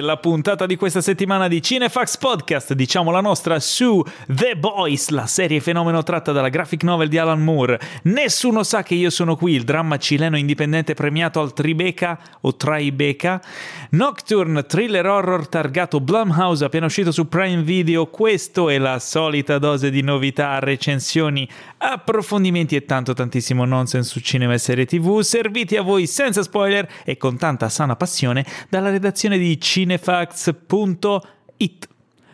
la puntata di questa settimana di Cinefax Podcast, diciamo la nostra su The Boys, la serie fenomeno tratta dalla graphic novel di Alan Moore. Nessuno sa che io sono qui, il dramma cileno indipendente premiato al Tribeca o Tribeca. Nocturne, thriller horror targato Blumhouse, appena uscito su Prime Video. Questo è la solita dose di novità, recensioni, approfondimenti e tanto tantissimo nonsense su cinema e serie tv, serviti a voi senza spoiler e con tanta sana passione dalla redazione di cinefax.it.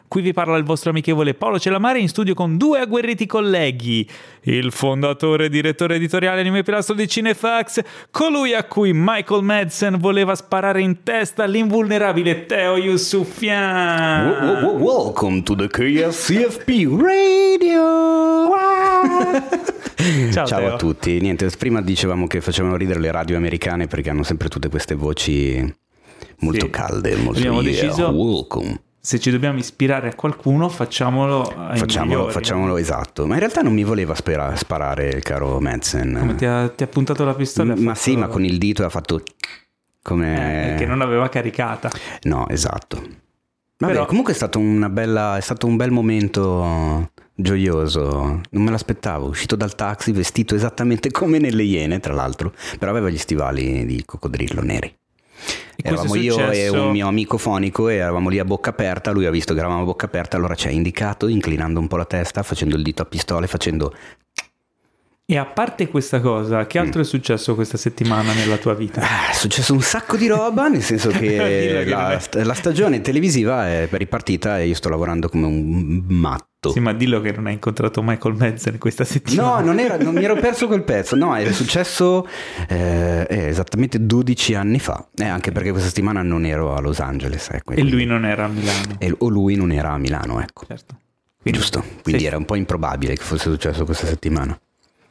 Qui vi parla il vostro amichevole Paolo Celamare in studio con due agguerriti colleghi, il fondatore e direttore editoriale anime pilastro di Cinefax, colui a cui Michael Madsen voleva sparare in testa l'invulnerabile Teo Yusufian. Welcome to the KFCFP Radio. Ciao, Ciao a tutti. Niente, prima dicevamo che facevano ridere le radio americane perché hanno sempre tutte queste voci molto Sì. calde, molto Abbiamo yeah, deciso- welcome. Se ci dobbiamo ispirare a qualcuno, facciamolo ai Facciamolo, migliori. facciamolo esatto. Ma in realtà non mi voleva spera- sparare il caro Madsen. Come ti ha, ti ha puntato la pistola? M- ma fatto- sì, ma con il dito ha fatto Eh, come perché non aveva caricata. No, esatto. Vabbè, Però- comunque è stato, una bella, è stato un bel momento gioioso. Non me l'aspettavo. Uscito dal taxi, vestito esattamente come nelle Iene, tra l'altro. Però aveva gli stivali di coccodrillo neri. E Eravamo io e un mio amico fonico e eravamo lì a bocca aperta. Lui ha visto che eravamo a bocca aperta, allora ci ha indicato, inclinando un po' la testa, facendo il dito a pistola, facendo E a parte questa cosa, che Mm. altro è successo questa settimana nella tua vita? Ah, è successo un sacco di roba, nel senso che la, è- la stagione televisiva è ripartita e io sto lavorando come un matto. Sì, ma dillo che non hai incontrato Michael Madsen questa settimana. No, non, era, non mi ero perso quel pezzo. No, è successo eh, eh, esattamente 12 anni fa. Eh, anche perché questa settimana non ero a Los Angeles. Ecco, E lui non era a Milano. e- o lui non era a Milano, ecco. Certo. Quindi- Giusto. Quindi Sì. era un po' improbabile che fosse successo questa settimana.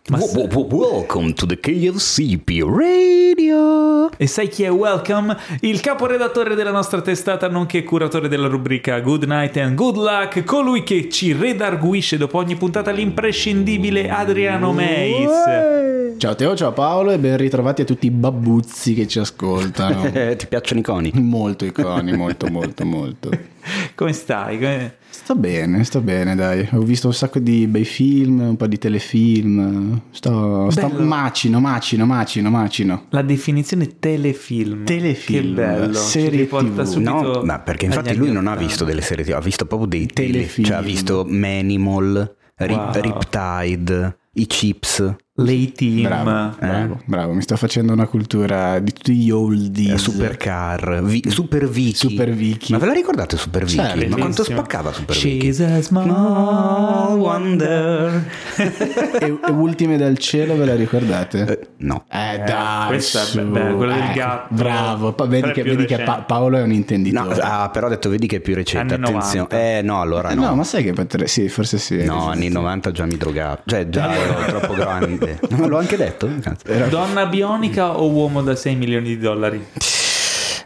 Welcome to the KFCP Radio. E sai chi è Welcome? Il caporedattore della nostra testata, nonché curatore della rubrica Good Night and Good Luck, colui che ci redarguisce dopo ogni puntata l'imprescindibile Adriano Meis. Ciao Teo, ciao Paolo e ben ritrovati a tutti i babbuzzi che ci ascoltano. Ti piacciono i coni? molto iconi, molto molto molto. Come stai? Come- Sto bene, sto bene, dai. Ho visto un sacco di bei film, un po' di telefilm. Sto, sto macino, macino, macino, macino. La definizione telefilm. Telefilm, Che bello. serie TV. No, ma perché infatti lui non ha 80. visto delle serie TV, ha visto proprio dei telefilm. Telefilm. Cioè ha visto Manimal, Rip- Wow. Riptide, i Chips, Lay-team. Bravo, bravo, bravo. Mi sto facendo una cultura di tutti gli oldies. eh, Supercar, Vi- Super Vicky. Super Vicky. Ma ve la ricordate Super Vicky? Certo. Ma quanto spaccava Super Vicky? She's a small wonder. e, e Ultime dal cielo, ve la ricordate? Eh, no. Eh dai, questa è su. beh, quella del Ecco, gatto. Bravo, Pa- vedi, è che, vedi che. Pa- Paolo è un No, intenditore. ah, però ho detto, vedi che è più recente, Anni attenzione. 90. Eh no, allora Eh, no. no, ma sai che potre... Sì, forse sì. No, anni 90 già mi drogavo. Cioè, già ero troppo grande. Ma l'ho anche detto. cazzo. Donna bionica o uomo da 6 milioni di dollari?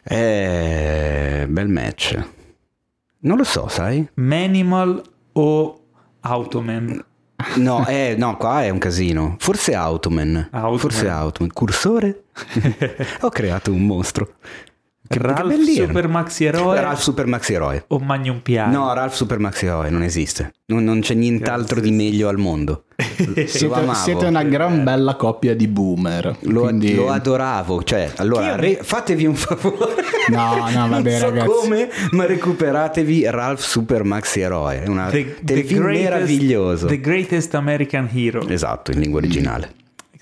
Eh, bel match. Non lo so, sai? Manimal o Automan? No, eh, no, qua è un casino. Forse Automan. Automan. Forse Automan. Cursore? Ho creato un mostro. Ralph. Super Maxi Eroe Ralph Super Maxi Eroe. o Magnum Piano? No, Ralph Super Maxi Eroe non esiste. Non, non c'è nient'altro di meglio al mondo. Siete, siete una gran bella coppia di boomer. Lo, quindi- lo adoravo. Cioè, allora, re- fatevi un favore. No, no, vabbè, non so ragazzi. come, ma recuperatevi Ralph Super Maxi Eroe. È un telefilm meraviglioso. The Greatest American Hero. Esatto, in lingua originale.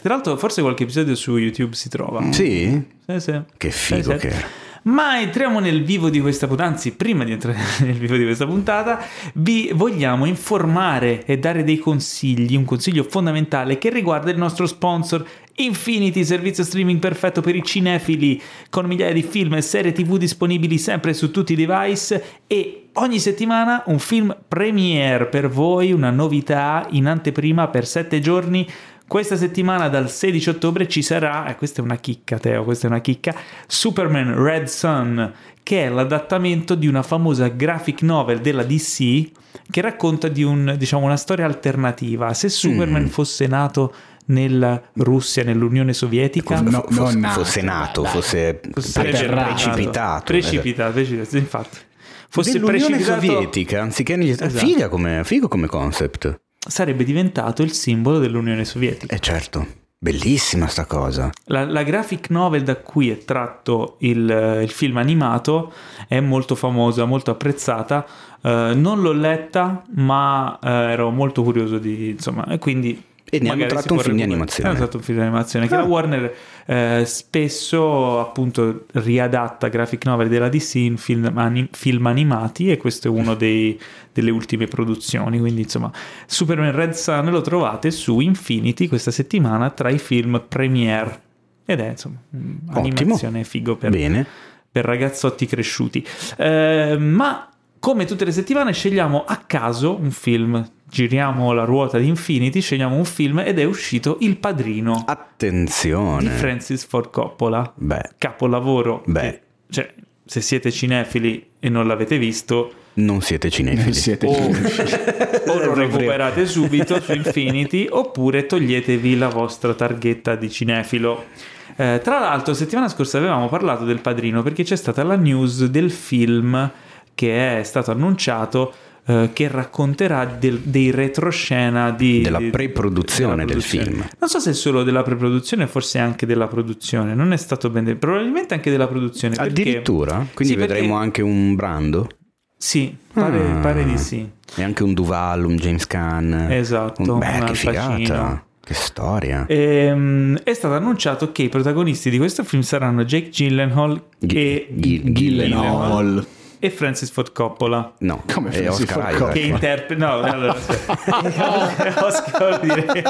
Tra l'altro, forse qualche episodio su YouTube si trova. Sì? Sì, sì. Che figo Sì, sì. che era. Ma entriamo nel vivo di questa puntata, anzi prima di entrare nel vivo di questa puntata, vi vogliamo informare e dare dei consigli, un consiglio fondamentale che riguarda il nostro sponsor Infinity, servizio streaming perfetto per i cinefili, con migliaia di film e serie tv disponibili sempre su tutti i device. E ogni settimana un film premiere per voi, una novità in anteprima per sette giorni questa settimana dal 16 ottobre ci sarà, e questa è una chicca Teo, questa è una chicca, Superman Red Sun, che è l'adattamento di una famosa graphic novel della DC che racconta di un, diciamo, una storia alternativa. Se Superman fosse nato nella Russia, nell'Unione Sovietica. No, Fo- non nato, fosse nato, dai. fosse, Fosse precipitato. Precipitato, precipitato, infatti. Fosse precipitato, Sovietica, anziché negli Stati Esatto. Figa come, figo come concept. Sarebbe diventato il simbolo dell'Unione Sovietica. Eh certo, bellissima sta cosa. La, la graphic novel da cui è tratto il, il film animato è molto famosa, molto apprezzata. Eh, non l'ho letta, ma eh, ero molto curioso di insomma, e quindi. E ne hanno tratto un film di animazione. Hanno tratto un film di animazione. Che la Warner eh, spesso appunto riadatta graphic novel della DC in film, ani- film animati e questo è uno dei- delle ultime produzioni. Quindi insomma Superman Red Sun lo trovate su Infinity questa settimana tra i film premiere. Ed è insomma un'animazione figo per, Bene. per ragazzotti cresciuti. Eh, ma come tutte le settimane scegliamo a caso un film giriamo la ruota di Infinity scegliamo un film ed è uscito Il Padrino di Attenzione. Francis Ford Coppola Beh, capolavoro Beh. che- cioè se siete cinefili e non l'avete visto non siete cinefili. Siete o, cinefili. o lo recuperate subito su Infinity oppure toglietevi la vostra targhetta di cinefilo Eh, tra l'altro settimana scorsa avevamo parlato del padrino perché c'è stata la news del film che è stato annunciato eh, che racconterà del- dei retroscena di, Della preproduzione della del film. Non so se solo della preproduzione, forse anche della produzione. Non è stato ben detto. Probabilmente anche della produzione. perché- Addirittura? Quindi Sì, perché- vedremo anche un Brando Sì, pare, Ah. pare di sì. e anche un Duval, un James Caan. Esatto, Un- un Beh, Al che figata. Che storia. Ehm, è stato annunciato che i protagonisti di questo film saranno Jake Gyllenhaal Ghi- e, Ghi- Gyllenhaal. E Francis Ford Coppola. No, Come Francis Oscar Ford Isaac. Che interpreta. No, allora. aspetta. Oscar direi.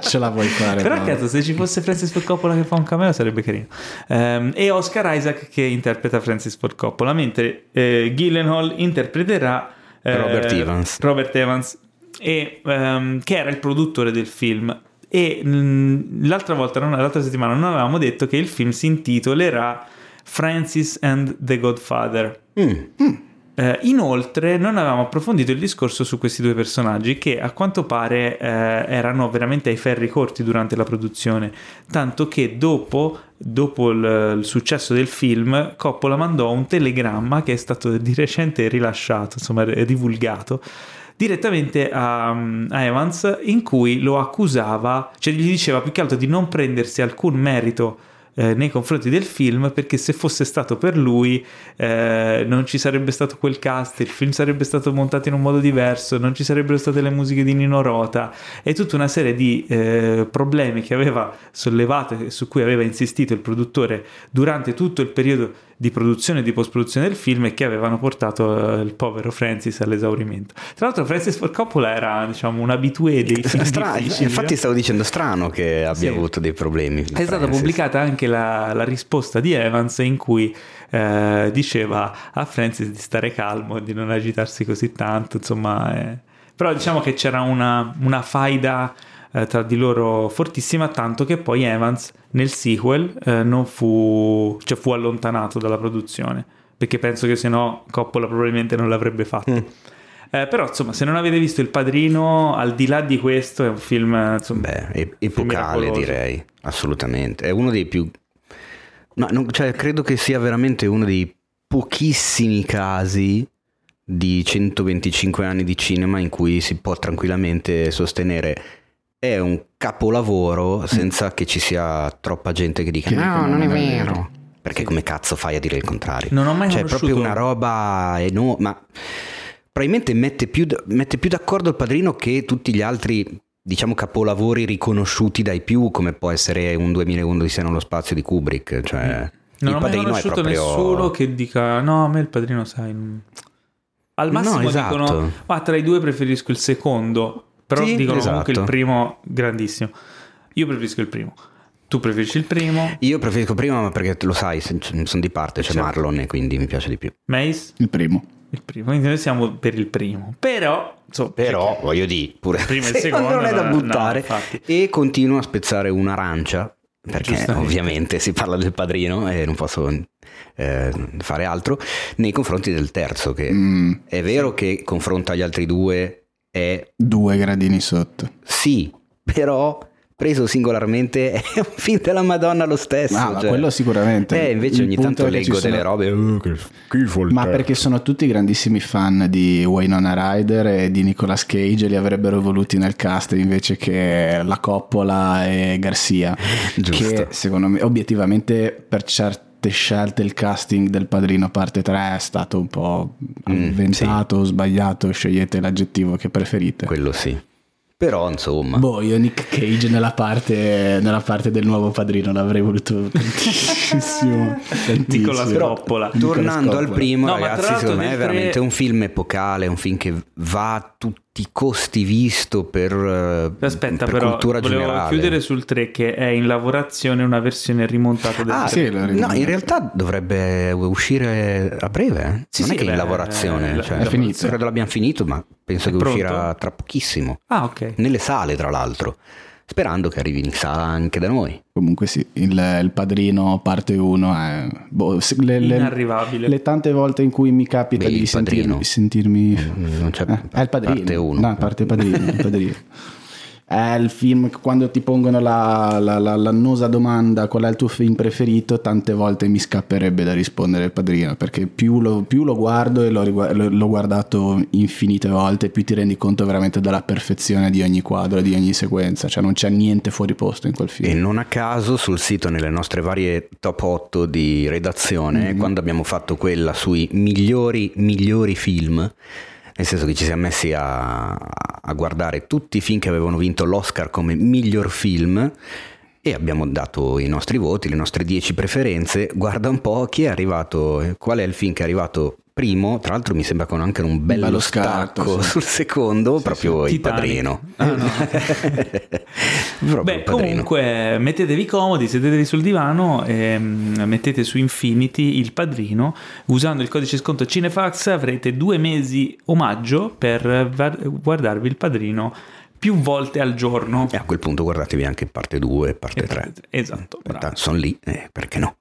Ce la vuoi fare? Però Paolo? cazzo, se ci fosse Francis Ford Coppola che fa un cameo sarebbe carino. Ehm, e Oscar Isaac che interpreta Francis Ford Coppola, mentre eh, Gyllenhaal interpreterà eh, Robert Evans. Robert Evans, e, ehm, che era il produttore del film. E mh, l'altra volta, non- l'altra settimana, non avevamo detto che il film si intitolerà Francis and the Godfather. Mm. Eh, inoltre non avevamo approfondito il discorso su questi due personaggi che a quanto pare eh, erano veramente ai ferri corti durante la produzione, tanto che dopo, dopo il, il successo del film Coppola mandò un telegramma che è stato di recente rilasciato, insomma divulgato, direttamente a, a Evans in cui lo accusava, cioè gli diceva più che altro di non prendersi alcun merito eh, nei confronti del film perché se fosse stato per lui eh, non ci sarebbe stato quel cast, il film sarebbe stato montato in un modo diverso, non ci sarebbero state le musiche di Nino Rota e tutta una serie di eh, problemi che aveva sollevato e su cui aveva insistito il produttore durante tutto il periodo di produzione e di post-produzione del film e che avevano portato eh, il povero Francis all'esaurimento. Tra l'altro Francis Ford Coppola era diciamo un abitué dei film Stra- difficili, infatti eh. stavo dicendo strano che abbia Sì. avuto dei problemi. È stata pubblicata anche la, la risposta di Evans in cui eh, diceva a Francis di stare calmo e di non agitarsi così tanto, insomma. eh. Però diciamo che c'era una, una faida eh, tra di loro fortissima, tanto che poi Evans nel sequel eh, non fu, cioè fu allontanato dalla produzione, perché penso che se no Coppola probabilmente non l'avrebbe fatto. Mm. Eh, però insomma se non avete visto Il Padrino al di là di questo è un film insomma, Beh, epocale direi, assolutamente. È uno dei più... Ma non- cioè, credo che sia veramente uno dei pochissimi casi di 125 anni di cinema in cui si può tranquillamente sostenere è un capolavoro senza che ci sia troppa gente che dica Che no, dicono, non è vero. Perché Sì. come cazzo fai a dire il contrario? Non ho mai Cioè, è conosciuto proprio una roba enorme. Ma probabilmente mette più, d- mette più d'accordo il padrino che tutti gli altri, diciamo, capolavori riconosciuti dai più, come può essere un 2001 di Se nello spazio di Kubrick. Cioè, Non il ho mai conosciuto proprio... nessuno che dica no, a me il padrino sai. non-". Al massimo No, esatto. dicono ma tra i due preferisco il secondo, però Sì, dicono comunque il esatto. primo grandissimo. Io preferisco il primo. Tu preferisci il primo? Io preferisco prima, ma perché lo sai, sono di parte, c'è Certo. Marlon e quindi mi piace di più. Mace? Il primo. Il primo. Quindi noi siamo per il primo. Però, insomma, Però, voglio dire, pure primo e se secondo non è da no, buttare. infatti. e continuo a spezzare un'arancia, perché ovviamente si parla del padrino e non posso eh, fare altro, nei confronti del terzo, che Mm, è vero che confronto agli altri due è due gradini sotto. sì, però preso singolarmente è un film della Madonna lo stesso. Ah, ma cioè. quello sicuramente. Eh, invece ogni tanto leggo sono- delle robe. "Oh, che schifo Ma testo." perché sono tutti grandissimi fan di Winona Ryder e di Nicolas Cage e li avrebbero voluti nel cast invece che la Coppola e Garcia. Giusto. Che secondo me, obiettivamente, per certe scelte il casting del Padrino parte 3 è stato un po' Mm, inventato, sbagliato, scegliete l'aggettivo che preferite. Quello sì. Però, insomma, Boh, io Nick Cage nella parte, nella parte del nuovo padrino l'avrei voluto tantissimo. tantissimo. Coppola. Nicolas tornando al primo, No, ragazzi, secondo me è veramente un film epocale, un film che va i costi visto per, eh, Aspetta, per però cultura volevo generale. chiudere sul 3 che è in lavorazione una versione rimontata del Ah, tre. sì, lo no, in realtà dovrebbe uscire a breve. eh? Sì, non sì, è che è beh, in lavorazione, è- cioè, è finito. Credo l'abbiamo finito, ma penso È che pronto? uscirà tra pochissimo. Ah, ok. Nelle sale, tra l'altro. Sperando che arrivi in sala anche da noi. Comunque sì, il, il padrino parte 1 è... boh, se- le, le- Inarrivabile. le tante volte in cui mi capita Beh, di sentirmi... Sentirmi Non c'è eh, è il padrino. parte uno. No, parte padrino. il padrino. È il film che quando ti pongono la, la- la- l'annosa domanda qual è il tuo film preferito, tante volte mi scapperebbe da rispondere il padrino, perché più lo, più lo guardo e l'ho, l'ho- guardato infinite volte, più ti rendi conto veramente della perfezione di ogni quadro, di ogni sequenza, cioè non c'è niente fuori posto in quel film. E non a caso sul sito, nelle nostre varie top 8 di redazione, Mhm. quando abbiamo fatto quella sui migliori, migliori film, nel senso che ci siamo messi a, a guardare tutti i film che avevano vinto l'Oscar come miglior film e abbiamo dato i nostri voti, le nostre 10 preferenze. Guarda un po' chi è arrivato, qual è il film che è arrivato primo. Tra l'altro mi sembra con anche un bello, bello stacco scarto, sì. sul secondo, proprio il Titanic. padrino. Ah, no. Proprio Beh, il padrino. comunque mettetevi comodi, sedetevi sul divano e mm, mettete su Infinity il padrino. Usando il codice sconto Cinefax avrete due mesi omaggio per guardarvi il padrino più volte al giorno. E a quel punto guardatevi anche parte 2 e parte 3. Esatto, bravo. Sono lì, eh, perché no?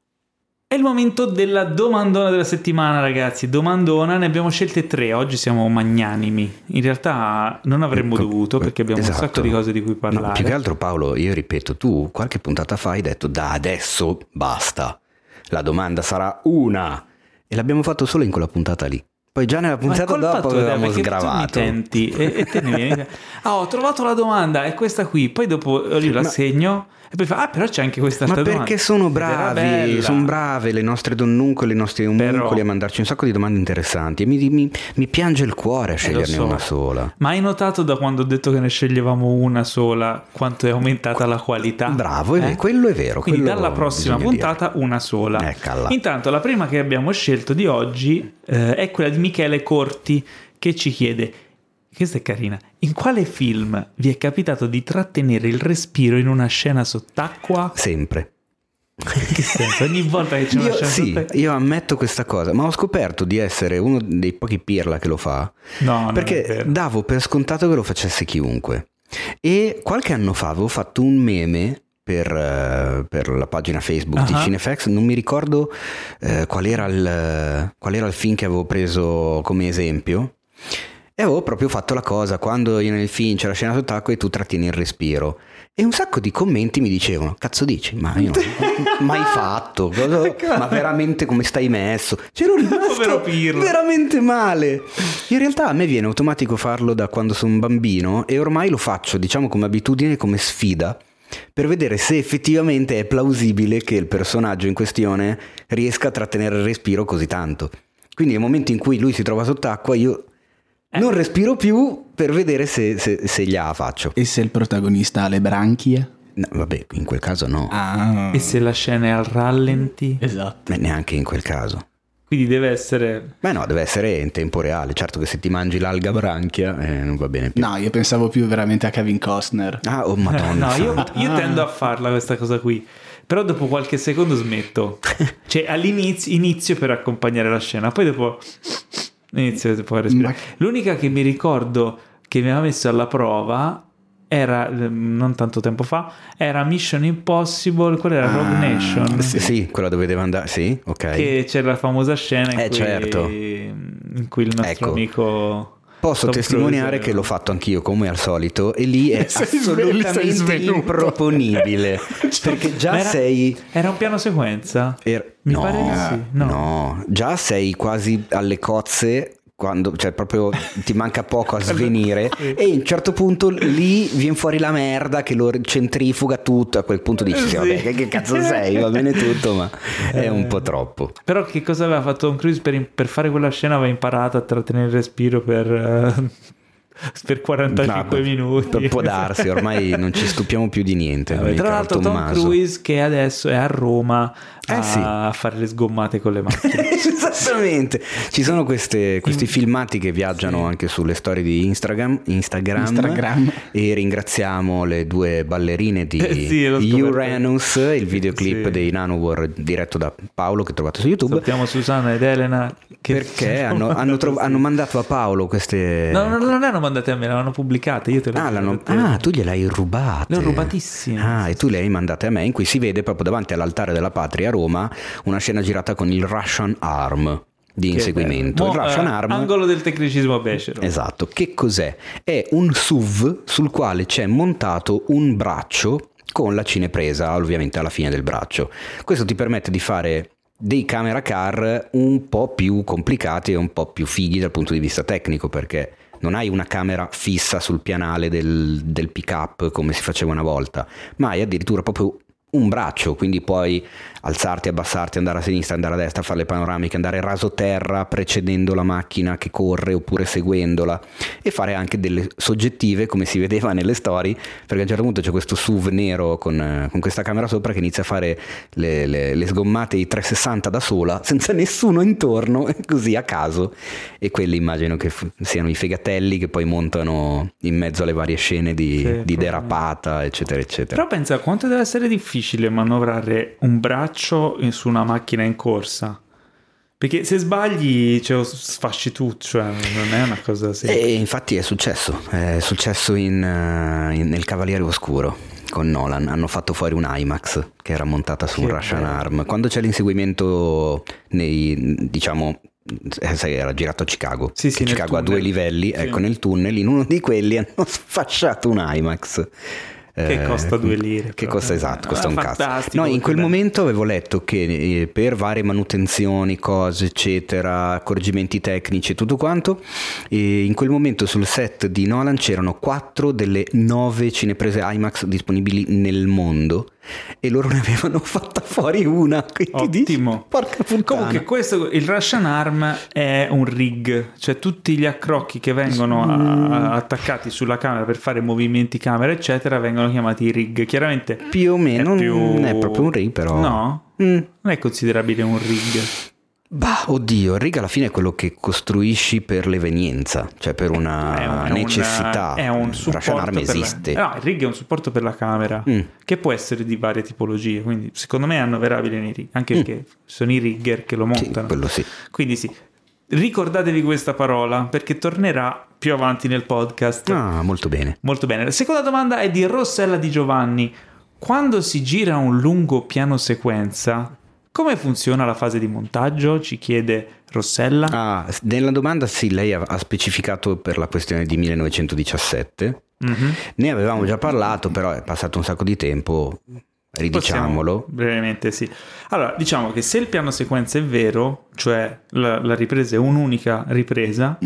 È il momento della domandona della settimana, ragazzi. Domandona, ne abbiamo scelte tre. Oggi siamo magnanimi. In realtà non avremmo Ecco, dovuto perché abbiamo esatto. un sacco di cose di cui parlare. No, più che altro Paolo, io ripeto, tu qualche puntata fa hai detto da adesso basta. La domanda sarà una. E l'abbiamo fatto solo in quella puntata lì. Poi già nella Ma puntata dopo tua, avevamo sgravato. Tenti e, e te ne vieni. Ah, ho trovato la domanda, è questa qui. Poi dopo io la Ma- segno e poi fa, ah, però c'è anche questa Ma altra perché domanda. sono bravi, sono brave le nostre donnuncole, i nostri omuncoli Però- a mandarci un sacco di domande interessanti. E mi, mi- mi piange il cuore a Eh, sceglierne so. una sola. Ma hai notato da quando ho detto che ne sceglievamo una sola quanto è aumentata la qualità? Bravo, è- Eh? quello è vero. Quindi dalla prossima puntata una sola. Eccola. Intanto la prima che abbiamo scelto di oggi eh, è quella di Michele Corti che ci chiede, questa è carina, in quale film vi è capitato di trattenere il respiro in una scena sott'acqua? Sempre. Che senso? Ogni volta che c'è una Io, scena sì, sott'acqua... io ammetto questa cosa, ma ho scoperto di essere uno dei pochi pirla che lo fa, No, perché davo per scontato che lo facesse chiunque. E qualche anno fa avevo fatto un meme per, eh, per la pagina Facebook di Ah. Cinefax, non mi ricordo eh, qual, era il, qual era il film che avevo preso come esempio. E avevo proprio fatto la cosa quando io nel film c'è la scena sott'acqua e tu trattieni il respiro. E un sacco di commenti mi dicevano: Cazzo dici? Ma io non mai fatto. Cosa- ma veramente come stai messo? C'ero rimasto veramente male. In realtà a me viene automatico farlo da quando sono un bambino e ormai lo faccio, diciamo, come abitudine, come sfida. Per vedere se effettivamente è plausibile che il personaggio in questione riesca a trattenere il respiro così tanto. Quindi nel momento in cui lui si trova sott'acqua, io non respiro più per vedere se, se, se gliela faccio. E se il protagonista ha le branchie? No, vabbè, in quel caso no, Ah, E se la scena è al rallenti? esatto. Beh, neanche in quel caso. Quindi deve essere... Beh no, deve essere in tempo reale. Certo che se ti mangi l'alga branchia eh, non va bene più. No, io pensavo più veramente a Kevin Costner. Ah, oh madonna. no, io, io tendo a farla questa cosa qui. Però dopo qualche secondo smetto. Cioè all'inizio inizio per accompagnare la scena, poi dopo inizio a respirare. Ma- L'unica che mi ricordo che mi aveva messo alla prova era ehm, non tanto tempo fa, era Mission Impossible, quella era Rogue Ah, Nation. Sì, sì, quella dove deve andare. Sì, ok. Che c'era la famosa scena in, Eh, cui, certo. in cui il nostro Ecco. amico Posso Tom testimoniare Cruise, che l'ho fatto anch'io come al solito e lì è Sei sei assolutamente svenuto. improponibile perché già era- sei Era un piano sequenza? er- Mi no, pare di sì. No. no, già sei quasi alle cozze quando cioè proprio ti manca poco a svenire e a un certo punto lì viene fuori la merda che lo centrifuga tutto a quel punto dici Sì. vabbè che, che cazzo sei va bene tutto ma è un po' troppo Però che cosa aveva fatto Tom Cruise per, per fare quella scena? Aveva imparato a trattenere il respiro per, eh, per 45 No, minuti. può darsi ormai non ci stupiamo più di niente Vabbè, tra l'altro Tom Tommaso. Cruise che adesso è a Roma Eh, a, sì. a fare le sgommate con le macchine. Esattamente, ci sono queste- questi filmati che viaggiano anche sulle storie di Instagram, Instagram, Instagram. e ringraziamo le due ballerine di Eh sì. Uranus, il videoclip Sì. dei Nanowar diretto da Paolo che trovate su YouTube. Salutiamo Susanna ed Elena Perché hanno, hanno trov- Sì. hanno mandato a Paolo queste... No, no, non hanno mandate a me, le hanno pubblicate. Io te le Ah, l'hanno- ah, tu gliele hai rubate. Le ho rubatissime. Ah, e tu le hai mandate a me, in cui si vede proprio davanti all'altare della patria a Roma una scena girata con il Russian Arm di inseguimento. bello. il Mo, Russian eh, Arm. Angolo del tecnicismo becero. Esatto, che cos'è? È un SUV sul quale c'è montato un braccio con la cinepresa ovviamente alla fine del braccio. Questo ti permette di fare dei camera car un po' più complicati e un po' più fighi dal punto di vista tecnico perché non hai una camera fissa sul pianale del, del pick up come si faceva una volta, ma hai addirittura proprio un braccio, quindi puoi alzarti, abbassarti, andare a sinistra, andare a destra, fare le panoramiche, andare raso terra precedendo la macchina che corre oppure seguendola e fare anche delle soggettive come si vedeva nelle storie, perché a un certo punto c'è questo SUV nero con, eh, con questa camera sopra che inizia a fare le, le- le sgommate i 360 da sola senza nessuno intorno, così a caso e quelli immagino che f- siano i fegatelli che poi montano in mezzo alle varie scene di, Sì, di derapata eccetera eccetera. Però pensa quanto deve essere difficile manovrare un braccio in- su una macchina in corsa. Perché se sbagli cioè, sfasci tutto, cioè non è una cosa semplice. E infatti è successo, è successo in, eh, in- nel Cavaliere Oscuro con Nolan, hanno fatto fuori un IMAX che era montata su un Che Russian bello. Arm. Quando c'è l'inseguimento nei, diciamo, eh, sai, era girato a Chicago, Sì, sì, Chicago ha due livelli, Sì. ecco nel tunnel, in uno di quelli hanno sfasciato un IMAX. Che Eh, costa due lire, Che costa esatto, costa Ah, un cazzo. No, in quel bello. momento avevo letto che eh, per varie manutenzioni, cose, eccetera, accorgimenti tecnici e tutto quanto, eh, in quel momento sul set di Nolan c'erano quattro delle nove cineprese IMAX disponibili nel mondo e loro ne avevano fatta fuori una. Quindi Ottimo. dici, porca puttana. Comunque questo, il Russian Arm è un rig, cioè tutti gli accrocchi che vengono Mm. a- attaccati sulla camera per fare movimenti camera eccetera vengono chiamati rig. Chiaramente più o meno è più- non è proprio un rig, però. No? Mm. Non è considerabile un rig. Bah, oddio, il rig alla fine è quello che costruisci per l'evenienza, cioè per una È un- è necessità. È un Russian supporto per la- esiste. No, il rig è un supporto per la camera Mm. che può essere di varie tipologie, quindi secondo me è annoverabile nei rig, anche perché sono i rigger che lo Mm. Sì, montano. quello sì. Quindi sì, ricordatevi questa parola perché tornerà più avanti nel podcast. Ah, molto bene. Molto bene. La seconda domanda è di Rossella Di Giovanni. Quando si gira un lungo piano sequenza, come funziona la fase di montaggio? Ci chiede Rossella. Ah, nella domanda sì, lei ha, ha specificato per la questione di 1917. Mhm. Ne avevamo già parlato, però è passato un sacco di tempo. Ridiciamolo. Possiamo- brevemente sì. Allora, diciamo che se il piano sequenza è vero, cioè la, la ripresa è un'unica ripresa,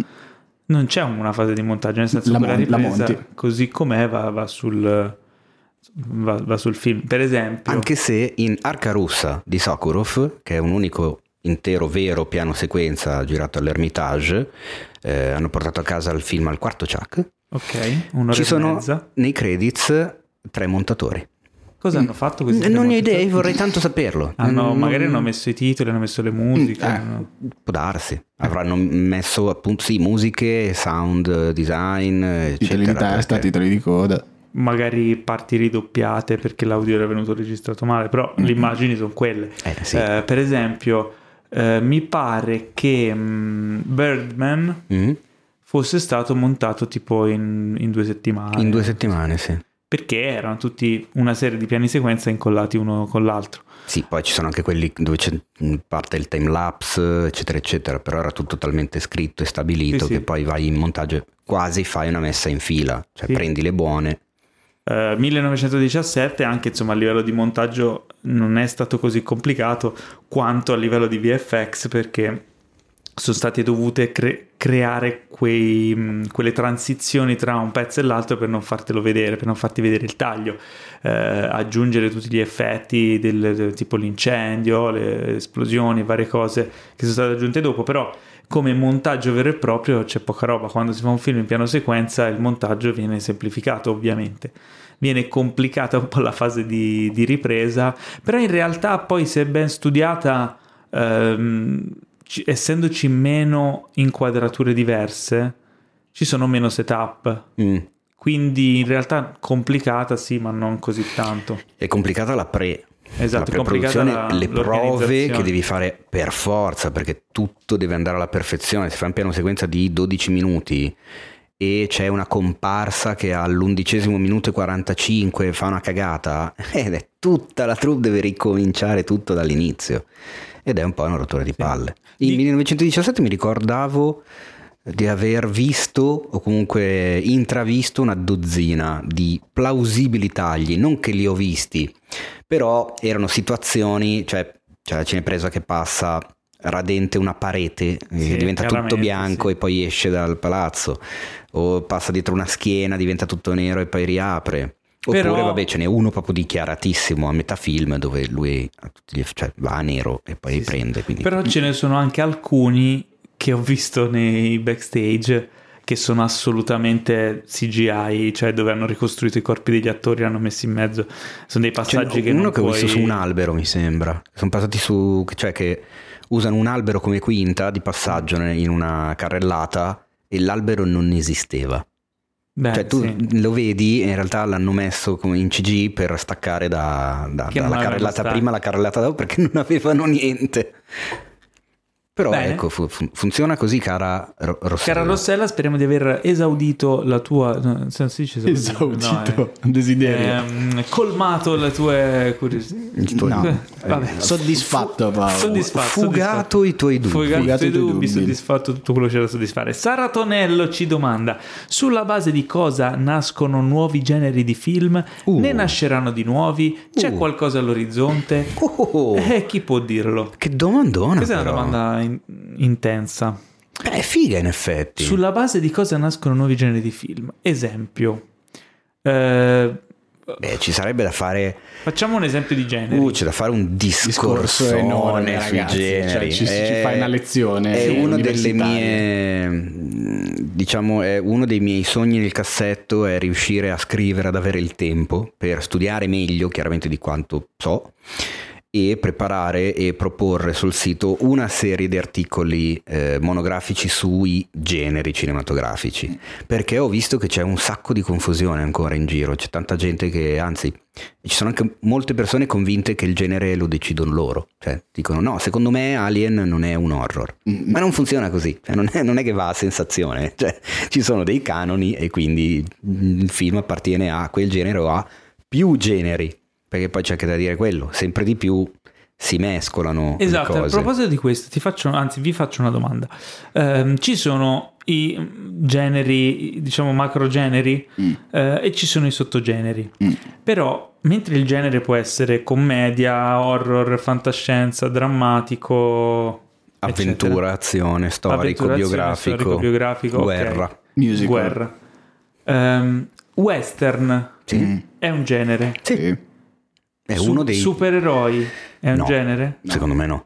non c'è una fase di montaggio, nel senso La che la mon- la ripresa monti. così com'è va, va sul, va, va sul film. Per esempio, Anche se in Arca Russa di Sokurov, che è un unico intero vero piano sequenza girato all'Ermitage, eh, hanno portato a casa il film al quarto Chuck. ok, un'ora Ci e sono mezza. nei credits tre montatori. Cosa hanno fatto questi? non ne ho idea, vorrei tanto saperlo. Hanno, Non- magari hanno messo i titoli, hanno messo le musiche. Eh. hanno- Può darsi, avranno messo appunto sì, musiche, sound design, eccetera. Titoli di testa, perché- titoli di coda. Magari parti ridoppiate perché l'audio era venuto registrato male, però le immagini sono quelle. Eh, sì. Eh, per esempio, eh, mi pare che mm, Birdman Mm? fosse stato montato tipo in, in due settimane. In due settimane, sì. perché erano tutti una serie di piani sequenza incollati uno con l'altro. Sì, poi ci sono anche quelli dove c'è parte il time lapse, eccetera, eccetera, però era tutto talmente scritto e stabilito Sì, che sì. poi vai in montaggio e quasi fai una messa in fila, cioè prendi le buone. Eh, 1917 anche insomma a livello di montaggio non è stato così complicato quanto a livello di VFX perché sono state dovute cre- creare quei, mh, quelle transizioni tra un pezzo e l'altro per non fartelo vedere, per non farti vedere il taglio, eh, aggiungere tutti gli effetti del, del tipo l'incendio, le esplosioni, varie cose che sono state aggiunte dopo, però come montaggio vero e proprio c'è poca roba, quando si fa un film in piano sequenza il montaggio viene semplificato ovviamente viene complicata un po' la fase di, di ripresa, però in realtà poi se ben studiata, ehm, ci- essendoci meno inquadrature diverse, ci sono meno setup. Mm. Quindi in realtà complicata sì, ma non così tanto. È complicata la pre. Esatto, la la- le prove che devi fare per forza, perché tutto deve andare alla perfezione. Se fai un piano sequenza di 12 minuti e c'è una comparsa che all'undicesimo minuto e 45 fa una cagata, ed è tutta la troupe deve ricominciare tutto dall'inizio. Ed è un po' una rottura di palle. In Di- 1917 mi ricordavo di aver visto o comunque intravisto una dozzina di plausibili tagli, non che li ho visti, però erano situazioni, cioè c'è la cinepresa che passa radente una parete, Sì, eh, diventa tutto bianco sì. e poi esce dal palazzo, o passa dietro una schiena, diventa tutto nero e poi riapre. Oppure, Però- vabbè, ce n'è uno proprio dichiaratissimo a metà film dove lui cioè, va a nero e poi Sì, sì. riprende. Quindi... Però ce ne sono anche alcuni che ho visto nei backstage che sono assolutamente CGI, cioè dove hanno ricostruito i corpi degli attori e hanno messi in mezzo. Sono dei passaggi che uno non che ho puoi... visto su un albero, mi sembra. Sono passati su, cioè che usano un albero come quinta di passaggio in una carrellata e l'albero non esisteva. Beh, cioè tu sì. lo vedi, in realtà l'hanno messo come in CG per staccare da, da- dalla carrellata prima alla carrellata dopo perché non avevano niente. Però Bene. ecco, fu- fu- funziona così, cara Ro- Rossella. Cara Rossella, speriamo di aver esaudito la tua... no, si dice esaudito, Esaudito, no, desiderio. eh, ehm, colmato le tue curiosità. Il tuo- No. Eh, Vabbè. Soddisfatto Paolo. Soddisfatto, Fugato i tuoi dubbi. Fugato, Fugato i tuoi dubbi, dubbi. soddisfatto tutto quello che c'è da soddisfare. Sara Tonello ci domanda: sulla base di cosa nascono nuovi generi di film? Uh. Ne nasceranno di nuovi? C'è Uh. qualcosa all'orizzonte? Oh, Eh, chi può dirlo? che domandona Questa è una però. domanda in- intensa. Beh, è figa in effetti. Sulla base di cosa nascono nuovi generi di film? Esempio. Eh, Beh, ci sarebbe da fare facciamo un esempio di genere. Uh, c'è da fare un discorso enorme sui ragazzi generi. cioè, ci, ci È- fai una lezione È una delle mie, diciamo, è uno dei miei sogni nel cassetto è riuscire a scrivere, ad avere il tempo per studiare meglio, chiaramente di quanto so, e preparare e proporre sul sito una serie di articoli eh, monografici sui generi cinematografici. Perché ho visto che c'è un sacco di confusione ancora in giro, c'è tanta gente che, anzi, ci sono anche molte persone convinte che il genere lo decidono loro. Cioè, dicono: no, secondo me Alien non è un horror. Ma non funziona così. Cioè, non, è, non è che va a sensazione. Cioè, ci sono dei canoni e quindi il film appartiene a quel genere o a più generi. Perché poi c'è anche da dire quello: sempre di più si mescolano Esatto, le a proposito di questo, ti faccio, anzi, vi faccio una domanda. Ehm, ci sono i generi, diciamo macro generi, Mm. eh, e ci sono i sottogeneri. Mm. Però, mentre il genere può essere commedia, horror, fantascienza, drammatico, Avventura, azione, storico, biografico, storico, biografico, guerra. Musical. guerra, Ehm, western Mm. è un genere. Sì. È Su- uno dei... Supereroi è un No. genere? Secondo me no.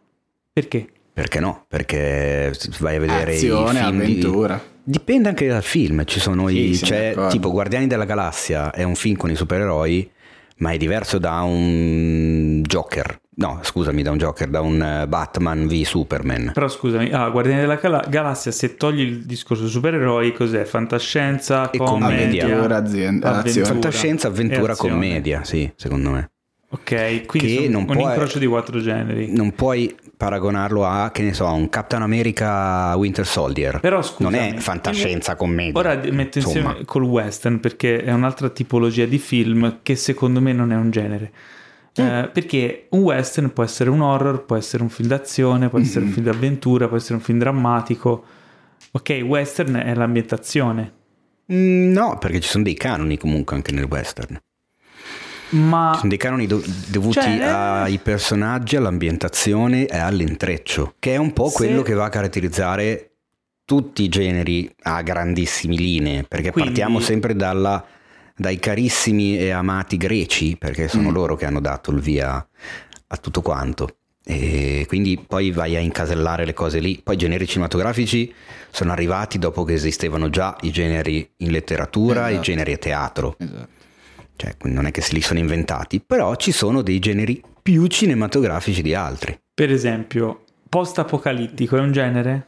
Perché? Perché no? Perché vai a vedere Azione, i film di- avventura. Dipende anche dal film, ci sono Sì, i... d'accordo. tipo Guardiani della Galassia è un film con i supereroi, ma è diverso da un Joker. No, scusami, da un Joker, da un eh, Batman v Superman. Però scusami, ah, Guardiani della Gala- Galassia, se togli il discorso supereroi, cos'è? Fantascienza, E commedia, Avventura, azienda, avventura azione. Fantascienza, avventura, e commedia, sì, secondo me. Ok, quindi un può- incrocio di quattro generi. Non puoi paragonarlo a, che ne so, un Captain America Winter Soldier. Però scusami, non è fantascienza commedia. Ora metto insieme Insomma. col western perché è un'altra tipologia di film che secondo me non è un genere. Mm. Eh, perché un western può essere un horror, può essere un film d'azione, può essere un film d'avventura, può essere un film drammatico. Ok, western è l'ambientazione, Mm, No, perché ci sono dei canoni comunque anche nel western. Ma Ci sono dei canoni do- dovuti Cioè, eh. ai personaggi, all'ambientazione e all'intreccio, che è un po' Se- quello che va a caratterizzare tutti i generi a grandissime linee, perché Quindi- partiamo sempre dalla- dai carissimi e amati greci, perché sono Mm. loro che hanno dato il via a tutto quanto. E quindi poi vai a incasellare le cose lì. Poi i generi cinematografici sono arrivati dopo che esistevano già i generi in letteratura e i Esatto. generi a teatro. Esatto. Cioè, non è che se li sono inventati, però ci sono dei generi più cinematografici di altri. per esempio, post-apocalittico è un genere?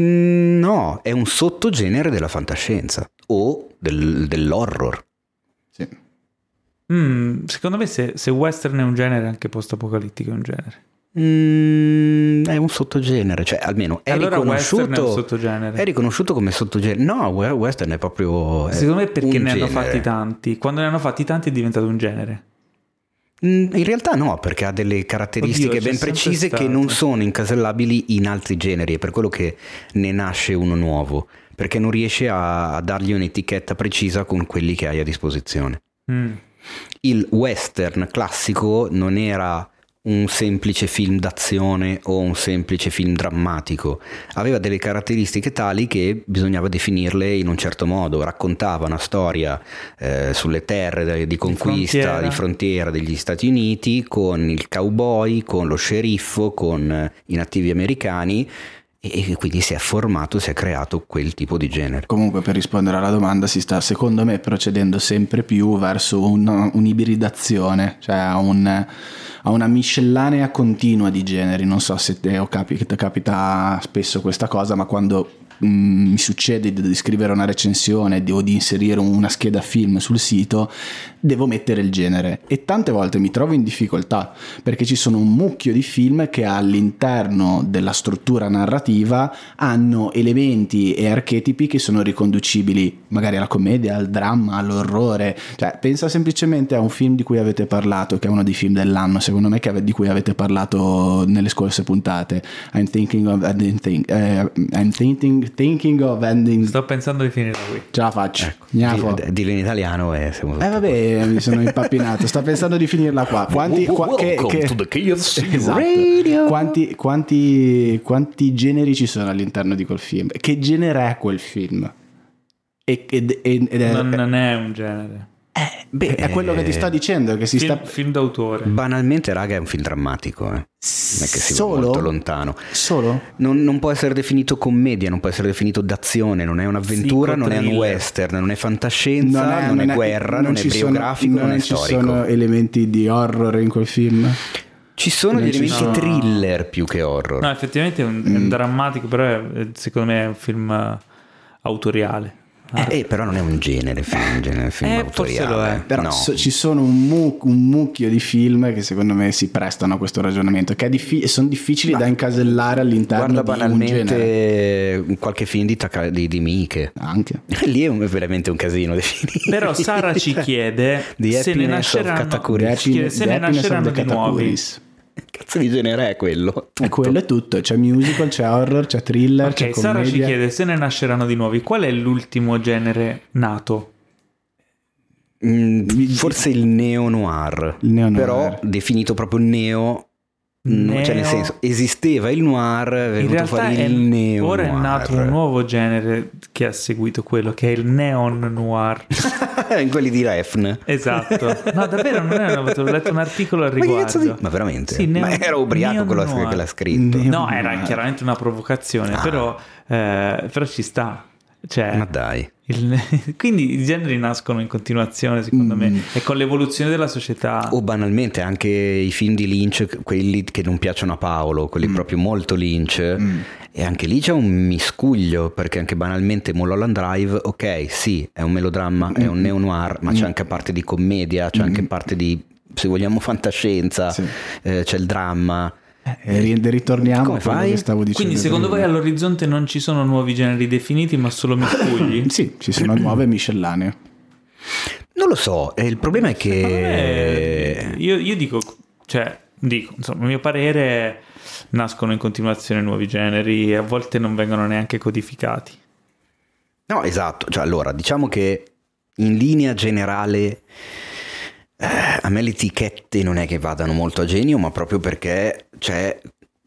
Mm, No, è un sottogenere della fantascienza o del- dell'horror. Sì. Mm, secondo me se, se western è un genere, anche post-apocalittico è un genere. Mm, è un sottogenere, cioè almeno è allora è riconosciuto. sottogenere. È riconosciuto come sottogenere. No, we- western è proprio. è Secondo me perché ne hanno genere. fatti tanti. Quando ne hanno fatti tanti è diventato un genere. Mm, In realtà no, perché ha delle caratteristiche Oddio, ben precise che non sono incasellabili in altri generi, è per quello che ne nasce uno nuovo, perché non riesce a, a dargli un'etichetta precisa con quelli che hai a disposizione. Mm. Il western classico non era un semplice film d'azione o un semplice film drammatico, aveva delle caratteristiche tali che bisognava definirle in un certo modo, raccontava una storia eh, sulle terre di conquista, frontiera. di frontiera degli Stati Uniti con il cowboy, con lo sceriffo, con eh, i nativi americani e quindi si è formato, si è creato quel tipo di genere. Comunque per rispondere alla domanda si sta secondo me procedendo sempre più verso un- un'ibridazione, cioè a, un- a una miscellanea continua di generi. Non so se te o capi- che ti capita spesso questa cosa, ma quando mi succede di, scrivere una recensione o di inserire una scheda film sul sito, devo mettere il genere e tante volte mi trovo in difficoltà perché ci sono un mucchio di film che all'interno della struttura narrativa hanno elementi e archetipi che sono riconducibili magari alla commedia, al dramma, all'orrore. Cioè, pensa semplicemente a un film di cui avete parlato, che è uno dei film dell'anno, secondo me, di cui avete parlato nelle scorse puntate. I'm thinking of ending. thing- eh, I'm thinking, thinking of ending. Sto pensando di finire qui. Ce la faccio. Gnafo. Di- Dillo in italiano e siamo Eh vabbè, mi sono impappinato. Sto pensando di finirla qua. Quanti, qua- che- Welcome che- to the KFC Esatto. Radio. Quanti, quanti, quanti generi ci sono all'interno di quel film? Che genere è quel film? E- ed, ed- ed è, Non, non è un genere. Beh, è quello che ti sto dicendo, che si Film, sta... film d'autore. Banalmente, raga, è un film drammatico, eh. non è che si va Solo? molto lontano. Solo? Non, non può essere definito commedia, non può essere definito d'azione, non è un'avventura, non è un western, non è fantascienza, non è, guerra, non, è ci sono- biografico, non, è ci storico. sono elementi di horror in quel film? Ci sono non gli ci elementi sono- thriller più che horror. No, effettivamente è un, è un drammatico, però è- secondo me è un film eh, autoriale. Eh, eh, però non è un genere film, un genere film Eh, forse autoriale. lo è. Però no. so- ci sono un, mu- un mucchio di film che secondo me si prestano a questo ragionamento, che è diffi- sono difficili da incasellare all'interno Guarda di un genere. banalmente qualche film di, Taka- di, di Miche. Anche. Lì è un- veramente un casino definire. Però Sara ci chiede se ne nasceranno, chiede se ne nasceranno di nuovi. Cazzo di genere è quello? E Tutto. quello è tutto, c'è musical, c'è horror, c'è thriller, c'è Ok, Sara ci commedia. chiede se ne nasceranno di nuovi. Qual è l'ultimo genere nato? Mm, forse il neo noir. Il neo-noir. Però definito proprio neo. Neo- Cioè, nel senso, esisteva il noir, è In venuto realtà fuori è- il neo ora è nato un nuovo genere che ha seguito quello, che è il neon noir. In quelli di Refn. Esatto. No, davvero, non è una Ho letto un articolo al Ma, che cazzo di- riguardo. ma veramente? Sì, ma era ubriaco quello che l'ha scritto. Neo- No, era chiaramente una provocazione, Ah. però, eh, però ci sta. Cioè, Ma dai. il- quindi i generi nascono in continuazione, secondo Mm. me, e con l'evoluzione della società. O banalmente anche i film di Lynch, quelli che non piacciono a Paolo, quelli Mm. proprio molto Lynch. E anche lì c'è un miscuglio, perché anche banalmente Mulholland Drive, ok, sì, è un melodramma, è un neo-noir, ma c'è anche parte di commedia, c'è anche parte di se vogliamo fantascienza, Sì. eh, c'è il dramma. E ri- ritorniamo Come a quello fai? che stavo dicendo. Quindi secondo voi prima. all'orizzonte non ci sono nuovi generi definiti, ma solo miscugli? Sì, ci sono nuove miscellanee. Non lo so, eh, il problema è Secondo me, che... io, io dico, cioè, dico, insomma, a mio parere nascono in continuazione nuovi generi e a volte non vengono neanche codificati. No, esatto, cioè allora diciamo che in linea generale eh, a me le etichette non è che vadano molto a genio, ma proprio perché c'è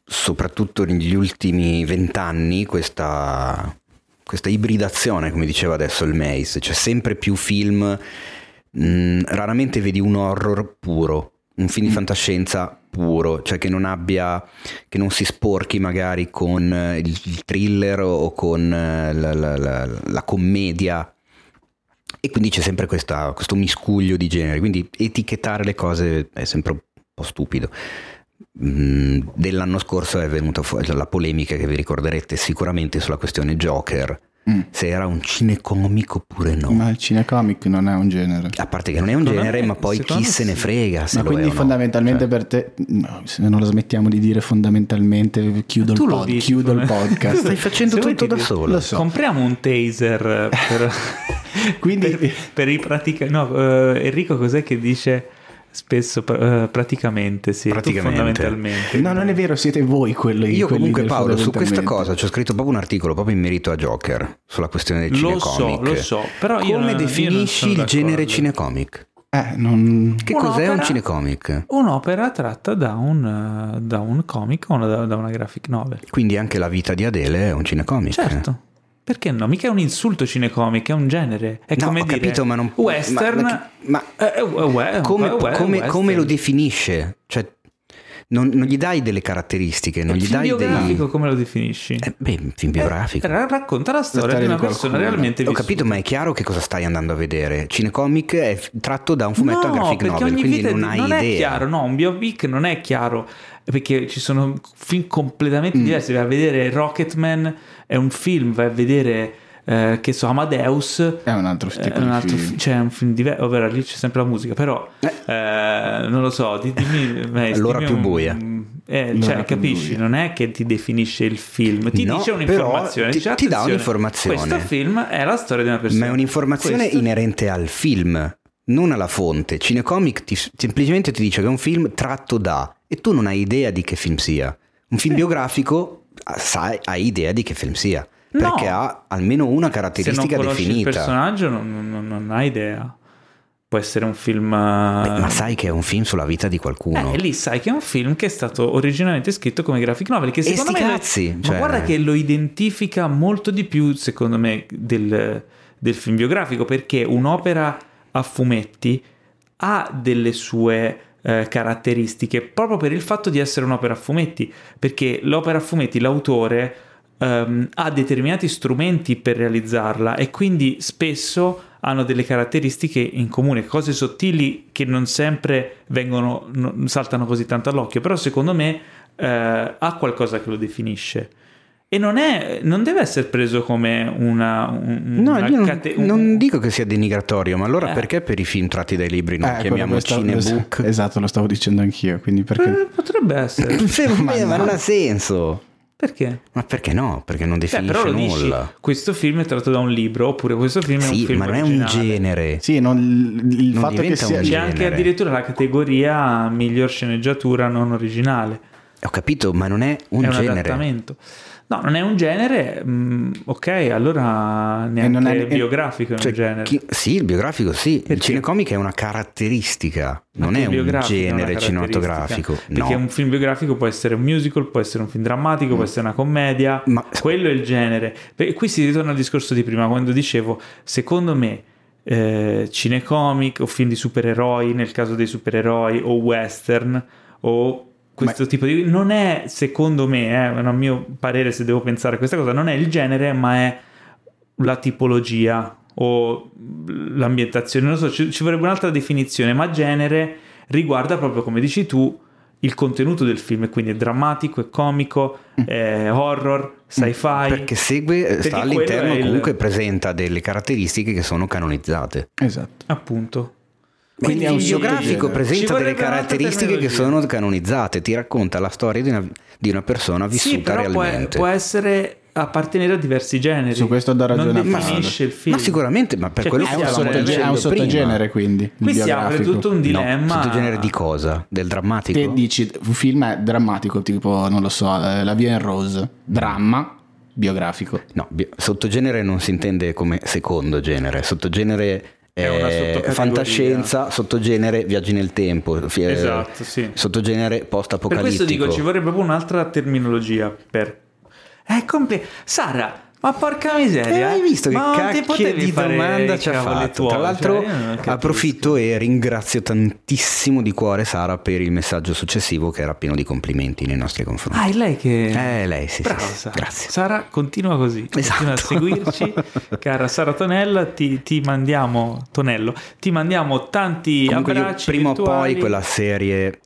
soprattutto negli ultimi vent'anni questa, questa ibridazione, come diceva adesso il Mace, c'è sempre più film, mh, raramente vedi un horror puro, un film di fantascienza puro, cioè che non abbia, che non si sporchi magari con eh, il, il thriller o con eh, la, la- la- la commedia. E quindi c'è sempre questa- questo miscuglio di generi, quindi etichettare le cose è sempre un po' stupido. Mm, dell'anno scorso è venuta fuori la polemica che vi ricorderete sicuramente sulla questione Joker, Mm. se era un cinecomico oppure no. Ma il cinecomic non è un genere. A parte che non è un Secondo genere, me- ma poi chi se ne frega se Ma lo è quindi o no. fondamentalmente Cioè, per te, no, se non la smettiamo di dire fondamentalmente, chiudo, il, Tu lo pod- dici, chiudo il podcast. Stai facendo tutto da solo. Lo so. Compriamo un taser per, Quindi- per, per i pratica... No, eh, Enrico cos'è che dice spesso eh, praticamente, sì, Praticamente. fondamentalmente. No, non è vero, siete voi quello Io comunque Paolo su questa cosa ci ho scritto proprio un articolo proprio in merito a Joker sulla questione del Lo so, cinecomic. lo so, però io Come non- io non definisci sono il genere d'accordo. cinecomic? Eh, non... Che Un'opera- cos'è un cinecomic? Un'opera tratta da un, eh, da un comic o da, da una graphic novel. Quindi anche la vita di Adele è un cinecomic. Certo. Perché no? Mica è un insulto cinecomic, è un genere. È No, come ho dire capito, ma non western. ma- ma- eh, eh, we- Come, we- we- come- come lo definisce? Cioè, non, non gli dai delle caratteristiche, non Il gli dai dei... biografico come lo definisci? Eh, beh, film biografico. Eh, ra- racconta la storia, storia di una di persona realmente Ho vissuta. capito, ma è chiaro che cosa stai andando a vedere. Cinecomic è tratto da un fumetto a no, graphic perché novel, ogni quindi non hai non è idea. chiaro, no, un biopic non è chiaro perché ci sono film Mm. completamente diversi. Vai a vedere Rocketman, è un film, vai a vedere eh, che so, Amadeus È un altro è tipo un di altro film. fi- c'è un film diverso, ovvero lì c'è sempre la musica, però eh, non lo so, di- dimmi, Mace, L'ora dimmi più un- buia. eh, cioè, capisci? buia. Non è che ti definisce il film, ti No, dice un'informazione, ti- ti dà "Attenzione, un'informazione." Questo film è la storia di una persona. Ma è un'informazione Questo- inerente al film, non alla fonte. Cinecomic ti- semplicemente ti dice che è un film tratto da e tu non hai idea di che film sia. Un film biografico ah, sai, hai idea di che film sia, No. perché ha almeno una Se non caratteristica conosci il definita. personaggio non, non- non hai idea. Può essere un film... Beh, ma sai che è un film sulla vita di qualcuno. Eh, lì sai che è un film che è stato originalmente scritto come graphic novel, che E secondo me... cazzi, ma cioè- guarda che lo identifica molto di più, secondo me, del, del film biografico, perché un'opera a fumetti ha delle sue eh, caratteristiche proprio per il fatto di essere un'opera a fumetti, perché l'opera a fumetti, l'autore ehm, ha determinati strumenti per realizzarla e quindi spesso hanno delle caratteristiche in comune, cose sottili che non sempre vengono, non saltano così tanto all'occhio, però secondo me eh, ha qualcosa che lo definisce. E non, è, non deve essere preso come una, un- No, una io non, cate- un- non dico che sia denigratorio, ma allora Eh. perché per i film tratti dai libri non Eh, chiamiamo cinebook? Esatto, lo stavo dicendo anch'io, quindi perché... Eh, potrebbe essere. ma, ma non ha senso. Perché? Ma perché no? Perché non Beh, definisce però lo dici, nulla. questo film è tratto da un libro, oppure questo film è un Sì, film ma non è un originale. genere. Sì, non- il Non fatto che sia... un C'è genere. anche addirittura la categoria miglior sceneggiatura non originale. Ho capito, ma non è un è un genere. No, non è un genere, mm, ok, allora neanche non è- il biografico è Cioè, un genere. chi- sì, il biografico sì. Il Perché? cinecomic è una caratteristica, non è il un genere cinematografico. Perché No. un film biografico può essere un musical, può essere un film drammatico, può essere una commedia, Ma- quello è il genere. Beh, qui si ritorna al discorso di prima, quando dicevo, secondo me, eh, cinecomic o film di supereroi, nel caso dei supereroi, o western, o questo tipo di... Non è, secondo me, eh, a mio parere, se devo pensare a questa cosa, non è il genere, ma è la tipologia o l'ambientazione, non so, ci, ci vorrebbe un'altra definizione, ma genere riguarda proprio come dici tu il contenuto del film, quindi è drammatico, è comico, è horror, sci-fi. Perché segue, Perché sta all'interno, il- comunque presenta delle caratteristiche che sono canonizzate. Esatto. Appunto. Quindi è un il biografico sottogenere. presenta delle caratteristiche che sono canonizzate, ti racconta la storia di una, di una persona vissuta Sì, però può, realmente. può essere appartenere a diversi generi. Su questo do ragione Non definisce il film. Ma sicuramente, ma per Cioè, quello È un, stiamo stavamo sottoge- è un sottogenere quindi. Qui si apre tutto un dilemma. No, sottogenere di cosa? Del drammatico? Te dici un film è drammatico, tipo, non lo so, eh, La via in rose, dramma, biografico. No, bi- sottogenere non si intende come secondo genere, sottogenere È sottocategoria. fantascienza, sottogenere viaggi nel tempo, fi- eh, Esatto, sì. sottogenere Per post-apocalittico. questo dico, ci vorrebbe proprio un'altra terminologia per... È compli- Sara, ma porca miseria. Eh, hai visto che ma cacchio di domanda ci ha fatto? Tra l'altro Cioè, approfitto e ringrazio tantissimo di cuore Sara per il messaggio successivo che era pieno di complimenti nei nostri confronti. Ah, è lei che... Eh, lei, sì, Brava, sì, Sara. grazie. Sara, continua così. Continua a Esatto. seguirci. Cara Sara Tonella, ti, ti mandiamo... Tonello, ti mandiamo tanti Comunque io abbracci prima o poi quella serie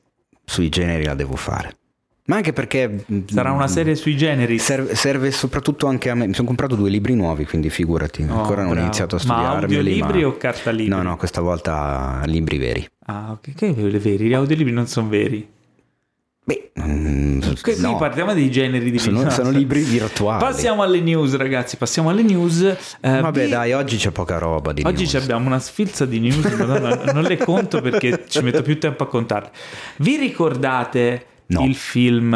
sui generi la devo fare. Ma anche perché Sarà una serie sui generi. serve, serve soprattutto anche a me. Mi sono comprato due libri nuovi, quindi figurati. Oh, Ancora non ho iniziato a Ma studiarmeli. audiolibri o carta libri? No, no, questa volta libri veri. Ah, ok. Che veri? Gli audiolibri non sono veri. Beh, mm, Qui no. parliamo dei generi di Sono- sono libri virtuali. Passiamo alle news, ragazzi. Passiamo alle news. Eh, Vabbè, vi- dai, oggi c'è poca roba di Oggi abbiamo una sfilza di news, non le conto perché ci metto più tempo a contarle. Vi ricordate No. il film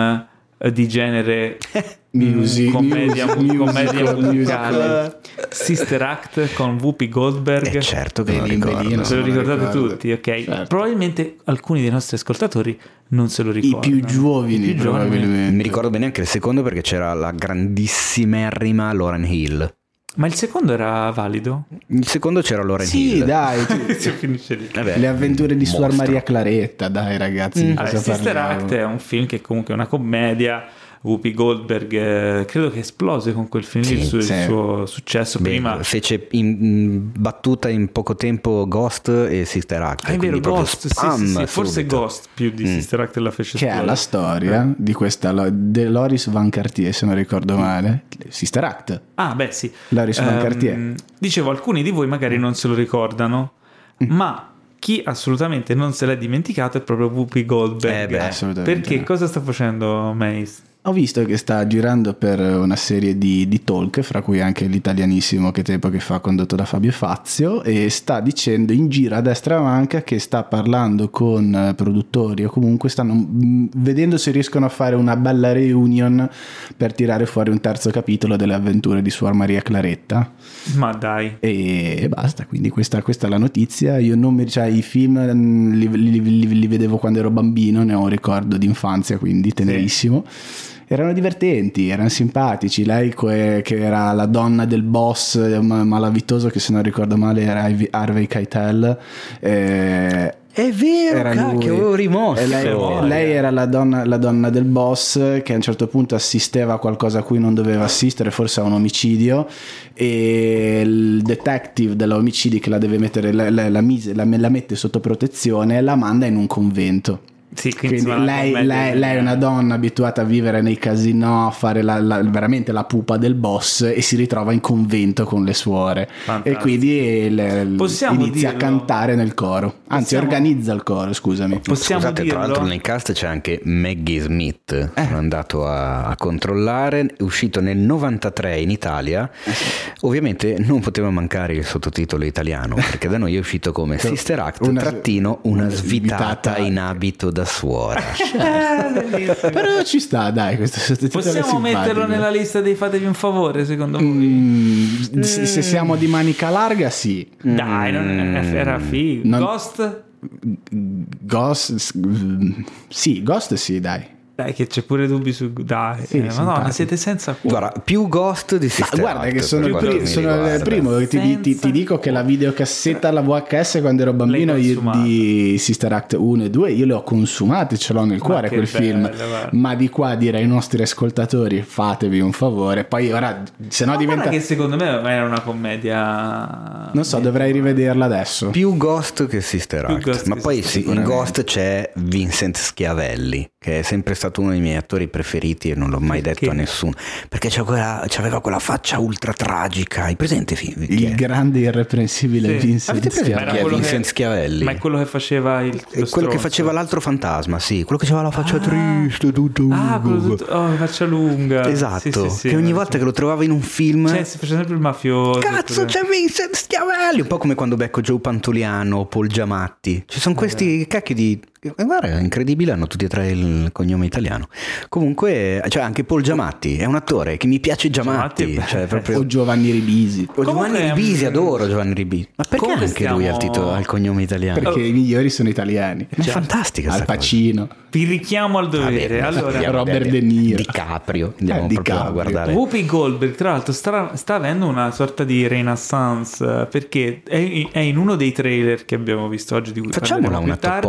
eh, di genere Music, mm, commedia, music, commedia musical, musicale Sister Act con Whoopi Goldberg? Eh, certo che lo ricordo. Se lo ricordate ricordo. tutti, ok? Certo. Probabilmente alcuni dei nostri ascoltatori non se lo I ricordano. più giovani, I più giovani. probabilmente. Mi ricordo bene anche il secondo perché c'era la grandissimérrima Lauren Hill. Ma il secondo era valido? Il secondo c'era Lauren Sì, Hill. dai. si finisce lì. Vabbè, Le avventure di Suor. Maria Claretta, dai ragazzi. di Allora, Sister parliamo? Act è un film che comunque è una commedia. Whoopi Goldberg eh, credo che esplose con quel film Sì, il, suo, il sì. suo successo Beh, prima. fece in, in battuta in poco tempo Ghost e Sister Act. Ah, è vero, Ghost, spam sì, sì, forse. Ghost più di Mm. Sister Act la fece Che è esplodere. la storia di questa De Loris Van Cartier, se non ricordo male. Sister Act. Ah, beh, sì. Loris Van Ehm, Cartier. Dicevo, alcuni di voi magari non se lo ricordano, Mm. ma chi assolutamente non se l'è dimenticato è proprio Whoopi Goldberg. Eh beh, assolutamente. Perché cosa sta facendo Mace? Ho visto che sta girando per una serie di, di talk, fra cui anche l'italianissimo Che tempo che fa condotto da Fabio Fazio, e sta dicendo in giro a destra manca che sta parlando con eh, produttori o comunque stanno mm, vedendo se riescono a fare una bella reunion per tirare fuori un terzo capitolo delle avventure di Suor Maria Claretta. Ma dai. E, basta, quindi questa, questa è la notizia. Io non mi, cioè, i film mm, li, li- li- li vedevo quando ero bambino, ne ho un ricordo di infanzia, quindi tenerissimo. Erano divertenti, erano simpatici. Lei que- che era la donna del boss eh, ma- malavitoso, che se non ricordo male era Harvey Keitel. eh, È vero, era cacchio, avevo rimosso. E lei, voglia. lei era la donna, la donna del boss che a un certo punto assisteva a qualcosa a cui non doveva assistere, forse a un omicidio, e il detective dell'omicidio che la deve mettere, la, la- la mise- la- la mette sotto protezione e la manda in un convento. Sì, quindi, Quindi lei, lei- lei è una donna abituata a vivere nei casinò, a fare la- la- veramente la pupa del boss e si ritrova in convento con le suore. Fantastico. E quindi Possiamo inizia a dirlo? cantare nel coro. Anzi, Possiamo- organizza il coro, scusami. Possiamo Scusate, tra dirlo? l'altro nel cast c'è anche Maggie Smith. Sono andato a, a controllare. È uscito nel 93 in Italia. Ovviamente non poteva mancare il sottotitolo italiano perché da noi è uscito come Sister Act Una- trattino una una svitata svitata. in abito da suora. Eh. Però ci sta, dai, questo sottotitolo Possiamo metterlo nella lista dei fatevi un favore, secondo voi? Mm, se, se siamo di manica larga, sì. Dai, non è, era figo. Non- Ghost? Ghost, mm, sì, Ghost sì, dai. Dai, che c'è pure dubbi su... Dai, Sì, eh, Madonna, siete senza cuore. Guarda, più Ghost di Ma Sister guarda Act, che sono, il, pri- sono il primo che ti, ti- ti- dico che la videocassetta alla VHS quando ero bambino io- di Sister Act 1 e 2 io le ho consumate, ce l'ho nel cuore che quel film. bello, guarda. Ma di qua dire ai nostri ascoltatori fatevi un favore, poi ora se no Ma diventa... guarda che secondo me era una commedia... Non so, dovrei rivederla adesso. Più Ghost che Sister Act. Ghost Ma poi sì, in. Ghost c'è Vincent Schiavelli, che è sempre stato uno dei miei attori preferiti e non l'ho mai detto a nessuno, perché c'ha quella- c'aveva quella faccia ultra tragica. Hai presente film? Il grande irreprensibile Sì. Vincent Schiavelli. quello Vincent che- Schiavelli? Ma è quello che faceva il quello che faceva l'altro fantasma, sì, quello che aveva la faccia Ah. triste, tutto. Ah, quello tutto... Oh, faccia lunga. Esatto, Sì, sì, sì, che ogni volta che lo trovavo in un film... Cioè, si faceva sempre il mafioso. Cazzo, c'è Vincent Schiavelli! Un po' come quando becco Joe Pantoliano o Paul Giamatti. Ci sono questi cacchi di. Eh, Guarda, è incredibile, hanno tutti e tre il cognome italiano. Comunque, cioè anche Paul Giamatti è un attore che mi piace Giamatti. Giamatti, cioè, beh. proprio... O Giovanni Ribisi. O Giovanni Comunque, Ribisi, mm, adoro Giovanni Ribisi. Ma perché anche lui ha il, stiamo- titolo, ha il cognome italiano? Perché i migliori sono italiani. Ma è fantastica Al cosa. Pacino. Vi richiamo al dovere. Vabbè, allora, sappiamo, Robert De Niro. DiCaprio. Andiamo Eh, proprio a DiCaprio. guardare. Whoopi Goldberg, tra l'altro, sta, sta avendo una sorta di renaissance eh, perché è, è in uno dei trailer che abbiamo visto oggi. Di cui Facciamola parleremo una più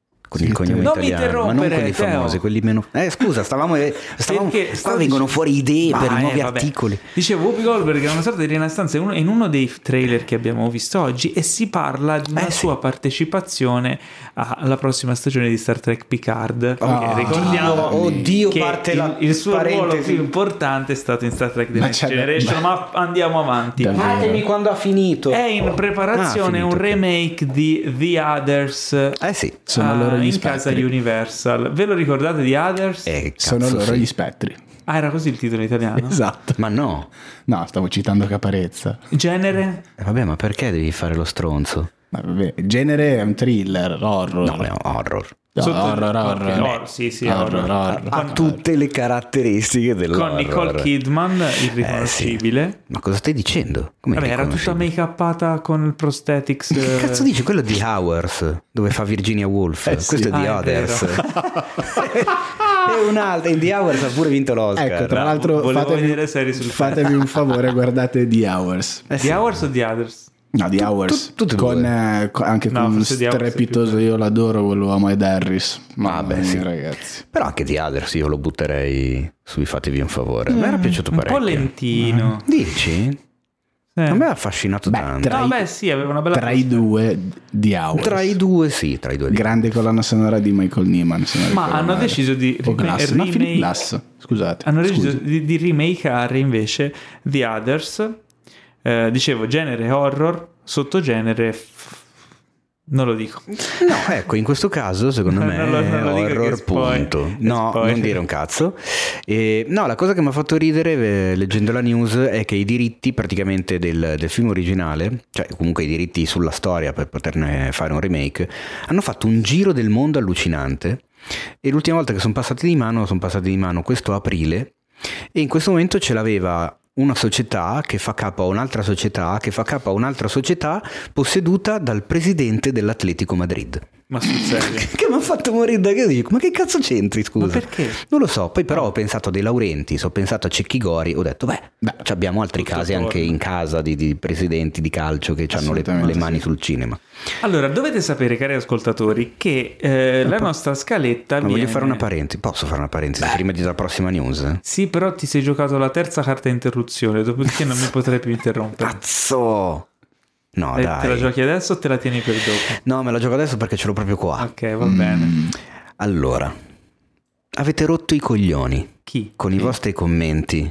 con Sì, il cognome non mi italiano, ma non quelli Teo. famosi, quelli meno. Eh, scusa, stavamo. stavamo Perché qua vengono fuori idee per Ma, i nuovi eh, vabbè. articoli. Dicevo, Whoopi Goldberg è una sorta di renaissance in uno, in uno dei trailer che abbiamo visto oggi e si parla di una Eh, sì. sua partecipazione a- alla prossima stagione di Star Trek Picard. Ah, ricordiamo oddio, che parte il, la il suo ruolo parentesi. più importante è stato in Star Trek The Ma Next Generation, ma andiamo avanti. Fatemi quando ha finito. È in Ah, preparazione un finito, ok. remake di The Others Eh sì. Sono ah, loro gli in casa spettri. Ve lo ricordate di Others? Eh, Sono loro sì. gli spettri. Ah, era così il titolo italiano? Esatto. Ma no. No, stavo citando Caparezza. Genere? Eh, vabbè, ma perché devi fare lo stronzo? Ma vabbè, genere è un thriller, horror. No, è un horror. Sotto- horror, horror. ok, horror, sì, sì, horror, horror. horror. Ha tutte le caratteristiche dell'horror. Con Nicole Kidman, Eh, irriconoscibile. Ma cosa stai dicendo? Come Vabbè, era tutta make-upata con il prosthetics. Che eh, cazzo dici? Quello di Hours, dove fa Virginia Woolf. Eh, sì. Questo è di Ah, è Others. vero. è un'altra. In The Hours ha pure vinto l'Oscar. Ecco, tra l'altro fatevi, vedere serie sul fatevi un favore, guardate The Hours. Eh sì. The Hours o The Others? No, The Hours. tu- e con, eh, co- anche No, con strepitoso io l'adoro quell'uomo ed Harris. Ma Vabbè, beh, sì. ragazzi. Però anche The Others io lo butterei sui fatevi un favore. Mi era piaciuto Un parecchio. po' lentino. Dici? Eh. A me ha affascinato Beh, tanto. tra No, i- beh, sì, aveva una bella. Tra i due The Hours. Tra i due, sì, tra i due. Grande colonna sonora di Michael non Ma hanno male. deciso di O Glass. remake- No, Glass. Scusate. Hanno deciso scusi. di, di remakeare invece The Others. Eh, dicevo, genere horror, sottogenere. f- Non lo dico. No, ecco, in questo caso secondo me Non lo- non lo horror spoil- punto. No, non dire un cazzo. E, no, la cosa che mi ha fatto ridere eh, leggendo la news è che i diritti praticamente del, del film originale, cioè comunque i diritti sulla storia per poterne fare un remake, hanno fatto un giro del mondo allucinante e l'ultima volta che sono passati di mano, sono passati di mano questo aprile e in questo momento ce l'aveva una società che fa capo a un'altra società, che fa capo a un'altra società posseduta dal presidente dell'Atletico Madrid. Ma sul serio. Che mi ha fatto morire da che dico, ma che cazzo c'entri, scusa? Ma perché? Non lo so, poi però ho pensato a De Laurentiis, ho pensato a Cecchi Gori, ho detto, beh, Beh, abbiamo altri tutto casi anche in casa di, di presidenti di calcio che hanno le, le mani sì. sul cinema. Allora, dovete sapere, cari ascoltatori, che eh, la nostra scaletta Ma viene... voglio fare una parentesi, posso fare una parentesi prima di la prossima news? Sì, però ti sei giocato la terza carta interruzione, dopodiché non mi potrai più interrompere. Cazzo! No, Eh, te la dai. giochi adesso o te la tieni per dopo? No, me la gioco adesso perché ce l'ho proprio qua. Ok, va bene. Allora, avete rotto i coglioni Chi? con i vostri commenti.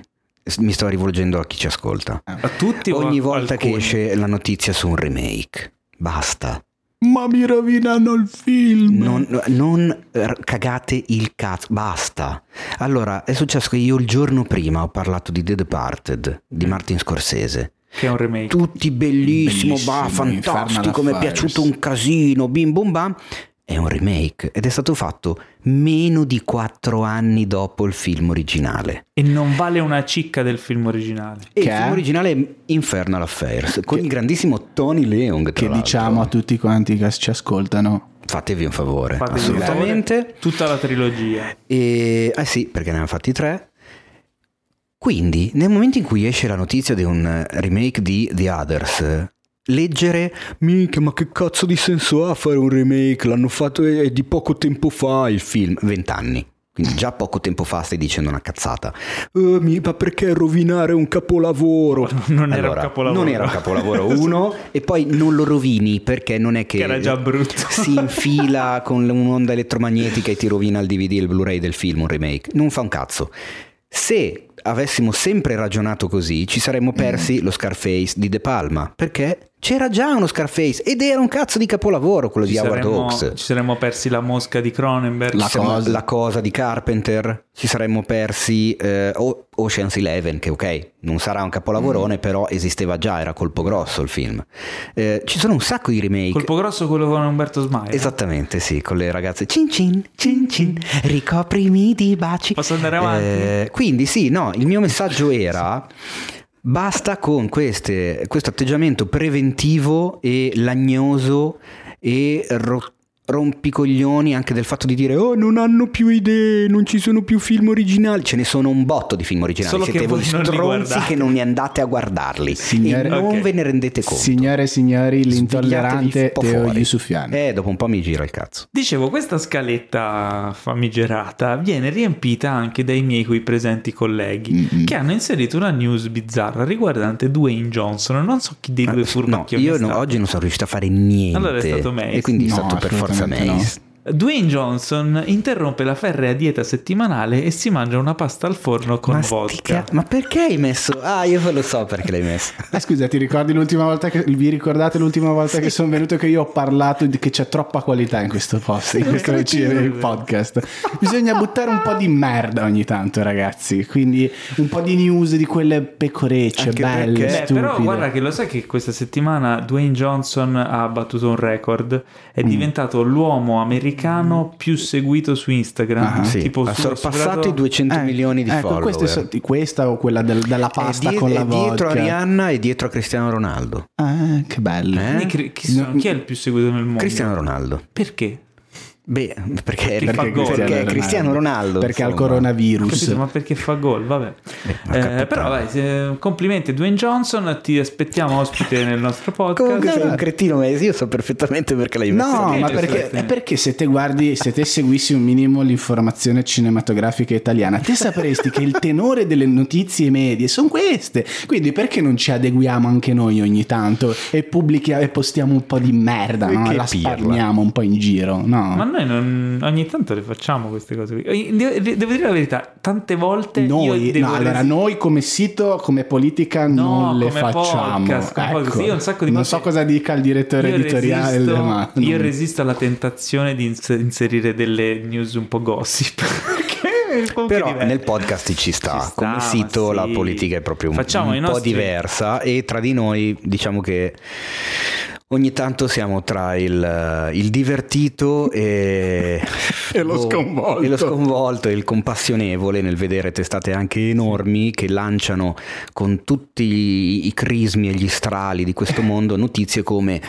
Mi sto rivolgendo a chi ci ascolta. A tutti Ogni volta che alcuni? esce la notizia su un remake. Basta. Ma mi rovinano il film. Non, non cagate il cazzo, basta. Allora, è successo che io il giorno prima ho parlato di The Departed di Martin Scorsese. Che è un remake. Tutti bellissimo, Bellissimo, bah, fantastico, mi è piaciuto un casino, bim bum bam. È un remake ed è stato fatto meno di quattro anni dopo il film originale. E non vale una cicca del film originale. E Che il film è? originale è Infernal Affairs con il grandissimo Tony Leung. Che l'altro. diciamo a tutti quanti che ci ascoltano. Fatevi un favore, Fatevi un assolutamente. favore, Tutta la trilogia. E, eh sì, perché ne hanno fatti tre. Quindi, nel momento in cui esce la notizia di un remake di The Others, leggere, mica, ma che cazzo di senso ha fare un remake? L'hanno fatto eh, di poco tempo fa il film, vent'anni. Quindi già poco tempo fa stai dicendo una cazzata. "Eh, mi- ma perché rovinare un capolavoro? Non era un Allora, capolavoro. Non era un capolavoro uno e poi non lo rovini perché non è che, Che era già brutto. si infila con un'onda elettromagnetica e ti rovina il DVD e il Blu-ray del film, un remake. Non fa un cazzo. Se avessimo sempre ragionato così, ci saremmo persi lo Scarface di De Palma, perché c'era già uno Scarface ed era un cazzo di capolavoro quello Ci di Howard Hawks. ci saremmo persi la mosca di Cronenberg. La cosa. la cosa di Carpenter, ci saremmo persi eh, Ocean's Eleven, che ok, non sarà un capolavorone, Mm. però esisteva già, era colpo grosso il film. Eh, ci sono un sacco di remake. Colpo grosso quello con Umberto Smaia. Esattamente, sì, con le ragazze cin cin, cin cin, ricoprimi di baci. Posso andare avanti? Eh, quindi sì, no, il mio messaggio era basta con queste- questo atteggiamento preventivo e lagnoso e ro- rompicoglioni anche del fatto di dire oh non hanno più idee, non ci sono più film originali, ce ne sono un botto di film originali, Solo siete che voi stronzi che non ne andate a guardarli Signore- e non Ok. ve ne rendete conto. Signore e signori, l'intollerante Teo fuori. Yusufiani. Eh, dopo un po' mi gira il cazzo. Dicevo, questa scaletta famigerata viene riempita anche dai miei qui presenti colleghi Mm-mm. che hanno inserito una news bizzarra riguardante Dwayne Johnson. Non so chi dei due Ah, No, furbacchioni io è no, oggi non sono riuscito a fare niente. Allora è stato Mace. E quindi è No, stato per forza assolutamente Mace. Dwayne Johnson interrompe la ferrea dieta settimanale e si mangia una pasta al forno con Ma, vodka. ca- ma perché hai messo? Ah, io lo so perché l'hai messo. Eh, scusa, ti ricordi l'ultima volta che vi ricordate l'ultima volta che sono venuto che io ho parlato di che c'è troppa qualità in questo post, in questo cretino. podcast. Bisogna buttare un po' di merda ogni tanto, ragazzi. Quindi un po' di news di quelle pecorecce Anche belle, perché- Beh, stupide. però guarda che lo sai che questa settimana Dwayne Johnson ha battuto un record, è Mm. diventato l'uomo americano più seguito su Instagram, Ah, Sì, tipo ha sorpassato i 200 Eh, milioni di ecco, follower. so- questa o quella del- della È pasta die- con la è dietro vodka. a Rihanna e dietro a Cristiano Ronaldo. Ah, che bello. Eh? Chi, sono- chi è il più seguito nel mondo? Cristiano Ronaldo. Perché? Beh, perché, Perché fa perché, gol. perché Cristiano Ronaldo. Perché ha il insomma. Ho coronavirus. capito, ma perché fa gol? Vabbè. Eh, capitano. però vai, se- complimenti Dwayne Johnson, ti aspettiamo ospite nel nostro podcast. Comunque sei un cretino, ma io so perfettamente perché l'hai messo. No, ma perché, perché se te guardi, se te seguissi un minimo l'informazione cinematografica italiana, te sapresti che il tenore delle notizie medie sono queste. Quindi perché non ci adeguiamo anche noi ogni tanto e pubblichiamo e postiamo un po' di merda, no? Che la pirla. sparniamo un po' in giro, no? Ma noi non- ogni tanto le facciamo queste cose. qui. Devo, devo dire la verità, tante volte io Noi, devo no, allora resi- noi come sito, come politica No, non le facciamo. podcast. Ecco, Io un sacco di non so cosa dica il direttore io editoriale, resisto, ma io non- resisto alla tentazione di ins- inserire delle news un po' gossip. Però nel podcast ci sta, Ci sta, come sito sì. la politica è proprio un, Facciamo un po' nostri- diversa e tra di noi diciamo che ogni tanto siamo tra il, il divertito e, E lo sconvolto. e lo sconvolto e il compassionevole nel vedere testate anche enormi che lanciano con tutti i, crismi e gli strali di questo mondo notizie come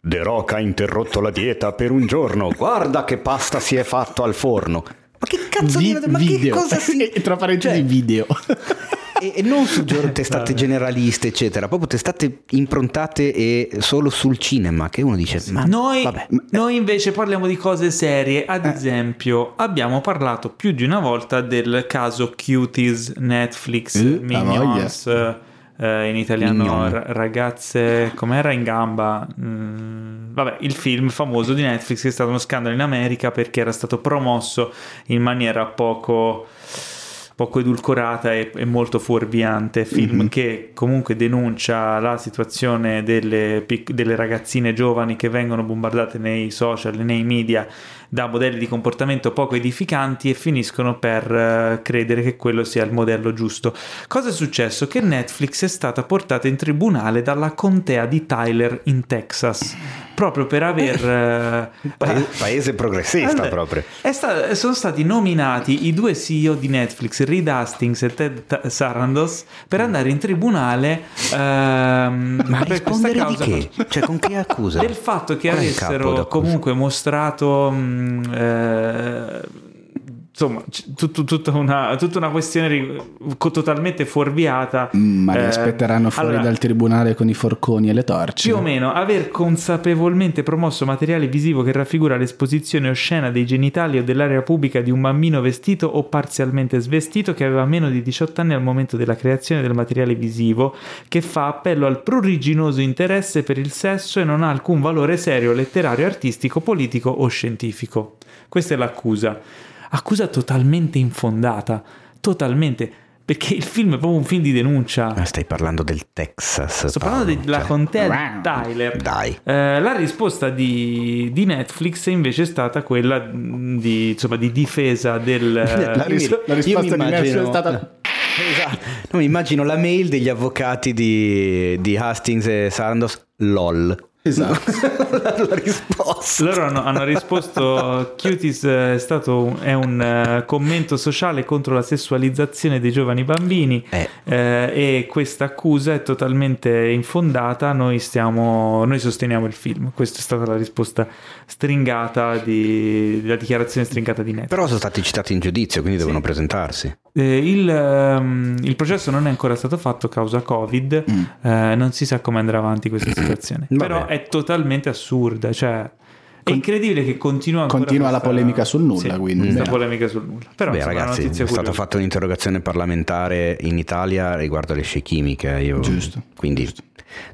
The Rock ha interrotto la dieta per un giorno. Guarda che pasta si è fatto al forno. Ma che cazzo di ma che video. cosa si tra parentesi Cioè, video. e, non su testate generaliste, eccetera, proprio testate improntate e solo sul cinema. Che uno dice: Ma Noi, noi invece parliamo di cose serie, ad esempio abbiamo parlato più di una volta del caso Cuties Netflix Eh, Minions, eh, in italiano Mignon. ra- ragazze, com'era in gamba? Mm, vabbè, il film famoso di Netflix che è stato uno scandalo in America perché era stato promosso in maniera poco poco edulcorata e, e molto fuorviante, film Mhm. che comunque denuncia la situazione delle, pic- delle ragazzine giovani che vengono bombardate nei social, nei media da modelli di comportamento poco edificanti e finiscono per eh, credere che quello sia il modello giusto. Cosa è successo? Che Netflix è stata portata in tribunale dalla contea di Tyler in Texas proprio per aver eh, paese, paese progressista allora, proprio. è sta- sono stati nominati i due CEO di Netflix, Reed Hastings e Ted Sarandos, per andare in tribunale ehm, Ma per questa rispondere di causa. che? Cioè, con che accusa? Del fatto che Qual avessero comunque mostrato mh, um, insomma, tut- tutta, una, tutta una questione totalmente fuorviata. Mm, Ma li Eh, aspetteranno fuori allora, dal tribunale con i forconi e le torce. Più o meno aver consapevolmente promosso materiale visivo che raffigura l'esposizione oscena dei genitali o dell'area pubblica di un bambino vestito o parzialmente svestito che aveva meno di 18 anni al momento della creazione del materiale visivo, che fa appello al pruriginoso interesse per il sesso e non ha alcun valore serio, letterario, artistico, politico o scientifico. Questa è l'accusa. Accusa totalmente infondata, totalmente, perché il film è proprio un film di denuncia. Ah, Stai parlando del Texas. Sto parlando Paolo, della cioè, contea di Tyler. Dai. Eh, la risposta di, di Netflix invece è stata quella di, insomma, di difesa del... La, ris- Io la mi risposta di immagino- è stata... Esatto. No, mi immagino la mail degli avvocati di, di Hastings e Sarandos. LOL. Esatto. la, risposta. Loro hanno, hanno risposto Cuties è stato un, è un eh, commento sociale contro la sessualizzazione dei giovani bambini Eh. eh, e questa accusa è totalmente infondata noi, stiamo, noi sosteniamo il film questa è stata la risposta stringata di, la dichiarazione stringata di Netflix Però sono stati citati in giudizio, quindi devono presentarsi. Eh, il, ehm, il processo non è ancora stato fatto causa Covid, eh, non si sa come andrà avanti questa situazione. Vabbè. Però è totalmente assurda, cioè è incredibile che continua ancora Continua la questa- polemica sul nulla, Sì, quindi. questa polemica sul nulla. Però Beh, ragazzi, è stata fatta un'interrogazione parlamentare in Italia riguardo alle scie chimiche. Io... Giusto, Quindi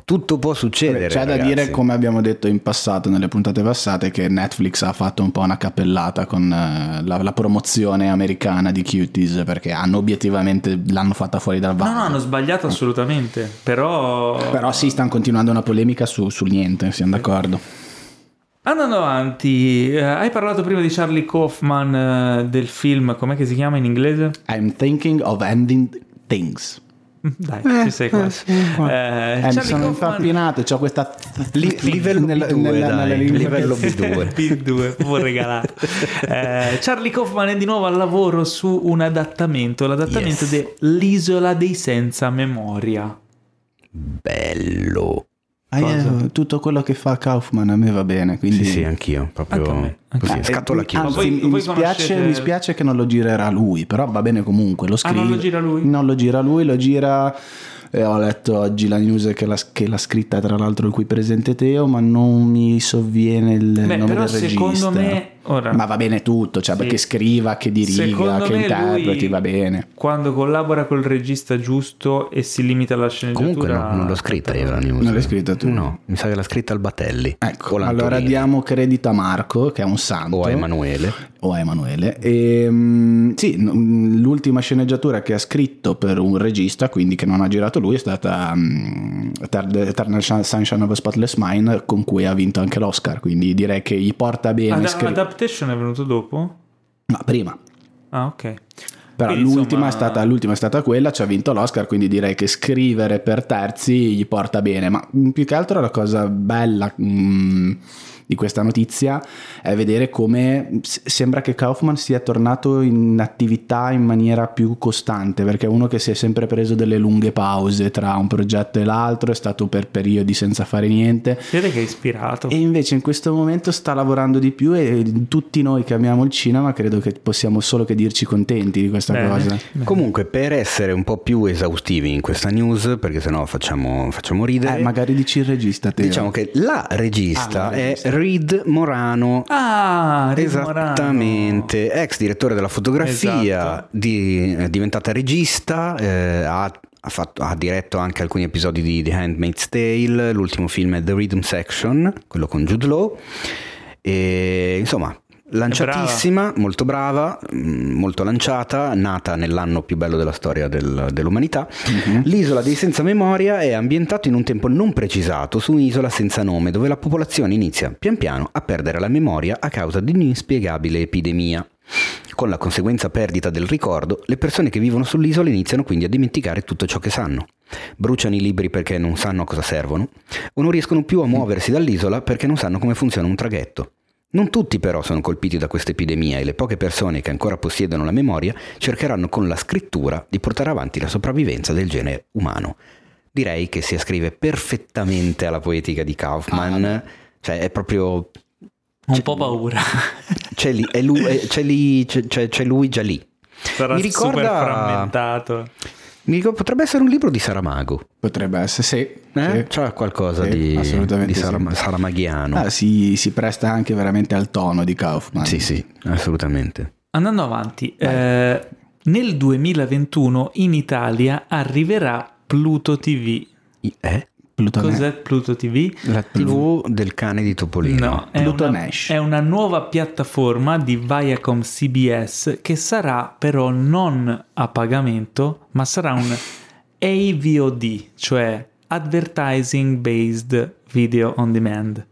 tutto può succedere. C'è da ragazzi. dire, come abbiamo detto in passato, nelle puntate passate, che Netflix ha fatto un po' una cappellata con eh, la, la promozione americana di Cuties perché hanno obiettivamente l'hanno fatta fuori dal No, vaso. no, hanno sbagliato assolutamente, però... Però sì, stanno continuando una polemica su, sul niente, siamo d'accordo. Andando avanti, eh, hai parlato prima di Charlie Kaufman eh, del film, com'è che si chiama in inglese? I'm thinking of ending things. Dai, ci sei quasi. Eh, Eh, mi Charlie sono Kaufman- infappinato, c'ho questa... Li- livello nella- B2, nella- dai, nella livello che- B2. B2, proprio regalato. Eh, Charlie Kaufman è di nuovo al lavoro su un adattamento, l'adattamento Yes. de L'isola dei senza memoria. Bello. Ah, eh, tutto quello che fa Kaufman a me va bene, quindi... Sì, sì, anch'io. Proprio Anche così, me. scatola Eh, chiusa. anzi, Voi- mi, voi spiace, conoscete- mi spiace che non lo girerà lui, però va bene comunque. Lo Ah, scrive. non lo gira lui? Non lo gira lui, lo gira. eh, ho letto oggi la news che l'ha, che l'ha scritta, tra l'altro, il cui presente Teo, ma non mi sovviene il Beh, nome però del regista. secondo me ora Ma va bene tutto, cioè Sì. perché scriva, che diriga, che interpreti, va bene. quando collabora col regista giusto e si limita alla sceneggiatura Comunque no, non l'ho scritta io la news. Non l'hai scritta tu? No, mi sa che l'ha scritta il Batelli. Ecco, allora diamo credito a Marco, che è un santo. O a Emanuele. o a Emanuele. E, mm, sì, l'ultima sceneggiatura che ha scritto per un regista, quindi che non ha girato lui, è stata mm, Eter- Eternal Sunshine of a Spotless Mind, con cui ha vinto anche l'Oscar. Quindi direi che gli porta bene. Ad- scri- Adaptation è venuto dopo? no, prima. Ah, ok. Però Quindi, l'ultima, insomma- è stata, l'ultima è stata quella, ci ha vinto l'Oscar, quindi direi che scrivere per terzi gli porta bene. Ma più che altro la cosa bella mm, di questa notizia è vedere come s- sembra che Kaufman sia tornato in attività in maniera più costante, perché è uno che si è sempre preso delle lunghe pause tra un progetto e l'altro, è stato per periodi senza fare niente. Vede che è ispirato. E invece in questo momento sta lavorando di più e tutti noi che amiamo il cinema credo che possiamo solo che dirci contenti di questa Bene. cosa. Bene. Comunque, per essere un po' più esaustivi in questa news, perché sennò facciamo, facciamo ridere, Eh, magari dici il regista te. diciamo che la regista Ah, la è regista. Reed Morano. Ah, Rick Esattamente, ex direttore della fotografia, Esatto. di- è diventata regista, eh, ha, ha fatto- ha diretto anche alcuni episodi di The Handmaid's Tale, l'ultimo film è The Rhythm Section, quello con Jude Law, e insomma lanciatissima, molto brava, mm, molto lanciata, nata nell'anno più bello della storia del- dell'umanità. L'isola dei senza memoria è ambientato in un tempo non precisato su un'isola senza nome dove la popolazione inizia pian piano a perdere la memoria a causa di un'inspiegabile epidemia. Con la conseguenza perdita del ricordo, le persone che vivono sull'isola iniziano quindi a dimenticare tutto ciò che sanno. Bruciano i libri perché non sanno a cosa servono, o non riescono più a muoversi dall'isola perché non sanno come funziona un traghetto. Non tutti però sono colpiti da questa epidemia e le poche persone che ancora possiedono la memoria cercheranno con la scrittura di portare avanti la sopravvivenza del genere umano. Direi che si ascrive perfettamente alla poetica di Kaufman, cioè è proprio Un po' paura. c'è, lì, è lui, c'è, lì, c'è, c'è- c'è lui già lì. Sarà Mi ricorda- super frammentato. Mi ricordo- potrebbe essere un libro di Saramago. Potrebbe essere, sì. Eh? sì. C'ha qualcosa Sì, di, di sì. Saram- saramaghiano. Ah, si, si presta anche veramente al tono di Kaufman. sì, sì, assolutamente. Andando avanti, eh, nel 2021 in Italia arriverà Pluto TV. Eh? Plutone- Cos'è Pluto TV? La TV del cane di Topolino. No, è Pluto una, Nash. è una nuova piattaforma di Viacom CBS che sarà però non a pagamento, ma sarà un AVOD, cioè Advertising Based Video on Demand.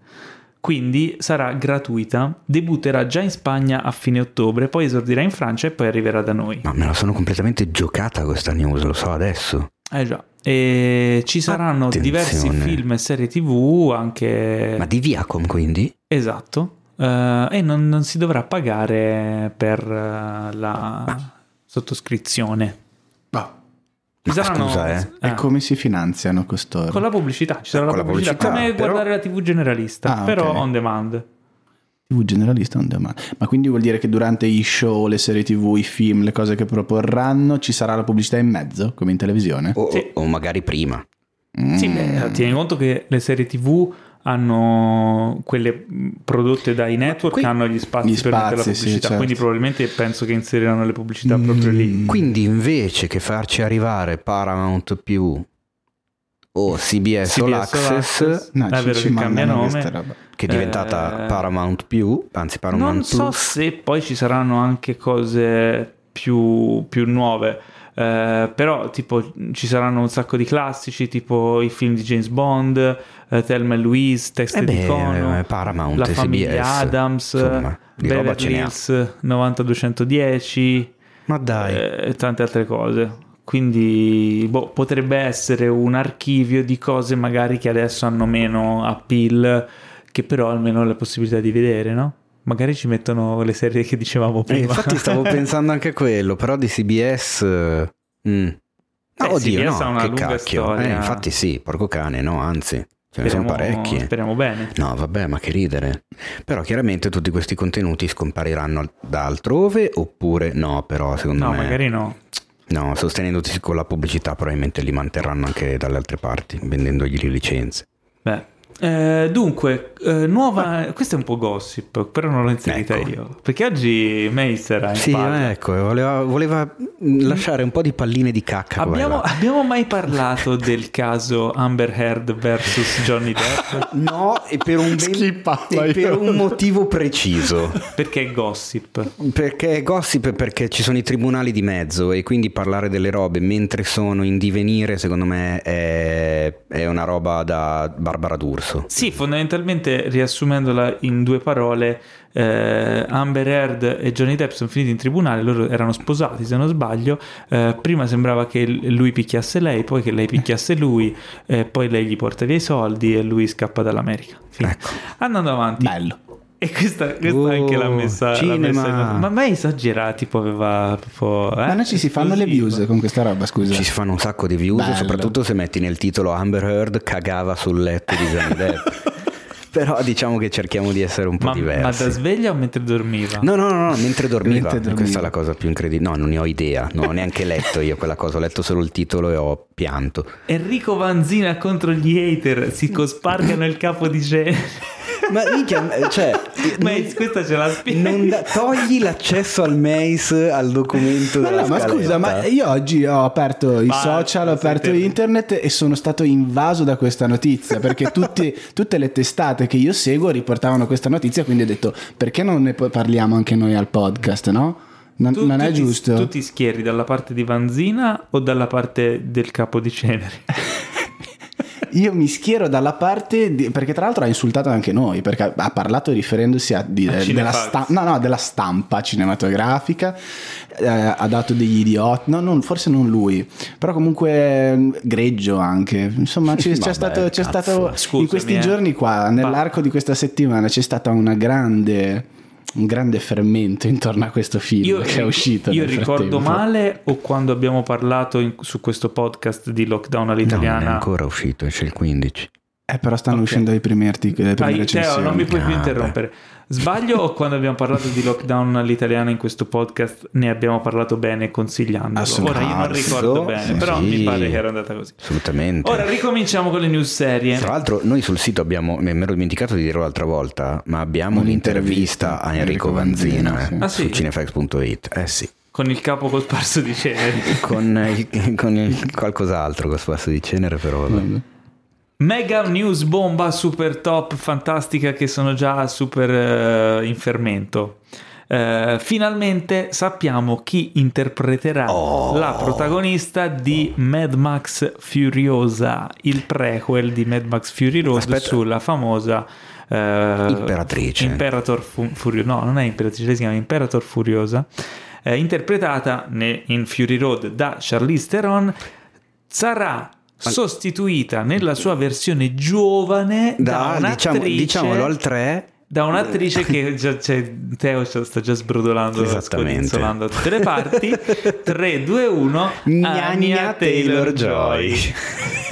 Quindi sarà gratuita, debutterà già in Spagna a fine ottobre, poi esordirà in Francia e poi arriverà da noi. Ma me la sono completamente giocata questa news, lo so adesso. Eh già, e ci saranno Attenzione. diversi film e serie tv anche... Ma di Viacom quindi? Esatto, Eh, e non, non si dovrà pagare per eh, la sottoscrizione. Ah, Ci Ma saranno- scusa, eh. E eh, come si finanziano costoro? con la pubblicità, ci sarà Con la pubblicità, pubblicità, come però- guardare la TV generalista, Ah, però ok. on demand. TV generalista on demand. Ma quindi vuol dire che durante i show, le serie TV, i film, le cose che proporranno, ci sarà la pubblicità in mezzo, come in televisione? O, Sì. o magari prima. Sì, Mm. beh, tieni conto che le serie TV hanno quelle mh, prodotte dai network Qui- hanno gli spazi, Gli per mettere la spazi, sì, pubblicità, certo. quindi probabilmente penso che inseriranno le pubblicità proprio lì. Quindi invece che farci arrivare Paramount più o CBS, CBS All l'Access, Access, No, è ci- vero ci che cambia nome. che è diventata Eh, Paramount più, anzi Paramount Non so Plus. se poi ci saranno anche cose più, più nuove. eh, però tipo ci saranno un sacco di classici tipo i film di James Bond eh, Thelma e Louise Teste Eh di beh, Cono eh, Paramount La famiglia CBS, Adams insomma, di Beverly. Hills 90210 Ma dai, eh, e tante altre cose quindi boh, potrebbe essere un archivio di cose magari che adesso hanno meno appeal che però almeno la possibilità di vedere no? magari ci mettono le serie che dicevamo Eh, prima infatti stavo pensando anche a quello, però di CBS... eh, mm. Ah, Eh, oddio, CBS no, ha una che cacchio. storia. Eh, infatti sì, porco cane, no, anzi, ce ne sono parecchie. speriamo bene No, vabbè, ma che ridere. Però chiaramente tutti questi contenuti scompariranno da altrove oppure no, però secondo no me... magari no No, sostenendosi con la pubblicità probabilmente li manterranno anche dalle altre parti, vendendogli le licenze. Beh, eh, dunque, eh, nuova. Questo è un po' gossip, però non l'ho inserita Ecco. io. Perché oggi Mace era in Sì, palla. ecco, voleva, voleva lasciare un po' di palline di cacca. Abbiamo, abbiamo mai parlato del caso Amber Heard versus Johnny Depp? No, e per un, ben- e per un motivo preciso. Perché è gossip. Perché è gossip perché ci sono i tribunali di mezzo e quindi parlare delle robe mentre sono in divenire secondo me è, è una roba da Barbara D'Urso. Sì, fondamentalmente riassumendola in due parole, eh, Amber Heard e Johnny Depp sono finiti in tribunale, loro erano sposati se non sbaglio, eh, prima sembrava che lui picchiasse lei, poi che lei picchiasse lui, eh, poi lei gli porta via i soldi e lui scappa dall'America. Fine. Ecco. Andando avanti. Bello. E questa, questa Oh, anche l'ha messa, l'ha cinema. messa in- Ma mai esagera, tipo aveva proprio... eh, Ma non ci si fanno le views con questa roba, scusa. Ci si fanno un sacco di views, Bello. soprattutto se metti nel titolo Amber Heard cagava sul letto di Johnny Depp. Però diciamo che cerchiamo di essere un po' Ma, ma diversi. da sveglia o mentre dormiva? No, no, no, no, mentre dormiva. Mentre dormiva. Questa è la cosa più incredibile. No, non ne ho idea. Non ho neanche letto io quella cosa. Ho letto solo il titolo e ho pianto. Enrico Vanzina contro gli hater si cospargano il capo di genere. Ma minchia, cioè, Ma non- questa ce la spiega. non da- togli l'accesso al Mace al documento della no, ma scusa, ma io oggi ho aperto i Basta, social, ho aperto internet e sono stato invaso da questa notizia perché tutti- tutte le testate che io seguo riportavano questa notizia, quindi ho detto perché non ne parliamo anche noi al podcast, no? Non, Tu- non tu è ti- giusto? Tu ti schieri dalla parte di Vanzina o dalla parte del capo di ceneri? Io mi schiero dalla parte di- perché tra l'altro ha insultato anche noi perché ha parlato riferendosi a, di- A della, Cinefax. sta- no, no, della stampa cinematografica eh, ha dato degli idioti no, non- forse non lui però comunque mm, greggio anche insomma c'è, Vabbè, stato, c'è stato Scusami, in questi eh. giorni qua nell'arco di questa settimana c'è stata una grande un grande fermento intorno a questo film che è uscito Io nel ricordo frattempo. male o quando abbiamo parlato in- su questo podcast di lockdown No, non è all'italiana? ancora uscito, esce il 15. eh, però stanno Ok. uscendo i primi articoli le prime Vai, Teo, recensioni non mi puoi più Ah, interrompere. Sbaglio o quando abbiamo parlato di lockdown all'italiana in questo podcast ne abbiamo parlato bene consigliandolo? Ora io non ricordo bene, però sì. mi pare che era andata così. Assolutamente. Ora ricominciamo con le news serie. Tra l'altro noi sul sito abbiamo, mi ero dimenticato di dirlo l'altra volta, ma abbiamo Un'intervista un'intervista a Enrico Enrico Vanzina, Vanzina. Ah, sì? su cinefax.it. Eh sì, Con il capo cosparso di ceneri. con, il- con il- qualcos'altro con spasso di cenere però vabbè. Mega news bomba super top fantastica che sono già super eh, in fermento. Eh, finalmente sappiamo chi interpreterà Oh. la protagonista di Mad Max Furiosa, il prequel di Mad Max Fury Road Aspetta. sulla famosa eh, Imperatrice. Imperator Fu- Furiosa. No, non è Imperatrice, si chiama Imperator Furiosa. interpretata ne- in Fury Road da Charlize Theron, sarà sostituita nella sua versione giovane da, da, diciamo, un'attrice diciamolo al 3 da un'attrice che già, c'è, Teo sta già sbrodolando scodinzolando da tutte le parti. 3, 2, 1 Anya Taylor-Joy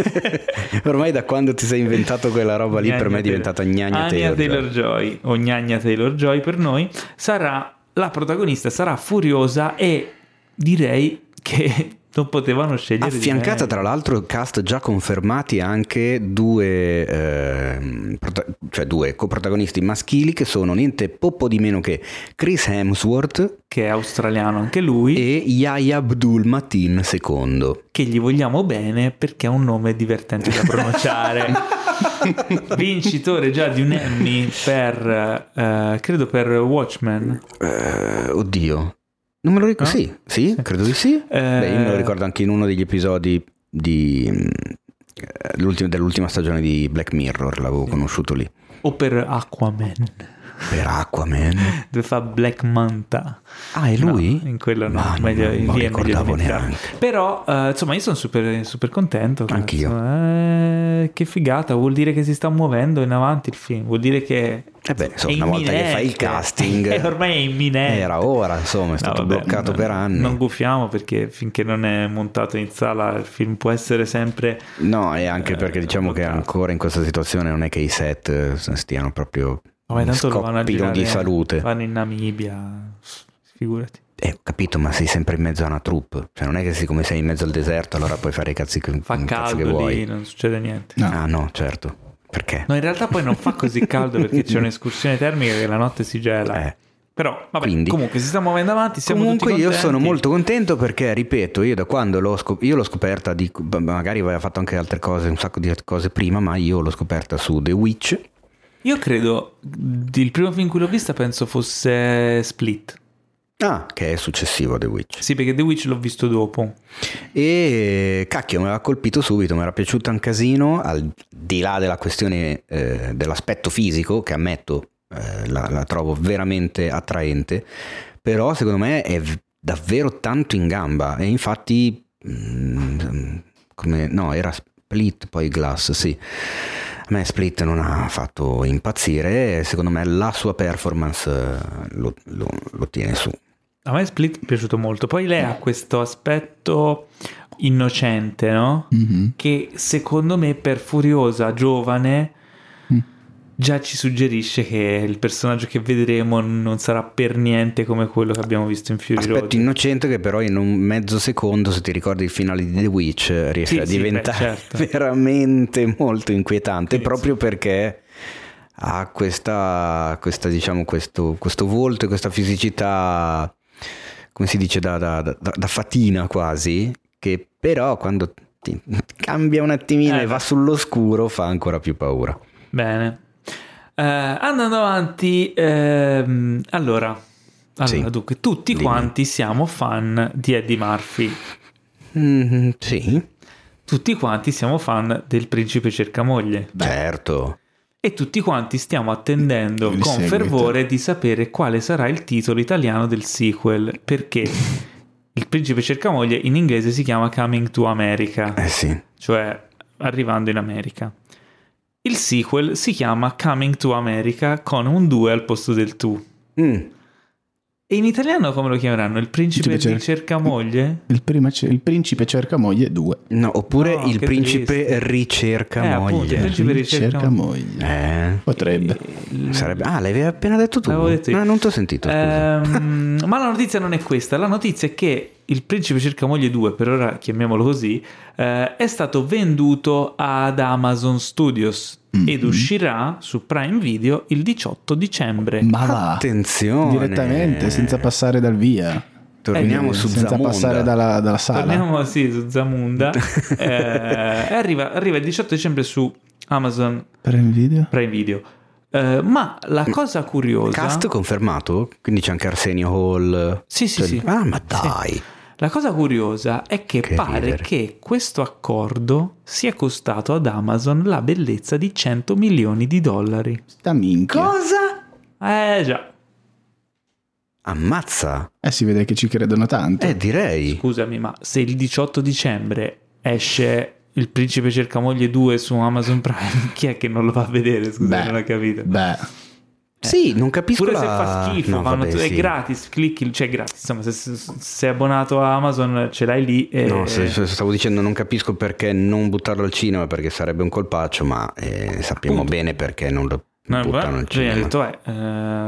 ormai da quando ti sei inventato quella roba lì per Gnagna me è diventata gnagna Anya Taylor Taylor-Joy o Gnagna Taylor-Joy per noi sarà la protagonista sarà furiosa e direi che non potevano scegliere Affiancata tra l'altro cast già confermati anche due, ehm, prota- cioè due coprotagonisti maschili che sono niente poco di meno che Chris Hemsworth che è australiano anche lui e Yahya Abdul Matin II. che gli vogliamo bene perché ha un nome divertente da pronunciare. Vincitore già di un Emmy per, eh, credo per Watchmen. Eh, oddio, non me lo ricordo. No? Sì, sì, credo di sì. Eh, Beh, io me lo ricordo anche in uno degli episodi di, eh, dell'ultima stagione di Black Mirror, l'avevo conosciuto lì. O per Aquaman, Per Aquaman. dove fa Black Manta. Ah, è lui? No, in quello no, non- meglio, non lì lo è meglio ricordavo neanche. Però, eh, insomma, io sono super, super contento. Anch'io. Eh, che figata, vuol dire che si sta muovendo in avanti il film, vuol dire che... Eh beh, insomma, una volta che fai il casting... Eh, ormai è imminente. Era ora, insomma, è stato No, vabbè, bloccato non- per anni. Non guffiamo perché finché non è montato in sala il film può essere sempre... No, e anche Eh, perché diciamo che bloccato. ancora in questa situazione non è che i set eh, stiano proprio Vabbè, in tanto lo vanno a girare, di salute. Vanno in Namibia, figurati. Eh, ho capito, ma sei sempre in mezzo a una troupe. Cioè, non è che siccome sei in mezzo al deserto, allora puoi fare i cazzi che, Fa cazzi che caldo vuoi. lì, non succede niente. No. Ah, no, certo. Perché? No, in realtà poi non fa così caldo perché c'è un'escursione termica che la notte si gela. Eh. Però, vabbè, Quindi- comunque si sta muovendo avanti, siamo Comunque tutti io sono molto contento perché, ripeto, io da quando l'ho, scop- io l'ho scoperta, di, magari aveva fatto anche altre cose, un sacco di altre cose prima, ma io l'ho scoperta su The Witch. Io credo, il primo film in cui l'ho vista penso fosse Split. Ah, che è successivo a The Witch. Sì, perché The Witch l'ho visto dopo. E cacchio, mi aveva colpito subito, mi era piaciuta un casino, al di là della questione eh, dell'aspetto fisico, che ammetto eh, la, la trovo veramente attraente, però secondo me è davvero tanto in gamba e infatti, mm, come, no, era Split, poi Glass, sì. A me Split non ha fatto impazzire e secondo me la sua performance eh, lo, lo- lo tiene su. A me Split è piaciuto molto. Poi lei ha questo aspetto innocente, no? Mhm. Che secondo me per Furiosa, giovane. Già ci suggerisce che il personaggio che vedremo non sarà per niente come quello che abbiamo visto in Fury Road. Aspetto innocente che però in un mezzo secondo, se ti ricordi il finale di The Witch, riesce Sì, a sì, beh, diventare certo. veramente molto inquietante, Sì, proprio perché ha questa, questa, diciamo, questo, questo volto e questa fisicità, come si dice, da, da- da- da fatina quasi, che però quando ti cambia un attimino Eh, e va beh. sull'oscuro fa ancora più paura. Bene. Eh, andando avanti, ehm, allora, allora Sì. dunque, tutti Dimmi. quanti siamo fan di Eddie Murphy. Mm, sì, Tutti quanti siamo fan del Principe Cercamoglie. certo. E tutti quanti stiamo attendendo Il con seguito. fervore di sapere quale sarà il titolo italiano del sequel. Perché il Principe Cercamoglie in inglese si chiama Coming to America, Eh sì. cioè arrivando in America. Il sequel si chiama Coming to America con un 2 al posto del tu. Mm. E in italiano come lo chiameranno? Il principe, Principe di cer- cerca moglie? Il, prima il principe cerca moglie 2. No, oppure No, il principe triste. ricerca Eh, appunto, il moglie. principe ricerca Cerca moglie. Eh, Potrebbe. sarebbe... Ah, l'avevi appena detto tu? L'avevo detto io. Ah, non ti ho sentito, scusa. Ehm, ma la notizia non è questa, la notizia è che il Principe Cerca Moglie 2, per ora chiamiamolo così, eh, è stato venduto ad Amazon Studios ed uscirà su Prime Video il 18 dicembre. Ma va. Attenzione. Direttamente, senza passare dal via. Torniamo Eh, su senza Zamonda. passare dalla, dalla sala. Torniamo sì, su Zamunda. Eh, arriva, arriva il 18 dicembre su Amazon Per il video? Prime Video. Eh, ma la cosa curiosa... Cast confermato? Quindi c'è anche Arsenio Hall. Sì, sì, Cioè- sì. Ah, ma dai. La cosa curiosa è che, Che pare ridere. che questo accordo sia costato ad Amazon la bellezza di 100 milioni di dollari. Sta minchia. Cosa? Eh già, Ammazza. Eh, si vede che ci credono tanto. Eh, direi. scusami, ma se il 18 dicembre esce Il Principe cerca moglie 2 su Amazon Prime, chi è che non lo va a vedere? Scusa, Beh. non ho capito. Beh, Sì, non capisco Pure la... se fa schifo, No, vabbè, è sì. gratis, clicchi, cioè è gratis, insomma, se, se- se sei abbonato a Amazon ce l'hai lì e... No, se- stavo dicendo non capisco perché non buttarlo al cinema perché sarebbe un colpaccio, ma eh, sappiamo Punto. bene perché non lo No, buttano beh, al cinema. detto, eh,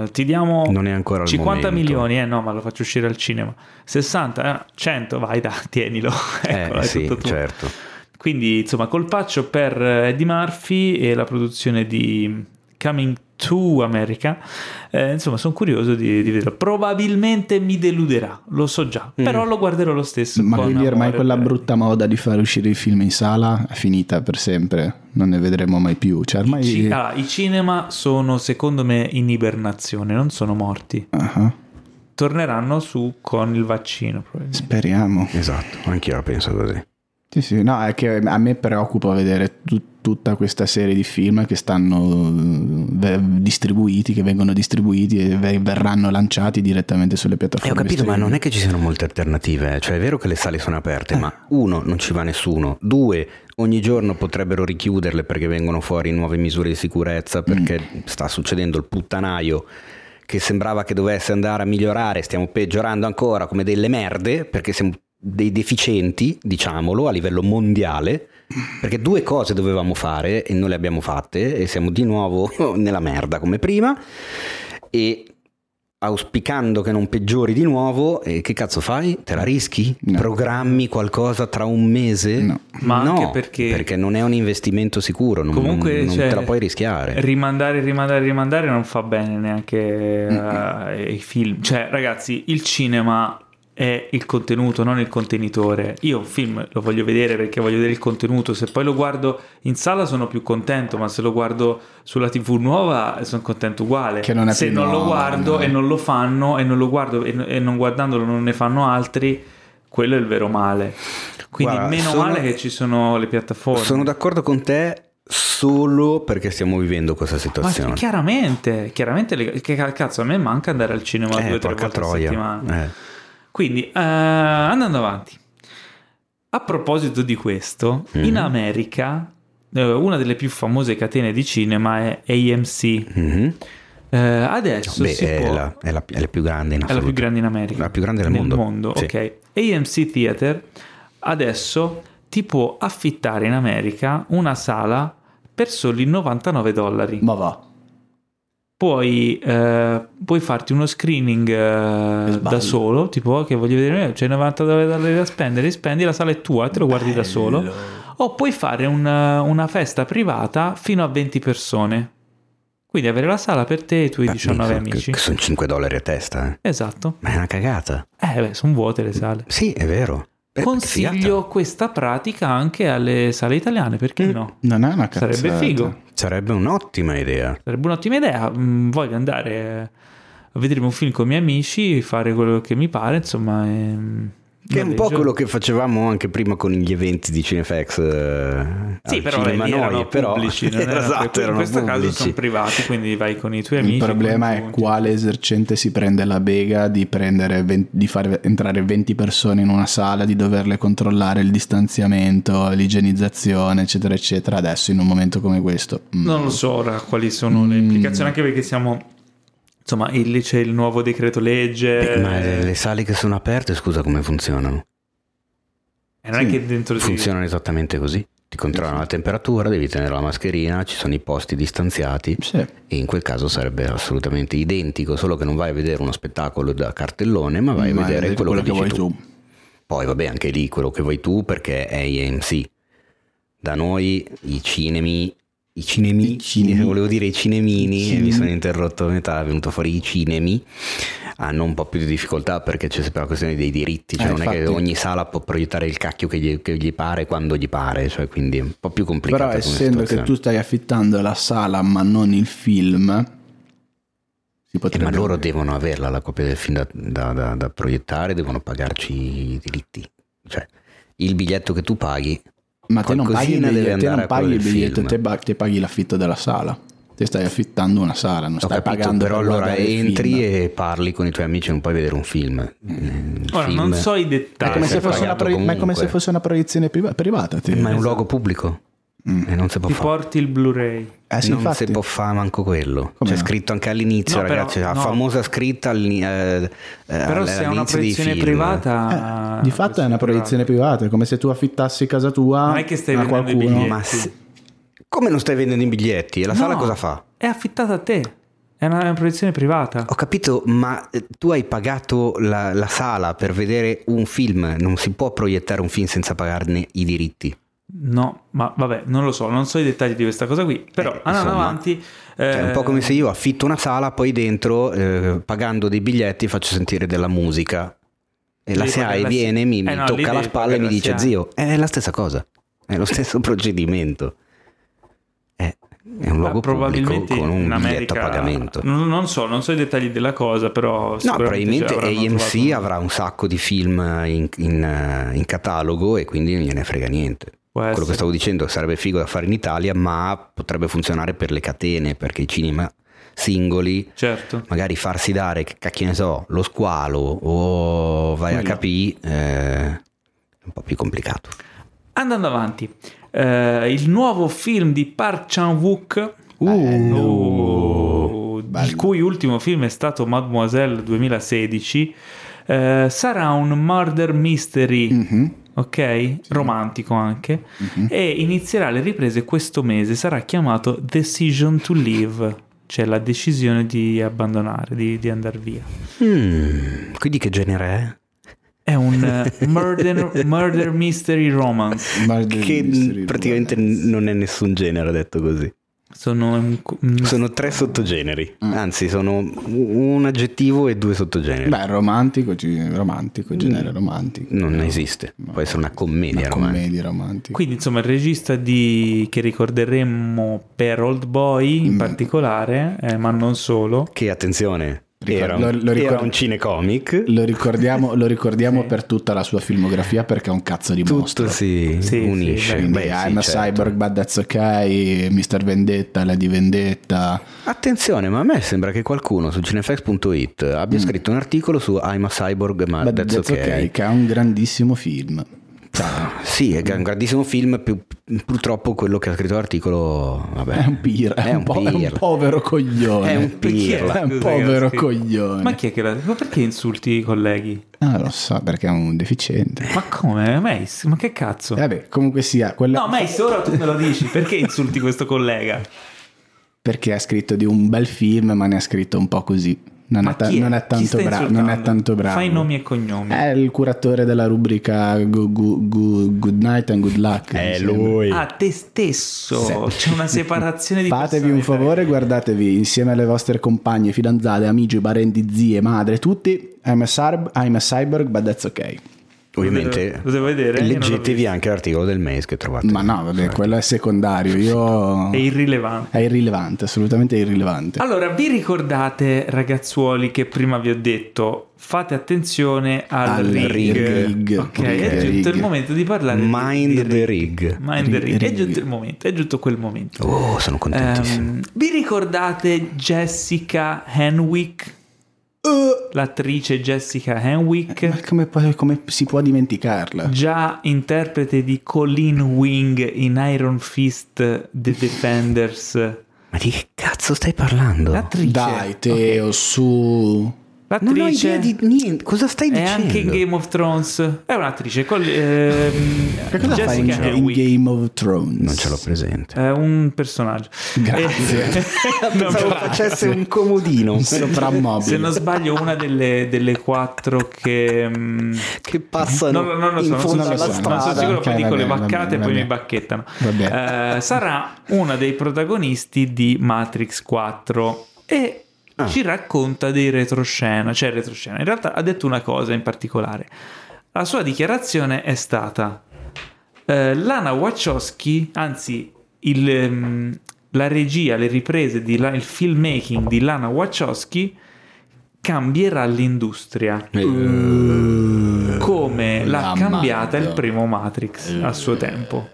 eh, ti diamo Non è ancora il 50 momento. milioni, eh no, ma lo faccio uscire al cinema. 60, eh, 100, vai, da, tienilo. Ecco, Eh è sì, certo. Quindi, insomma, colpaccio per eh, Eddie Murphy e la produzione di Coming to America. Eh, insomma, sono curioso di, di vederlo. Probabilmente mi deluderà, lo so già, Mm. però lo guarderò lo stesso. ma quindi ormai quella per- brutta moda di fare uscire i film in sala è finita per sempre. Non ne vedremo mai più. Cioè, ormai... Ci- ah, I cinema sono, secondo me, in ibernazione, non sono morti. Ah, Torneranno su con il vaccino. Speriamo. Esatto, anch'io la penso così. Sì, sì, no, è che a me preoccupa vedere tu- tutta questa serie di film che stanno eh, distribuiti, che vengono distribuiti e ve- verranno lanciati direttamente sulle Eh, piattaforme. ho capito, ma streaming. non è che ci siano molte alternative. eh. Cioè, è vero che le sale sono aperte, ma uno, non ci va nessuno. Due, ogni giorno potrebbero richiuderle perché vengono fuori nuove misure di sicurezza, perché sta succedendo il puttanaio che sembrava che dovesse andare a migliorare, stiamo peggiorando ancora come delle merde, perché siamo dei deficienti, diciamolo, a livello mondiale, perché due cose dovevamo fare e non le abbiamo fatte e siamo di nuovo nella merda come prima e auspicando che non peggiori di nuovo, e che cazzo fai? Te la rischi? No. Programmi qualcosa tra un mese? No. Ma No, anche perché- non è un investimento sicuro, non, Comunque, non- cioè, te la puoi rischiare. Rimandare, rimandare, rimandare non fa bene neanche eh, ai film. Cioè, ragazzi, il cinema è il contenuto, non il contenitore. Io un film lo voglio vedere perché voglio vedere il contenuto. Se poi lo guardo in sala sono più contento, ma se lo guardo sulla TV nuova sono contento uguale. Che non è se non lo nuova, guardo no. e non lo fanno e non lo guardo e, non guardandolo non ne fanno altri, quello è il vero male. Quindi Guarda, meno sono- male che ci sono le piattaforme. Sono d'accordo con te solo perché stiamo vivendo questa Ma situazione. chiaramente, chiaramente le- che cazzo a me manca andare al cinema Eh, due o tre volte a troia. settimana. Eh. Quindi, eh, andando avanti. A proposito di questo, Mhm. in America eh, una delle più famose catene di cinema è AMC. Mhm. Eh, adesso Beh, si è, può... la, è la- è la più grande in È la assoluto. più grande in America. La più grande del Nel mondo. Sì. ok. AMC Theater adesso ti può affittare in America una sala per soli 99 dollari. Ma va. Puoi, eh, puoi farti uno screening eh, da solo, tipo che voglio vedere, c'è 90 dollari da spendere, spendi, la sala è tua te lo guardi da solo. O puoi fare una, una festa privata fino a 20 persone. Quindi avere la sala per te e i tuoi Beh, 19 che- amici. Che sono 5 dollari a testa. eh. Esatto. Ma è una cagata. Eh, beh, sono vuote le sale. Sì, è vero. Eh, Consiglio questa pratica anche alle sale italiane, perché Mm. no? Non è una cazzata. Sarebbe figo. figata. Sarebbe un'ottima idea. Sarebbe un'ottima idea. Mm, voglio andare a vedermi un film con i miei amici, fare quello che mi pare, insomma. ehm, Che è un po' quello che facevamo anche prima con gli eventi di Cinefx. eh, Sì, al però cinema lì erano noi, però pubblici, non erano- esatto, in erano questo caso pubblici. sono privati, quindi vai con i tuoi amici. Il problema è congiunti. quale esercente si prende la bega di, prendere ven- di fare entrare 20 persone in una sala, di doverle controllare il distanziamento, l'igienizzazione, eccetera, eccetera. Adesso in un momento come questo. mm. Non lo so ora quali sono le Mm. implicazioni, anche perché siamo insomma, il- c'è il nuovo decreto legge. Eh, ma le, le sale che sono aperte, scusa, come funzionano? E non è Sì, che dentro di- Funzionano esattamente così. Ti controllano la temperatura, devi tenere la mascherina, ci sono i posti distanziati Sì. e in quel caso sarebbe assolutamente identico, solo che non vai a vedere uno spettacolo da cartellone, ma vai a Ma vedere è quello, che, dici vuoi tu. tu. Poi vabbè, anche lì quello che vuoi tu perché è IMC. Da noi i cinemi, i cinemi, I cinemi. volevo dire i cinemini, I cinemi. mi sono interrotto a metà, è venuto fuori i cinemi, hanno un po' più di difficoltà perché c'è sempre la questione dei diritti, cioè Eh, non è che infatti. ogni sala può proiettare il cacchio che gli, che gli pare quando gli pare, cioè quindi è un po' più complicata Però essendo che tu stai affittando la sala ma non il film, si Eh, potrebbe... ma loro devono averla la copia del film da, da- da- da proiettare, devono pagarci i diritti. Cioè, il biglietto che tu paghi Ma te non paghi il biglietto, non paghi il biglietto, te, ba- te paghi l'affitto della sala. Te stai affittando una sala, non Ho stai capito, pagando però per allora entri film. e parli con i tuoi amici e non puoi vedere un film. Il Ora, film- non so i È dettagli. come, sei se fosse una ma è come se fosse una proiezione priva- privata. te. Ma è un luogo pubblico Mm. e non si può Ti fare. porti il Blu-ray. Eh sì, non infatti. si può fare manco quello. Come C'è no? scritto anche all'inizio, No, però- ragazzi, la no. famosa scritta all'ini- eh, eh, Però se è una proiezione privata... Eh, di fatto è una proiezione privata, è come se tu affittassi casa tua Non è che stai a qualcuno. biglietti. Ma se- come non stai vendendo i biglietti? E la No, sala cosa fa? È affittata a te. È una, è una proiezione privata. Ho capito, ma eh, tu hai pagato la, la sala per vedere un film, non si può proiettare un film senza pagarne i diritti. No, ma vabbè, non lo so, non so i dettagli di questa cosa qui. Però Eh, andando insomma, avanti... Cioè, è un po' eh, come se io affitto una sala, poi dentro, eh, pagando dei biglietti, faccio sentire della musica. E la la- viene, mi, Eh mi no, tocca la spalla e mi dice. Zio, è la stessa cosa, è lo stesso procedimento. È, è un luogo pubblico probabilmente con un biglietto America a pagamento. Non, non so, non so i dettagli della cosa, però No, sicuramente probabilmente AMC trovato- avrà un sacco di film in, in, eh, in catalogo e quindi non gliene frega niente. Quello che stavo dicendo sarebbe figo da fare in Italia, ma potrebbe funzionare per le catene, perché i cinema singoli, Certo. magari farsi dare, che ne so, lo squalo o vai a Quello. capì, eh, è un po' più complicato. Andando avanti, eh, il nuovo film di Park Chan-wook, uh, il cui ultimo film è stato Mademoiselle 2016, eh, sarà un murder mystery, Mhm. Ok? Romantico anche, e inizierà le riprese questo mese. Sarà chiamato Decision to Leave, cioè la decisione di abbandonare, di, di andare via. Mm, quindi che genere è? È un eh, murder, murder mystery romance. Murder Che Mystery praticamente Romance. non è nessun genere detto così. Sono un- un- Sono tre sottogeneri, anzi sono un aggettivo e due sottogeneri. Beh, romantico, romantico, genere romantico. non esiste, può essere una commedia Una romantica. commedia romantica. Quindi insomma il regista di, che ricorderemo per Old Boy in Mm. particolare, eh, ma non solo, Che attenzione, era, un- lo- lo ricordo- era un cinecomic. Lo ricordiamo, lo ricordiamo per tutta la sua filmografia perché è un cazzo di mostro. Tutto si Sì, unisce. sì, Beh, sì, I'm a certo. Cyborg, but that's ok, Mr. Vendetta, Lady Vendetta. Attenzione, ma a me sembra che qualcuno su cinefx.it abbia scritto un articolo su I'm a Cyborg, ma But Ah, that's, okay. che è un grandissimo film. Sì, è un grandissimo film, più- purtroppo quello che ha scritto l'articolo vabbè, è un pirla, è, un, po- è un povero coglione. È un pirla. È un povero coglione. Ma chi è che l'ha Ma perché insulti i colleghi? Ah, lo so, perché è un deficiente. Ma come? Mace? Ma che cazzo? E vabbè, comunque sia, quella... No, Mace, ora tu me lo dici, perché insulti questo collega? perché ha scritto di un bel film, ma ne ha scritto un po' così. Non, è, ta- chi non è tanto bravo. Non è tanto bravo. Fai nomi e cognomi. È il curatore della rubrica Go- Go- Go- Good Night and Good Luck. È lui. Ah, te stesso. C'è una separazione di Fatevi un favore, guardatevi insieme alle vostre compagne, fidanzate, amici, parenti, zie, madre, tutti. I'm a, cyb- I'm a cyborg, but that's ok. Ovviamente Lo devo non l'ho leggetevi anche l'articolo del mese che trovate. Ma no, vabbè, quello è secondario. Io... È irrilevante. È irrilevante, assolutamente irrilevante. Allora, vi ricordate, ragazzuoli, che prima vi ho detto fate attenzione al, Al rig. rig. Ok, Ok, è giunto rig. il momento di parlare di- Mind di the rig. Mind the rig. È Rig. giunto il momento, è giunto quel momento. Oh, sono contentissimo. Ehm, vi ricordate Jessica Henwick? L'attrice Jessica Henwick? Ma come, come si può dimenticarla? Già interprete di Colleen Wing in Iron Fist The Defenders Ma di che cazzo stai parlando? L'attrice. Dai, Teo, su. Non ho L'attrice. idea di niente. Cosa stai È dicendo? anche in Game of Thrones. È un'attrice. Col, ehm, Che cosa fa in, in. Game of Thrones? Non ce l'ho presente. È un personaggio. Grazie. Eh, no, Pensavo però- facesse un comodino. Un soprammobile. Se non sbaglio, una delle, delle quattro che. mm, Che passano non, non lo so, in fondo sono, non lo alla so, non sono strada. sicuro, poi Ok, dico le baccate e poi mi bacchettano. Vabbè. Eh, sarà uno dei protagonisti di Matrix 4 e Ah. ci racconta dei retroscena, cioè retroscena. In realtà ha detto una cosa in particolare. La sua dichiarazione è stata eh, Lana Wachowski, anzi il, ehm, la regia, le riprese, di la- il filmmaking di Lana Wachowski cambierà l'industria Eh, come l'ha cambiata il primo Matrix a suo tempo.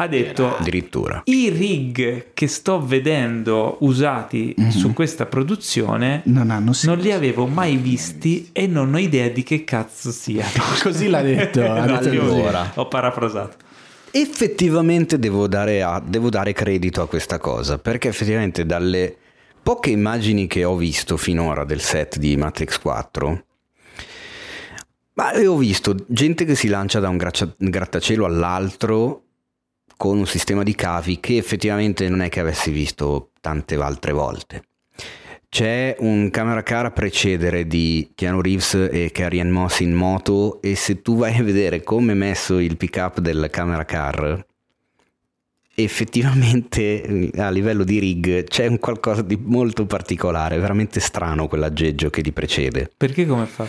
Ha detto addirittura. i rig che sto vedendo usati Mhm. su questa produzione Non non li avevo mai visti e non ho idea di che cazzo siano. Così l'ha detto. ha No, detto. Allora. Ho parafrasato. Effettivamente devo dare, a- devo dare credito a questa cosa, perché effettivamente dalle poche immagini che ho visto finora del set di Matrix 4, ma ho visto gente che si lancia da un grattacielo all'altro con un sistema di cavi che effettivamente non è che avessi visto tante altre volte. C'è un camera car a precedere di Keanu Reeves e Carrie Moss in moto e se tu vai a vedere come è messo il pick up del camera car effettivamente a livello di rig c'è un qualcosa di molto particolare, veramente strano quell'aggeggio che li precede. Perché come fa?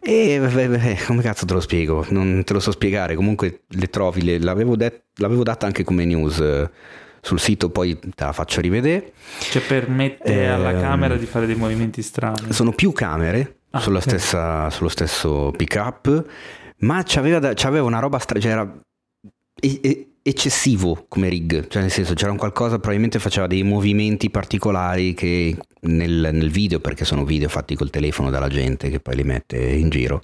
E beh, beh, come cazzo te lo spiego? Non te lo so spiegare, comunque le trovi, le- l'avevo, det- l'avevo data anche come news eh, sul sito, poi te la faccio rivedere. Cioè permette alla Ehm, camera di fare dei movimenti strani. Sono più camere Ah, sulla ok. stessa- sullo stesso pick up, ma c'aveva, c'aveva una roba stra- cioè era e- e- eccessivo come rig, cioè nel senso c'era un qualcosa, probabilmente faceva dei movimenti particolari che nel, nel video, perché sono video fatti col telefono dalla gente che poi li mette in giro.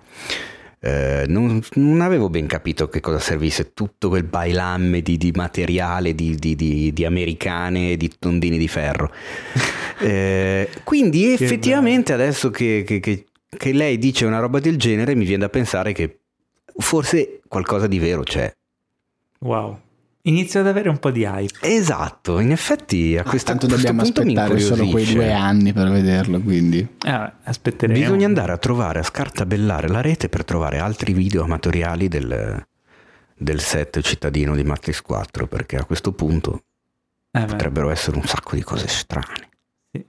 eh, non, non avevo ben capito che cosa servisse tutto quel bailamme di, di materiale di, di- di- americane e di tondini di ferro. Eh, quindi effettivamente adesso che, che- che- che lei dice una roba del genere mi viene da pensare che forse qualcosa di vero c'è. Wow. Inizia ad avere un po' di hype. Esatto, in effetti a Ah, questo, tanto questo dobbiamo punto mi aspettare solo quei due anni per vederlo, quindi. Eh, aspetteremo. Bisogna andare a trovare, a scartabellare la rete per trovare altri video amatoriali del, del set cittadino di Matrix 4 perché a questo punto Eh, potrebbero essere un sacco di cose strane.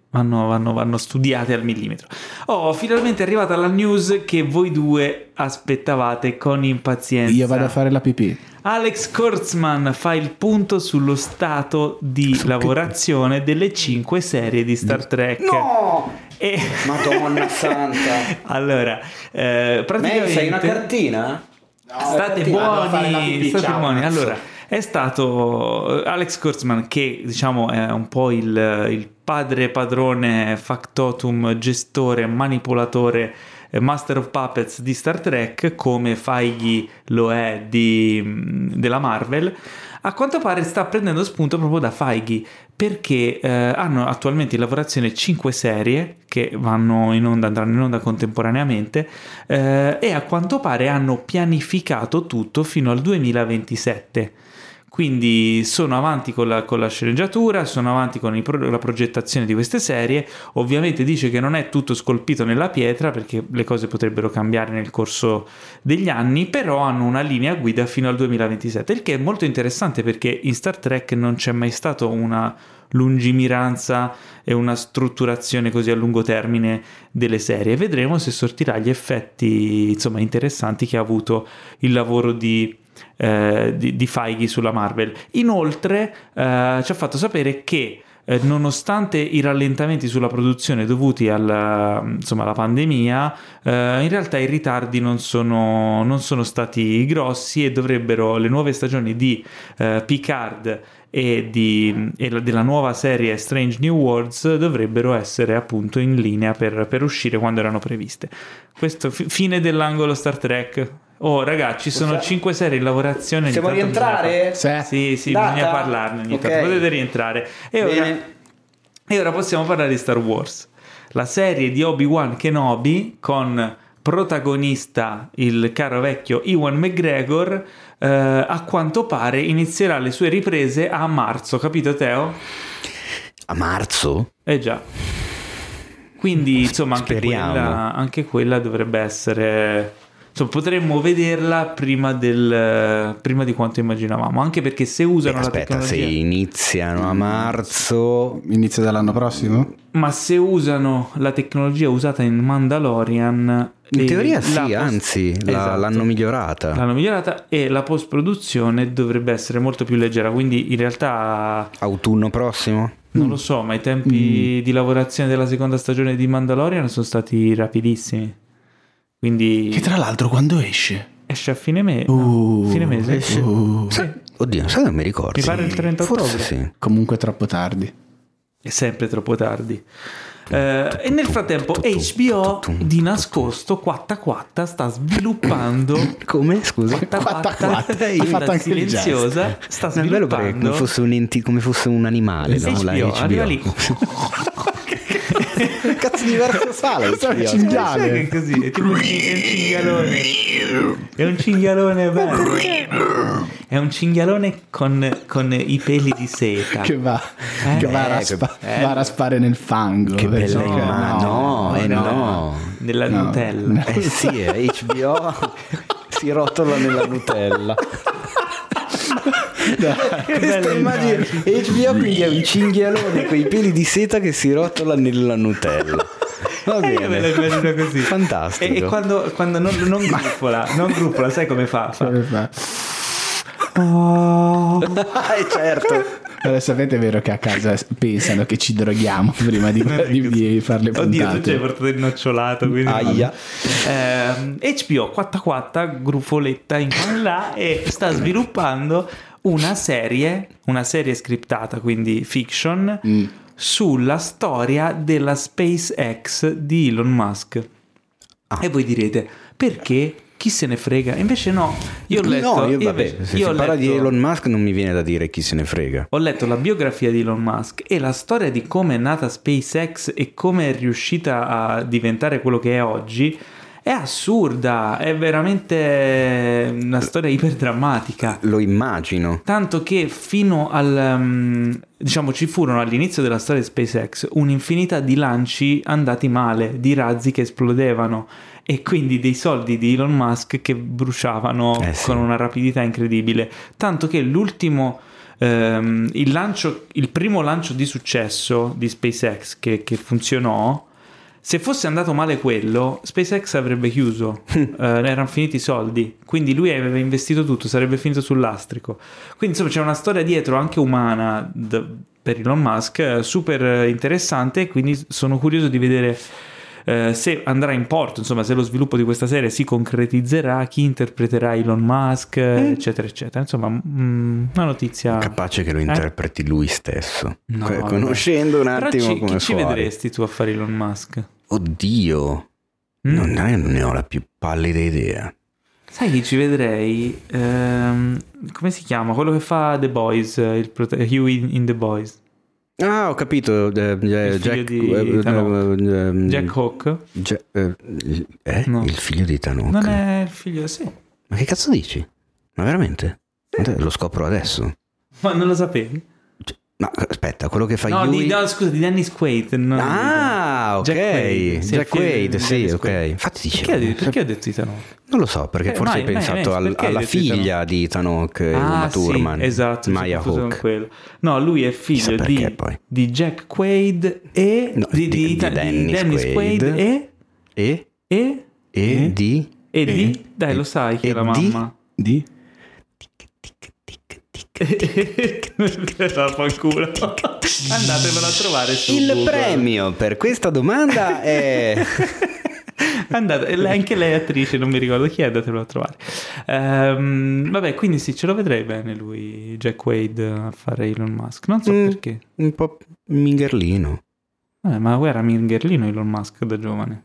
Vanno, vanno- vanno studiate al millimetro. Oh, finalmente è arrivata la news che voi due aspettavate con impazienza. Io vado a fare la pipì. Alex Kurtzman fa il punto sullo stato di Su che- lavorazione delle cinque serie di Star Trek. No! E... Madonna santa! allora, eh, praticamente... cartina? state buoni, state buoni. Allora, è stato eh, Alex Kurtzman che diciamo è un po' il, il padre padrone factotum gestore manipolatore eh, Master of Puppets di Star Trek come Feige lo è di, mh, della Marvel a quanto pare sta prendendo spunto proprio da Feige perché eh, hanno attualmente in lavorazione 5 serie che vanno in onda, andranno in onda contemporaneamente eh, e a quanto pare hanno pianificato tutto fino al 2027. Quindi sono avanti con la, con la sceneggiatura, sono avanti con pro- la progettazione di queste serie. Ovviamente dice che non è tutto scolpito nella pietra perché le cose potrebbero cambiare nel corso degli anni, però hanno una linea guida fino al 2027, il che è molto interessante perché in Star Trek non c'è mai stato una lungimiranza e una strutturazione così a lungo termine delle serie. Vedremo se sortirà gli effetti insomma interessanti che ha avuto il lavoro di eh, di, di Feige sulla Marvel. Inoltre eh, ci ha fatto sapere che eh, nonostante i rallentamenti sulla produzione dovuti alla, insomma, alla pandemia, eh, in realtà i ritardi non sono, non sono stati grossi e dovrebbero le nuove stagioni di eh, Picard e, di, e la- della nuova serie Strange New Worlds dovrebbero essere appunto in linea per, per uscire quando erano previste. Questo fi- fine dell'angolo Star Trek. Oh ragazzi, ci sono Possiamo- 5 serie in lavorazione. Possiamo bisogna rientrare? par- Sì. Sì, sì, Data? bisogna parlarne ogni Ok. tanto. Potete rientrare. E ora. E ora possiamo parlare di Star Wars, la serie di Obi-Wan Kenobi con protagonista il caro vecchio Ewan McGregor, eh, a quanto pare inizierà le sue riprese a marzo, capito Teo? A marzo? Eh già. Quindi insomma anche quella, anche quella dovrebbe essere... Insomma, potremmo vederla prima, del, prima di quanto immaginavamo, anche perché se Beh, usano la aspetta, se iniziano a marzo... Inizio dell'anno prossimo? Ma se usano la tecnologia usata in Mandalorian... In e teoria sì, post- anzi, la- Esatto. l'hanno migliorata. L'hanno migliorata e la post-produzione dovrebbe essere molto più leggera, quindi in realtà Autunno prossimo? non lo so, ma i tempi di lavorazione della seconda stagione di Mandalorian sono stati rapidissimi. Quindi Che tra l'altro quando esce? esce a fine, me- Uh, no, fine mese. esce- Uh, Sì, Oddio, sai non mi ricordo. Mi pare il 30 Forse ottobre. sì. Comunque troppo tardi. è sempre troppo tardi. Eh, e nel frattempo HBO di nascosto quatta quatta sta sviluppando Come? Scusa? quatta Quatta quatta, quatta. Hai in fatto silenziosa sta sviluppando come fosse un, enti- come fosse un animale, no? La HBO, HBO. arriva lì. Cazzo di verso la Questo è un cinghiale. Che è così, è tipo un, cinghialone. È un cinghialone bello. È un cinghialone con, con i peli di seta. Che va, Eh, che va, a eh, raspa- che va a raspare nel fango. Che bella Perché- immagine. No, eh no. Nella No. Nutella. Eh sì, è HBO si rotola nella Nutella. Questa immagine HBO quindi è un cinghialone con i peli di seta che si rotola nella Nutella. Va Eh, io me la bene. immagino così. Fantastico. E, e quando, quando non, non gruppola, non gruppola, sai come fa? Fa. Come fa? Eh, certo. Allora, sapete è vero che a casa pensano che ci droghiamo prima di, di, di fare le Oddio, tu ci hai puntate. portato il nocciolato. Quindi Aia. Ehm, HBO 44 grufoletta in qua e là e sta sviluppando una serie, una serie scriptata, quindi fiction, Mm. sulla storia della SpaceX di Elon Musk. Ah. E voi direte, perché? Chi se ne frega? Invece no, io ho letto... no, io, vabbè, se io si parla di letto- Elon Musk non mi viene da dire chi se ne frega. ho letto la biografia di Elon Musk e la storia di come è nata SpaceX e come è riuscita a diventare quello che è oggi è assurda, è veramente una storia iperdrammatica. Lo immagino. Tanto che fino al um, diciamo ci furono all'inizio della storia di SpaceX un'infinità di lanci andati male, di razzi che esplodevano e quindi dei soldi di Elon Musk che bruciavano Eh sì. con una rapidità incredibile. Tanto che l'ultimo ehm, il lancio, il primo lancio di successo di SpaceX che, che funzionò. Se fosse andato male quello, SpaceX avrebbe chiuso, Eh, erano finiti i soldi, quindi lui aveva investito tutto, sarebbe finito sul lastrico. Quindi insomma c'è una storia dietro anche umana d- per Elon Musk eh, super eh, interessante e quindi sono curioso di vedere eh, se andrà in porto, insomma se lo sviluppo di questa serie si concretizzerà, chi interpreterà Elon Musk, eh, eccetera, eccetera. Insomma, mm, una notizia... Capace che lo interpreti lui stesso. No, vabbè. Conoscendo un Però attimo ci, come chi ci fuori. vedresti tu a fare Elon Musk? Oddio. Mm? Non, ne ho la più pallida idea. Sai chi ci vedrei? Ehm, come si chiama? Quello che fa The Boys, il prote- Hugh in, The Boys. Ah, ho capito. eh, eh, figlio Jack, di eh, eh, ehm, Jack Hawk? Ja- eh, eh? No. Il figlio di Tanok. Non è il figlio, sì. Ma che cazzo dici? Ma veramente? Guarda, Lo scopro adesso. Ma non lo sapevi? Ma aspetta, quello che fa No, Yui... di, no, scusa, di Dennis Quaid. Ah, ok. Jack Jack Quaid, sì, il Quaid, sì, ok. Quaid. Infatti Perché, dicevo... ho- perché ho detto Ethan Hawke? Non lo so, perché Eh, forse vai, hai pensato vai, al- perché hai alla Ethan figlia di Ethan Hawke, Ah, Uma sì, Thurman. esatto, mi Maya Hawke. No, lui è figlio perché di, di Jack Quaid e No, di, di- Dennis Dennis Quaid. Quaid e, E? e, E di... e di... Dai, lo sai chi e è la mamma. Di? Vaffanculo. Andatevelo a trovare su Il Google. premio per questa domanda è... Andate, anche lei è attrice, non mi ricordo chi è, andatelo a trovare. Ehm, vabbè, quindi sì, ce lo vedrei bene lui, Jack Wade, a fare Elon Musk. Non so Mm. perché. un po' mingherlino. Eh, ma guarda, Mingerlino Elon Musk da giovane.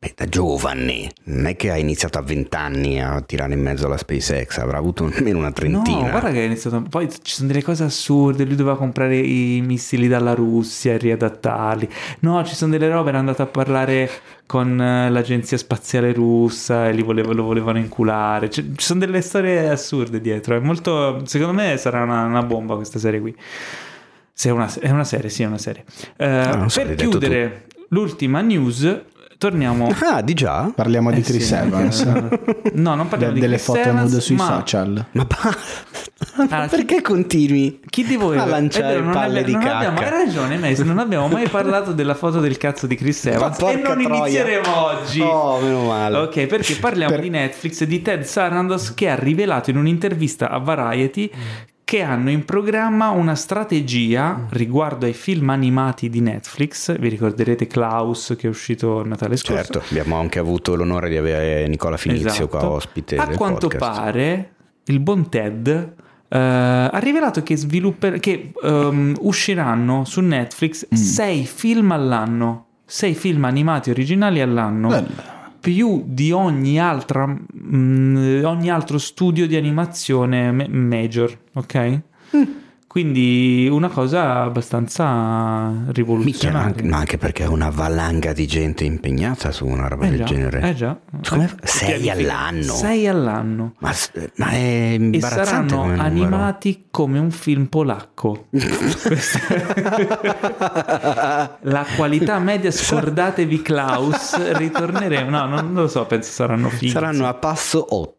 Beh, da giovane, non è che ha iniziato a 20 anni a tirare in mezzo alla SpaceX, avrà avuto almeno una trentina. No, guarda che è iniziato. Poi ci sono delle cose assurde. Lui doveva comprare i missili dalla Russia e riadattarli. No, ci sono delle robe. Era andato a parlare con eh, l'agenzia spaziale russa e li volevo- lo volevano inculare. Cioè, ci sono delle storie assurde dietro. È molto. Secondo me sarà una, una bomba questa serie qui. Se è, una, è una serie, sì, è una serie. Eh, Ah, so, per chiudere l'ultima news, torniamo. Ah, di già? Parliamo di Eh, Chris sì, Evans. eh, No, non parliamo De- di delle Chris foto Evans, nude sui ma social. Ma ba- Ah, perché continui Chi di voi a lanciare vero, non palle abbiamo- di non cacca? abbiamo- hai ragione, Mace, non abbiamo mai parlato della foto del cazzo di Chris Evans e non troia. inizieremo oggi. Oh, meno male. Ok, perché parliamo Per- di Netflix e di Ted Sarandos che ha rivelato in un'intervista a Variety che hanno in programma una strategia riguardo ai film animati di Netflix. Vi ricorderete Klaus che è uscito il Natale scorso? Certo, abbiamo anche avuto l'onore di avere Nicola Finizio Esatto. qua ospite A quanto podcast. pare, il buon Ted eh, ha rivelato che, svilupper- che ehm, usciranno su Netflix Mm. sei film all'anno, sei film animati originali all'anno. Bello. Più di ogni, altra, mm, ogni altro studio di animazione ma- major, ok? Mm. Quindi una cosa abbastanza rivoluzionaria. ma anche perché è una valanga di gente impegnata su una roba Eh del già, genere. eh già. Come- Eh, sei all'anno? Sei all'anno. Ma, ma è E saranno come animati come un film polacco. La qualità media, scordatevi Klaus, ritorneremo. No, non lo so, penso saranno fighi. Saranno a passo 8.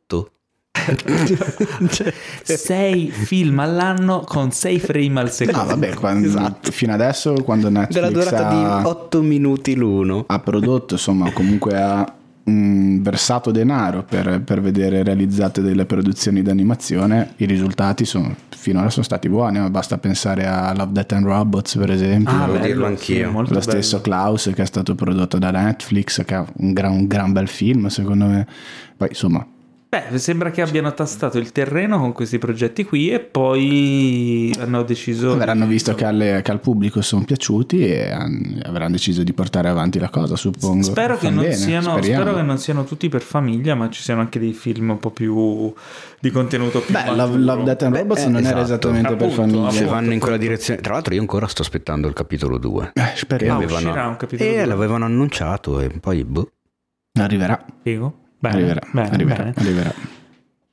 Sei film all'anno con 6 frame al secondo. No, vabbè, quando- Esatto. fino adesso quando Netflix Della durata ha, di 8 minuti l'uno. ha prodotto, insomma, comunque ha mm, versato denaro per, per vedere realizzate delle produzioni d'animazione, i risultati sono, finora sono stati buoni, ma basta pensare a Love, Death and Robots, per esempio. Ah, bello, dirlo anch'io. molto lo bello. stesso Klaus che è stato prodotto da Netflix, che ha un gran, un gran bel film, secondo me. Poi, insomma, Beh, sembra che abbiano tastato il terreno con questi progetti qui e poi hanno deciso. avranno di- visto che, alle- che al pubblico sono piaciuti e han- avranno deciso di portare avanti la cosa, suppongo. Spero che, bene, siano, spero che non siano tutti per famiglia, ma ci siano anche dei film un po' più di contenuto più Beh, Love. Love, Death and Robots eh, non era esatto. esattamente per Appunto, famiglia. Se appunto. vanno in quella direzione. Tra l'altro, io ancora sto aspettando il capitolo 2. Eh, speriamo. Uscirà un capitolo Eh, due. l'avevano annunciato e poi boh. Arriverà. Figo. Bene, arriverà. bene, arriverà, bene. arriverà.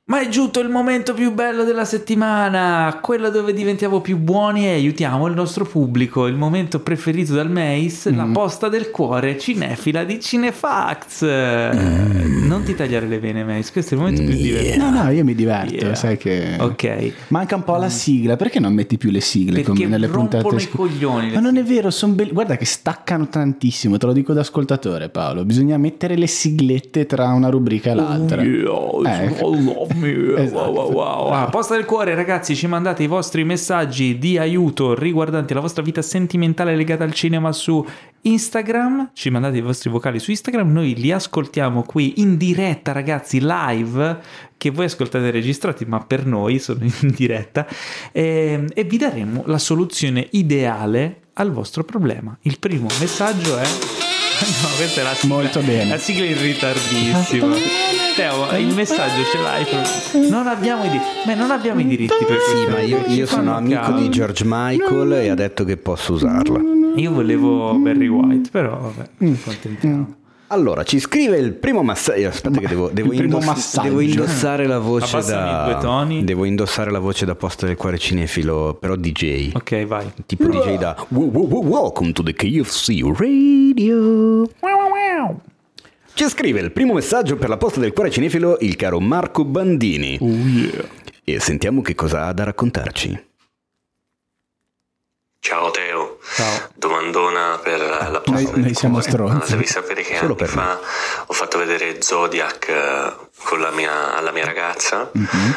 Ma è giunto il momento più bello della settimana, quello dove diventiamo più buoni e aiutiamo il nostro pubblico, il momento preferito dal Mace, la posta del cuore cinefila di Cinefax. Non ti tagliare le vene, Mace, questo è il momento più divertente. No, no, io mi diverto, Yeah. sai che... Ok. Manca un po' la sigla, perché non metti più le sigle Perché come nelle rompono puntate i coglioni Ma non è vero, son be- guarda che staccano tantissimo, te lo dico da ascoltatore Paolo, bisogna mettere le siglette tra una rubrica e l'altra. Oh, yeah, Eh, me. Esatto. Wow, wow, wow. Ah, posta del cuore, ragazzi, ci mandate i vostri messaggi di aiuto riguardanti la vostra vita sentimentale legata al cinema su Instagram. Ci mandate i vostri vocali su Instagram, noi li ascoltiamo qui in diretta, ragazzi, live. Che voi ascoltate registrati, ma per noi sono in diretta. E, e vi daremo la soluzione ideale al vostro problema. Il primo messaggio è. No, questa è la sigla. Molto bene. La sigla in ritardissimo. Teo, il messaggio ce l'hai. Non abbiamo i diritti. Beh, non abbiamo i diritti per Sì, questo. ma io, io sono amico cavolo. di George Michael e ha detto che posso usarla. Io volevo Barry White, però vabbè, ci accontentiamo. Allora, ci scrive il primo massaggio. Aspetta, che devo, devo, Il primo indoss- massaggio. devo indossare la voce Abbassami da. i due toni. Devo indossare la voce da posta del cuore cinefilo, però DJ. Ok, vai. Tipo DJ da "Wo- wo- wo- Welcome to the KFC Radio. Ci scrive il primo messaggio per la posta del cuore cinefilo il caro Marco Bandini. Oh yeah. E sentiamo che cosa ha da raccontarci. Ciao Teo, Ciao. domandona per la posta Noi- del noi siamo stronzi. Devi sapere che Solo anni per fa ho fatto vedere Zodiac eh, mia, alla mia ragazza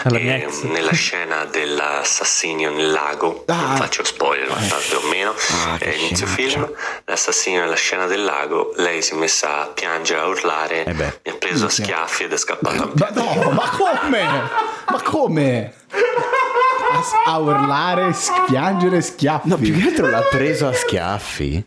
Alla e mia nella scena dell'assassinio nel lago, Ah. non faccio spoiler ma più o meno, Ah, eh, inizio film, l'assassinio nella scena del lago, lei si è messa a piangere, a urlare, Eh mi ha preso a schiaffi ed è scappata. Ma no, ma come? Ma come? A, a urlare, piangere, schiaffi. No, più che altro l'ha preso a schiaffi.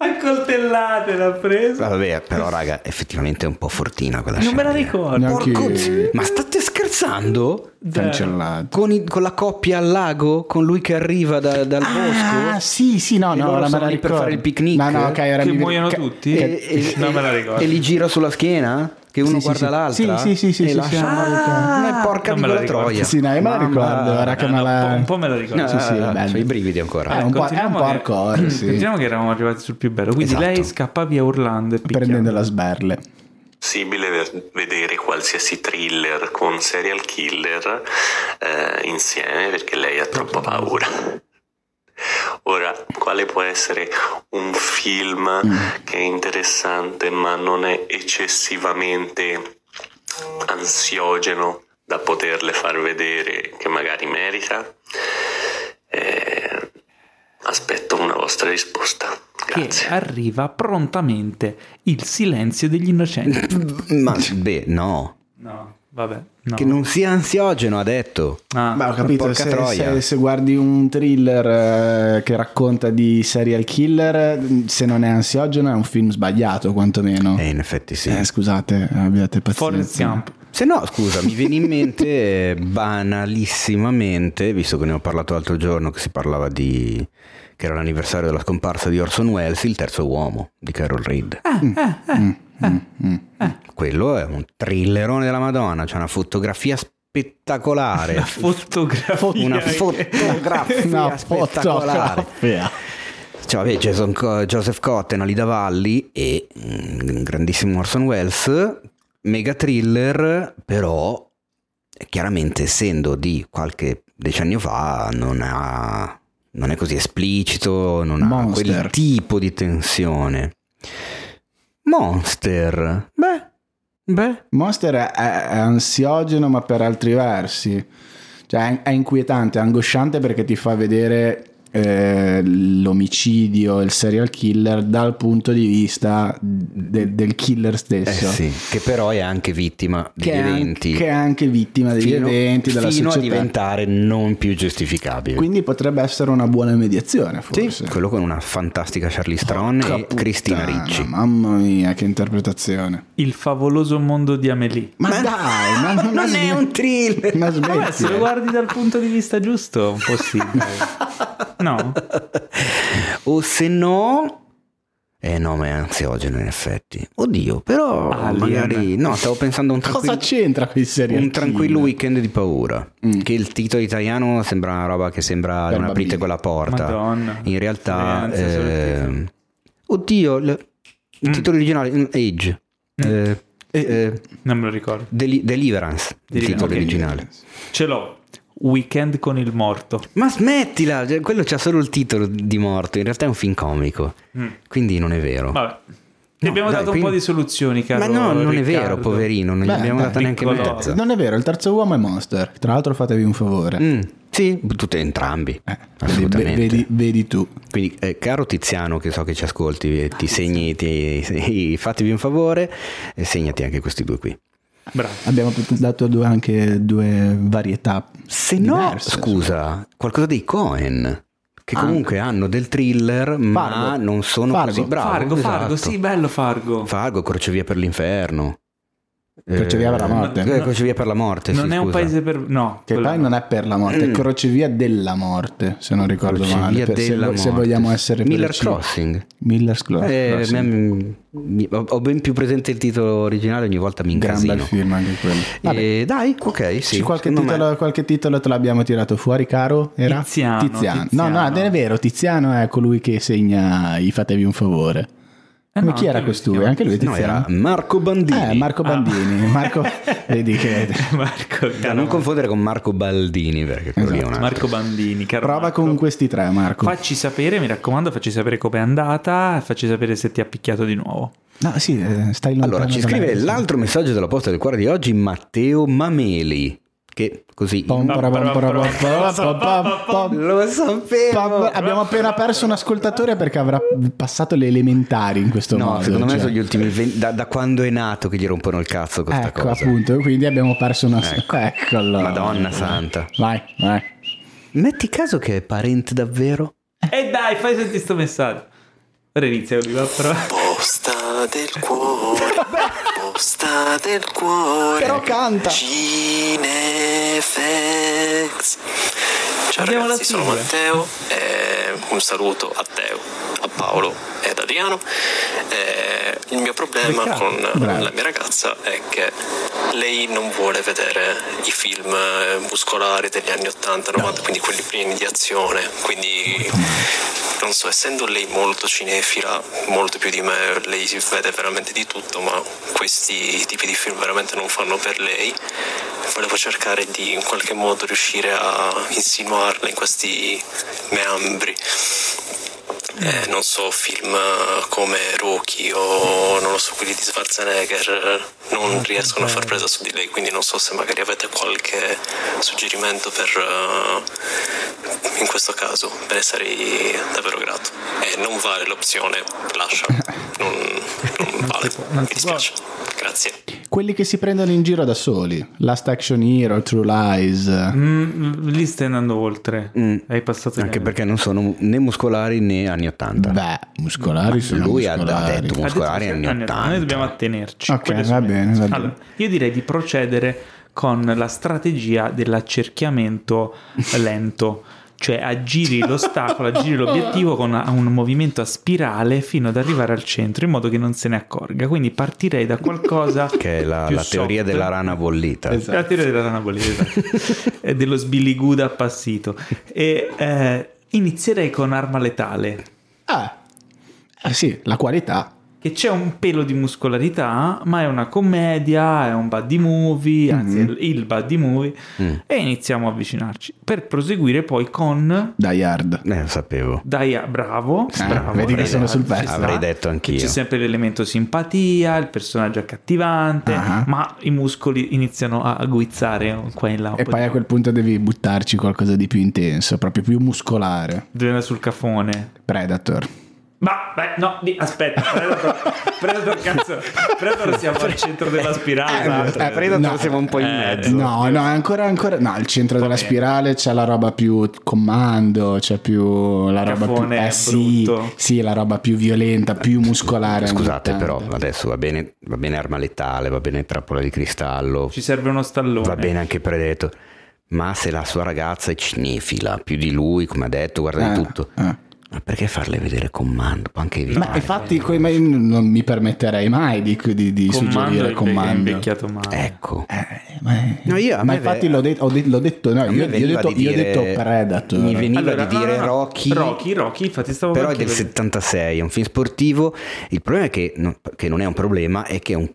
Ha colpito coltellate l'ha preso. Vabbè, però raga, effettivamente è un po' fortina quella Non me la scena. ricordo. Porco zio, ma state scherzando? Cancellato. Con, i- con la coppia al lago, con lui che arriva da- dal Ah, bosco? sì, sì, no, E no, ora me la lì per ricordo. fare il picnic? No, no, ok, ora Che mi- muoiono che- tutti? E, e- non me la ricordo. e li gira sulla schiena? Che uno Sì, guarda sì. l'altra? Sì, sì, sì, sì, e sì, lascia- sì, la. Ah, porca Non di me la troia. Sì, no, me la ricordo, ora che Eh, me la... un po', un po' me la ricordo. No, Sì, sì, eh, bello. c'ho i brividi ancora. Eh, un po', è un po' che- hardcore, sì. Continuiamo che eravamo arrivati sul più bello. Quindi Esatto. lei scappa via urlando e. Prendendo la sberle. possibile vedere qualsiasi thriller con serial killer eh, insieme perché lei ha troppa paura. Ora, quale può essere un film che è interessante ma non è eccessivamente ansiogeno da poterle far vedere che magari merita? Eh, aspetto una vostra risposta. Che Grazie. arriva prontamente il silenzio degli innocenti. Ma beh, no. No, vabbè. No. Che non sia ansiogeno, ha detto. Ah, Beh, ho capito, se, se- se guardi un thriller eh, che racconta di serial killer, se non è ansiogeno è un film sbagliato quantomeno. Eh, in effetti sì. Eh, scusate, abbiate pazienza. Forrest Gump. Se no, scusa, mi viene in mente eh, banalissimamente, visto che ne ho parlato l'altro giorno, che si parlava di... che era l'anniversario della scomparsa di Orson Welles, Il terzo uomo di Carol Reed. Quello è un thrillerone della Madonna, c'è una fotografia spettacolare. La fotografia. una fotografia Una spettacolare. fotografia. Cioè, vabbè, Jason Joseph Cotten, Alida Valli e un grandissimo Orson Welles, mega thriller, però chiaramente essendo di qualche decennio fa non, ha, non è così esplicito, non ha Monster. quel tipo di tensione. Monster, beh, beh, Monster è, è ansiogeno ma per altri versi. Cioè è, inquietante, è angosciante perché ti fa vedere eh, l'omicidio, il serial killer dal punto di vista de- del killer eh stesso. sì, che però è anche vittima degli Che è, eventi. che è anche vittima degli fino, eventi, della fino a società. diventare non più giustificabile. Quindi potrebbe essere una buona mediazione, Sì, forse. quello con una fantastica Charlize Theron Porca e Cristina puttana, Ricci. Mamma mia, che interpretazione. Il favoloso mondo di Amelie. Ma, dai, ma non, non è un thriller. Ma Vabbè, se lo smetti. guardi dal punto di vista giusto, un po' sì. dai. No? o se no... Eh no, ma è ansiogeno in effetti. Oddio, però Alien. magari... No, stavo pensando a un Cosa tranquillo, c'entra con i serial un tranquillo weekend di paura. Mm. Che il titolo italiano sembra una roba che sembra non aprite bambini. quella porta. Madonna. In realtà... Eh, oddio, il, il Mm. titolo originale, mm, Age. Eh, eh, Non me lo ricordo. Deli- Deliverance, il Deliverance, titolo ok. originale. Ce l'ho. Weekend con il morto. Ma smettila, cioè, quello c'ha solo il titolo di morto, in realtà è un film comico, Mm. quindi non è vero. Vabbè. Ti No, abbiamo dai, dato quindi- un po' di soluzioni, caro Ma no, non è vero, Riccardo. poverino, non gli Beh, abbiamo beh, data neanche mezza. Non è vero, il terzo uomo è Monster. Tra l'altro fatevi un favore. Mm, sì, tutte entrambi, Eh, assolutamente. vedi, vedi tu. Quindi, eh, caro Tiziano, che so che ci ascolti, ti segni, ti, ti- fatevi un favore e segnati anche questi due qui. Bravo. Abbiamo dato due- anche due varietà. Se no, diverse, scusa, qualcosa dei Cohen, che comunque hanno del thriller, ma Fargo. non sono Fargo. così bravi. Fargo, Fargo, esatto. sì, bello Fargo. Fargo, Crocevia per l'inferno. Crocevia per la Eh, morte. eh, Crocevia per la morte, non sì, è un scusa. paese per... No. Che poi no. non è per la morte, è crocevia della morte, se non ricordo Crocevia male. per- se, della vo- se morte. vogliamo essere Miller precisi. Crossing. Miller's Clo- Eh, Crossing. mi- mi- ho ben più presente il titolo originale, ogni volta mi Gran bel incasino. film anche quello. Vabbè, Eh, dai, ok, sì. Qualche, secondo me- titolo, qualche titolo te l'abbiamo tirato fuori, caro? Era? Tiziano, No, Tiziano. no, è vero, Tiziano è colui che segna i fatevi un favore. Eh no, chi era costui? Anche lui No, era Marco Bandini. Eh, Marco Bandini. Marco, vedi che... Marco, Da non confondere con Marco Baldini, perché quello lì è un altro. Marco Bandini, caro Prova Marco. con questi tre, Marco. Facci sapere, mi raccomando, facci sapere com'è andata e facci sapere se ti ha picchiato di nuovo. No, sì, eh, stai lontano Allora, ci scrive me. l'altro messaggio della posta del cuore di oggi, Matteo Mameli, che così... Lo sapevo! Abbiamo appena perso un ascoltatore perché avrà passato le elementari in questo No, modo. secondo me cioè. sono gli ultimi venti- da, da quando è nato che gli rompono il cazzo con questa Ecco, cosa. appunto, quindi abbiamo perso una... Ecco. Ecco, allora. Madonna santa. Vai, vai. Metti caso che è parente davvero? E dai, fai sentire sto messaggio. Ora inizia però. Posta del cuore, posta del cuore. Però canta. Cinefex. Ciao Abbiamo la ragazzi, sono. Matteo. eh, un saluto a Teo, Paolo e ad Adriano. Eh, il mio problema Riccardo, con bravo. la mia ragazza è che lei non vuole vedere i film eh, muscolari degli anni 80-90, quindi quelli pieni di azione. Quindi non so, essendo lei molto cinefila, molto più di me, lei si vede veramente di tutto, ma questi tipi di film veramente non fanno per lei. Volevo cercare di in qualche modo riuscire a insinuarla in questi meandri. Eh, non so, film eh, come Rocky o non lo so, quelli di Schwarzenegger non riescono a far presa su di lei, quindi non so se magari avete qualche suggerimento per eh, in questo caso, ve ne sarei davvero grato. E non vale l'opzione lascia, non, non vale, mi dispiace. Grazie. Quelli che si prendono in giro da soli. Last Action Hero, True Lies. Mm, lì stai andando oltre. Mm. Hai passato Anche perché non sono né muscolari né anni 80. Beh, muscolari sono Lui ha- ha muscolari. detto- Ha detto muscolari che anni anni 80. Noi dobbiamo attenerci. Ok, va sono- bene, va bene. Allora, io direi di procedere con la strategia dell'accerchiamento lento. Cioè aggiri l'ostacolo, aggiri l'obiettivo con una- un movimento a spirale fino ad arrivare al centro in modo che non se ne accorga. Quindi partirei da qualcosa Che è la, più la teoria della rana bollita. Esatto. La teoria della rana bollita, esatto. e dello sbiliguda appassito. E eh, inizierei con arma letale. Ah, eh sì, la qualità. Che c'è un pelo di muscolarità, ma è una commedia, è un buddy movie, anzi Mhm. è il- buddy movie, Mm. e iniziamo a avvicinarci. Per proseguire poi con... Die Hard. Eh, lo sapevo. Dai, bravo, Eh, bravo, vedi che sono sul pezzo. Avrei detto anch'io. C'è sempre l'elemento simpatia, il personaggio accattivante, Ah. ma i muscoli iniziano a guizzare qua in là. E po' poi di- a quel punto devi buttarci qualcosa di più intenso, proprio più muscolare. Andare sul cafone. Predator. Ma, beh, no, di- aspetta, Predator, Predator, cazzo, Predator siamo al centro della spirale. Eh, Predator no. siamo un po' in Eh, mezzo. No, no, è ancora, ancora. No, al centro della bene. spirale c'è la roba più comando, c'è più la roba più. Cafone, Eh sì, sì, la roba più violenta, più muscolare. Scusate, però adesso va bene, va bene arma letale, va bene trappola di cristallo, Ci serve uno stallone. va bene anche Predator. Ma se la sua ragazza è cinefila, più di lui, come ha detto, guarda di Eh, tutto. eh. Ma perché farle vedere comando? Può anche evitare. Ma infatti, que- ma non mi permetterei mai di, di, di Comando suggerire invecchiato male. Ecco. Eh, ma, No, io- ma infatti ve- l'ho, det- l'ho detto, no, io, io detto, di io ho detto Predator. Mi veniva Allora, di dire no, no, no. Rocky. Rocky, Rocky, infatti stavo Però è del chiedere. 76, è un film sportivo. Il problema è che non, che non è un problema, è che è un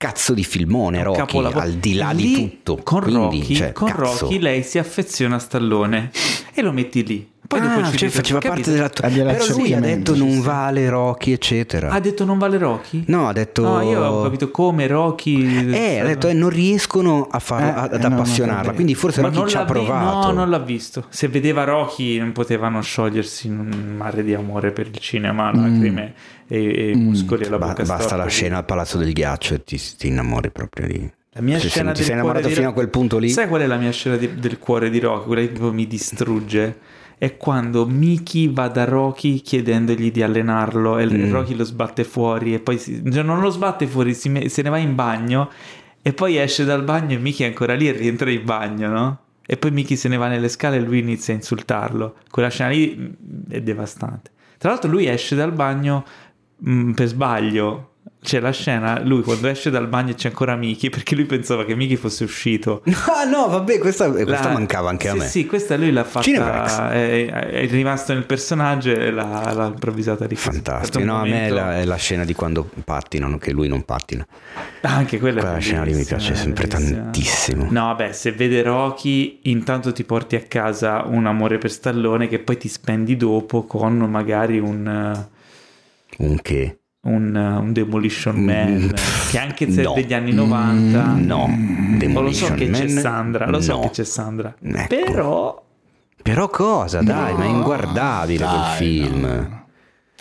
cazzo di filmone Rocky, Capolavoro. al di là Lì, di tutto. Con, Quindi, Rocky, cioè, con. Rocky lei si affeziona a Stallone e lo metti lì. Poi Ah, dopo ci cioè faceva capito? parte della della Però lui ha detto non vale Rocky, eccetera. Ha detto non vale Rocky? No, ha detto. No, io ho capito come Rocky. Eh, ha detto eh, non riescono a far- Eh, ad eh, no, no, appassionarla. vabbè. quindi forse Ma Rocky non ci ha l'ha vi- provato. No, non l'ha visto. Se vedeva Rocky non potevano sciogliersi in un mare di amore per il cinema, lacrime e, e muscoli alla Ba- bocca basta storta la scena al Palazzo del Ghiaccio e ti, ti innamori proprio di. La mia Se- se scena non ti sei innamorato fino a quel punto lì. Sai qual è la mia scena di- del cuore di Rocky? Quella che mi distrugge. È quando Mickey va da Rocky chiedendogli di allenarlo e Mm. Rocky lo sbatte fuori e poi si- cioè non lo sbatte fuori, si me- se ne va in bagno e poi esce dal bagno e Mickey è ancora lì e rientra in bagno, no? E poi Mickey se ne va nelle scale e lui inizia a insultarlo. Quella scena lì mm, è devastante. Tra l'altro lui esce dal bagno mm, per sbaglio. C'è la scena, lui quando esce dal bagno c'è ancora Mickey perché lui pensava che Mickey fosse uscito. Ah, no, vabbè, questa, questa La- mancava anche a sì, me. Sì, questa lui l'ha fatta. È, è rimasto nel personaggio e l'ha, l'ha improvvisata di Fantastico. No, a me è la, è la scena di quando pattinano, che lui non pattina. Anche quella, Quella scena lì mi piace sempre tantissimo. No, vabbè, se vede Rocky, intanto ti porti a casa un amore per Stallone che poi ti spendi dopo con magari un, Un che? un, eh, un Demolition Man Mm, che anche se no. degli anni 90. No. O lo so Demolition che c'è Man, Sandra, lo so no. che c'è Sandra. Ecco. Però Però cosa? Dai, ma è inguardabile quel Dai, film. no.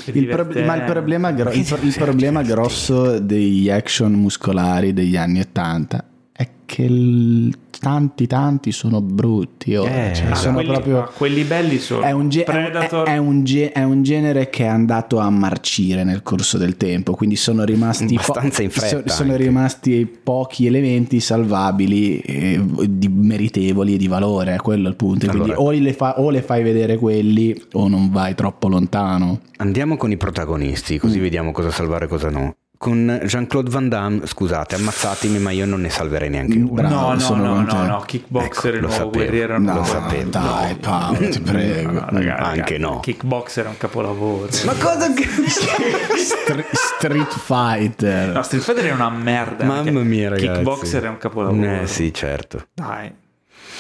è Il pro- ma il problema, gro- il pro- il problema grosso degli action muscolari degli anni 80 è che il- tanti tanti sono brutti. ora. Eh, Cioè, sono quelli, proprio... quelli belli sono È un, ge- Predator. è- è un ge- è un genere che è andato a marcire nel corso del tempo, quindi sono rimasti, Abbastanza in fretta so- sono rimasti pochi elementi salvabili, eh, di- meritevoli e di valore, è quello il punto. Quindi Allora- o le, fa- o le fai vedere quelli o non vai troppo lontano. Andiamo con i protagonisti, Mm. così vediamo cosa salvare e cosa no. Con Jean-Claude Van Damme, scusate, ammazzatemi, ma io non ne salverei neanche uno. Bravo, no, no, no, no, no, kickboxer Ecco, il lo nuovo sapevo. guerriero No, lo sapevo. dai Paolo, ti prego. No, raga, Anche no. Kickboxer è un capolavoro. Ma cosa che... Str- Street Fighter. No, Street Fighter è una merda. Mamma mia, ragazzi. Kickboxer è un capolavoro. Eh sì, certo. Dai,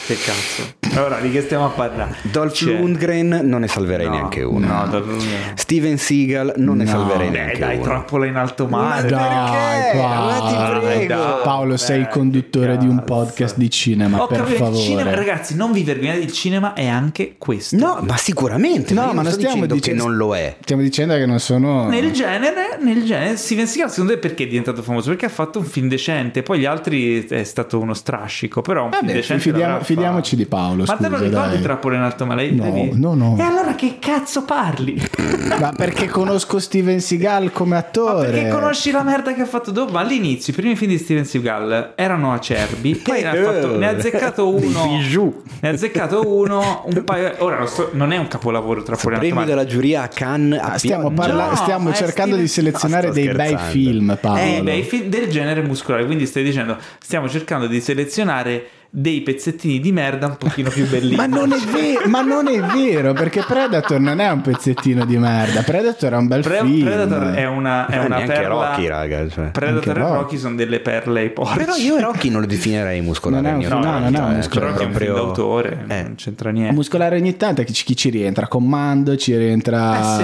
che cazzo. Allora, di che stiamo a parlare? Dolph C'è- Lundgren non ne salverei No, neanche uno. No, Dolph. Steven Seagal non ne No. salverei Eh, neanche dai, uno. trappola in alto mare. dai, perché? Paolo. Ma ti prego. Dai, Paolo, sei il conduttore di un podcast di cinema, Ho per capito, favore. cinema, ragazzi, non vi vergognate, il cinema è anche questo. No, ma sicuramente. No, io ma non stiamo dicendo dicendo- che non lo è. Stiamo dicendo che non sono... Nel genere, nel genere, Steven Seagal secondo te perché è diventato famoso? Perché ha fatto un film decente, poi gli altri è stato uno strascico, però un film Vabbè, decente fidiamo- fidiamoci di Paolo, Ma te lo scusa, ricordi dai. Trappola in alto mare? No, no, no. E allora che cazzo parli? Ma perché conosco Steven Seagal come Ma attore? perché conosci la merda che ha fatto dopo? Ma all'inizio i primi film di Steven Seagal erano acerbi, poi ne ha, fatto- ne ha azzeccato uno. Ne ha azzeccato uno un paio. Ora non, sto- non è un capolavoro Trappola in alto mare. della giuria a Cannes a Ah, stiamo parla- No, stiamo ma cercando Steven- di selezionare No, sto dei bei scherzando. film, Paolo. Eh, beh, i film del genere muscolare, quindi stai dicendo, stiamo cercando di selezionare dei pezzettini di merda un pochino più bellini. Ma non, è ve- ma non è vero, perché Predator non è un pezzettino di merda. Predator è un bel Pre- film. Predator è una, è una perla. Rocky, raga. Cioè. Predator Anche e Rocky. Rocky sono delle perle ai porci. Però io Rocky non lo definirei muscolare. Non è un no, non è un eh, muscolare. Rocky è un film proprio- d'autore, Eh. non c'entra niente. Muscolare ogni tanto, chi ci, chi ci rientra? Commando, ci rientra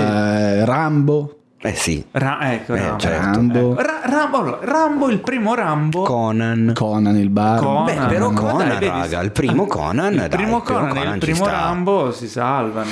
eh, Rambo. Eh sì. Ra- ecco, Eh, Rambo. certo. Rambo. Ecco, Ra- Rambo, Rambo, il primo Rambo. Conan. Conan il bar. Conan. Beh, però Ma Conan, dai, vedi, raga, il primo Conan, il dai, primo il primo Conan Conan il primo. Rambo si salvano.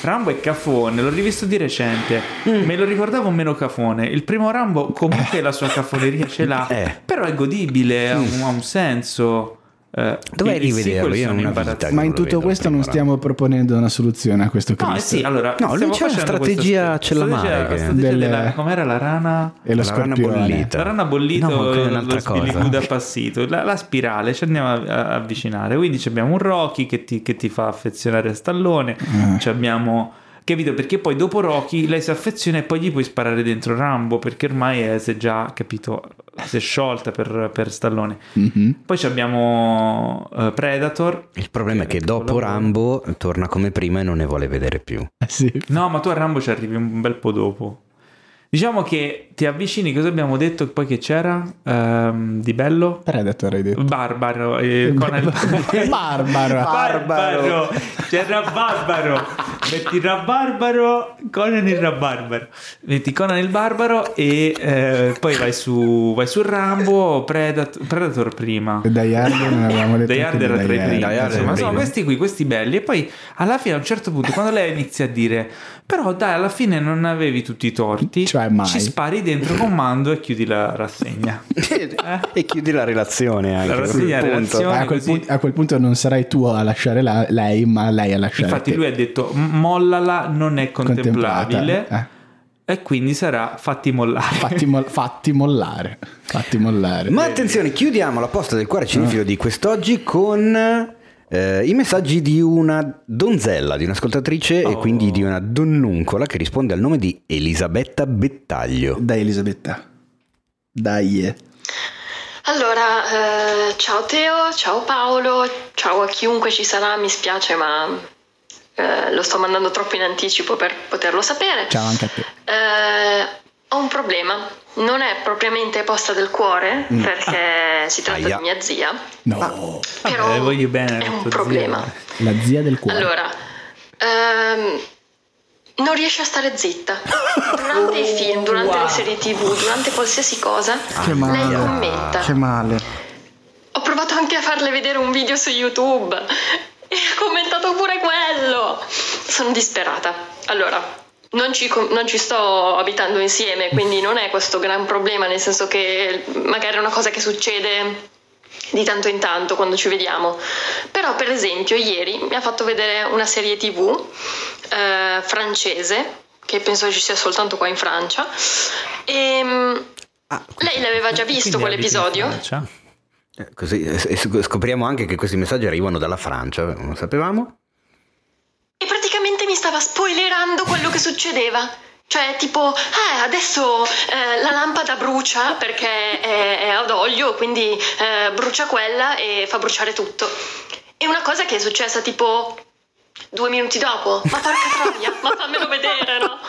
Rambo è cafone, l'ho rivisto di recente, Mm. me lo ricordavo meno cafone. Il primo Rambo comunque la sua cafoneria ce l'ha, Eh. però è godibile, ha un, ha un senso. Eh, Dovrei rivederlo, io imbarazzanti. vita Ma in non tutto questo non stiamo proponendo una soluzione a questo No, eh sì, allora No, lui c'ha una strategia ce mai, che- strategia Delle- della- com'era la rana? E lo La rana bollita. La rana bollito, No, è un'altra cosa. appassito, la, la spirale, ci andiamo a, a avvicinare. Quindi abbiamo un Rocky che ti, che ti fa affezionare a Stallone, Eh. ci abbiamo... Capito? Perché poi dopo Rocky lei si affeziona e poi gli puoi sparare dentro Rambo perché ormai è, si è già, capito, si è sciolta per, per Stallone. Mhm. Poi ci abbiamo eh, Predator. Il problema è che un dopo. Rambo torna come prima e non ne vuole vedere più. Eh sì. No, ma tu a Rambo ci arrivi un bel po' dopo. Diciamo che ti avvicini, cosa abbiamo detto poi che c'era Ehm, di bello? Predator hai detto. Barbaro, eh, con il... Barbaro. Barbaro, c'era Barbaro, metti il Barbaro, Conan il Barbaro, metti Conan il Barbaro e eh, poi vai su, vai su Rambo, Predator, Predator prima. Die Hard non avevamo detto Die Hard era tra i primi, insomma, sono questi qui, questi belli. E poi alla fine, a un certo punto, quando lei inizia a dire, però dai, alla fine non avevi tutti i torti, Cioè, mai. ci spari dentro comando e chiudi la rassegna. e chiudi la relazione anche. La rassegna, a quel la punto. relazione. a, quel così. punto, a quel punto non sarai tu a lasciare la- lei, ma lei a lasciare Infatti te. lui ha detto "M- mollala non è contemplabile eh. e quindi sarà fatti mollare. Fatti, mol- fatti mollare. Fatti mollare. Ma attenzione, chiudiamo la posta del cuore cinefilo di quest'oggi con eh, i messaggi di una donzella, di un'ascoltatrice e Oh. quindi di una donnuncola che risponde al nome di Elisabetta Bettaglio. Dai Elisabetta. Dai. Allora, eh, ciao Teo, ciao Paolo, ciao a chiunque ci sarà, mi spiace ma eh, lo sto mandando troppo in anticipo per poterlo sapere. Ciao anche a te. Eh, ho un problema, non è propriamente posta del cuore perché si tratta Aia. di mia zia, No. però Vabbè, voglio bene è la un problema. zia. La zia del cuore. Allora, ehm, non riesce a stare zitta. Durante i film, durante le serie tv, durante qualsiasi cosa, Che male. lei commenta. Che male. Ho provato anche a farle vedere un video su YouTube e ha commentato pure quello. Sono disperata. Allora, non ci, non ci sto abitando insieme, quindi non è questo gran problema, nel senso che magari è una cosa che succede di tanto in tanto quando ci vediamo. Però, per esempio, ieri mi ha fatto vedere una serie tv eh, francese, che penso ci sia soltanto qua in Francia, e mm, Ah, lei l'aveva già visto quell'episodio. Eh, così, e s- scopriamo anche che questi messaggi arrivano dalla Francia, non lo sapevamo? E praticamente mi stava spoilerando quello che succedeva. Cioè, tipo, eh, adesso eh, la lampada brucia perché è, è ad olio, quindi eh, brucia quella e fa bruciare tutto. E una cosa che è successa tipo due minuti dopo. Ma porca troia, ma fammelo vedere, no?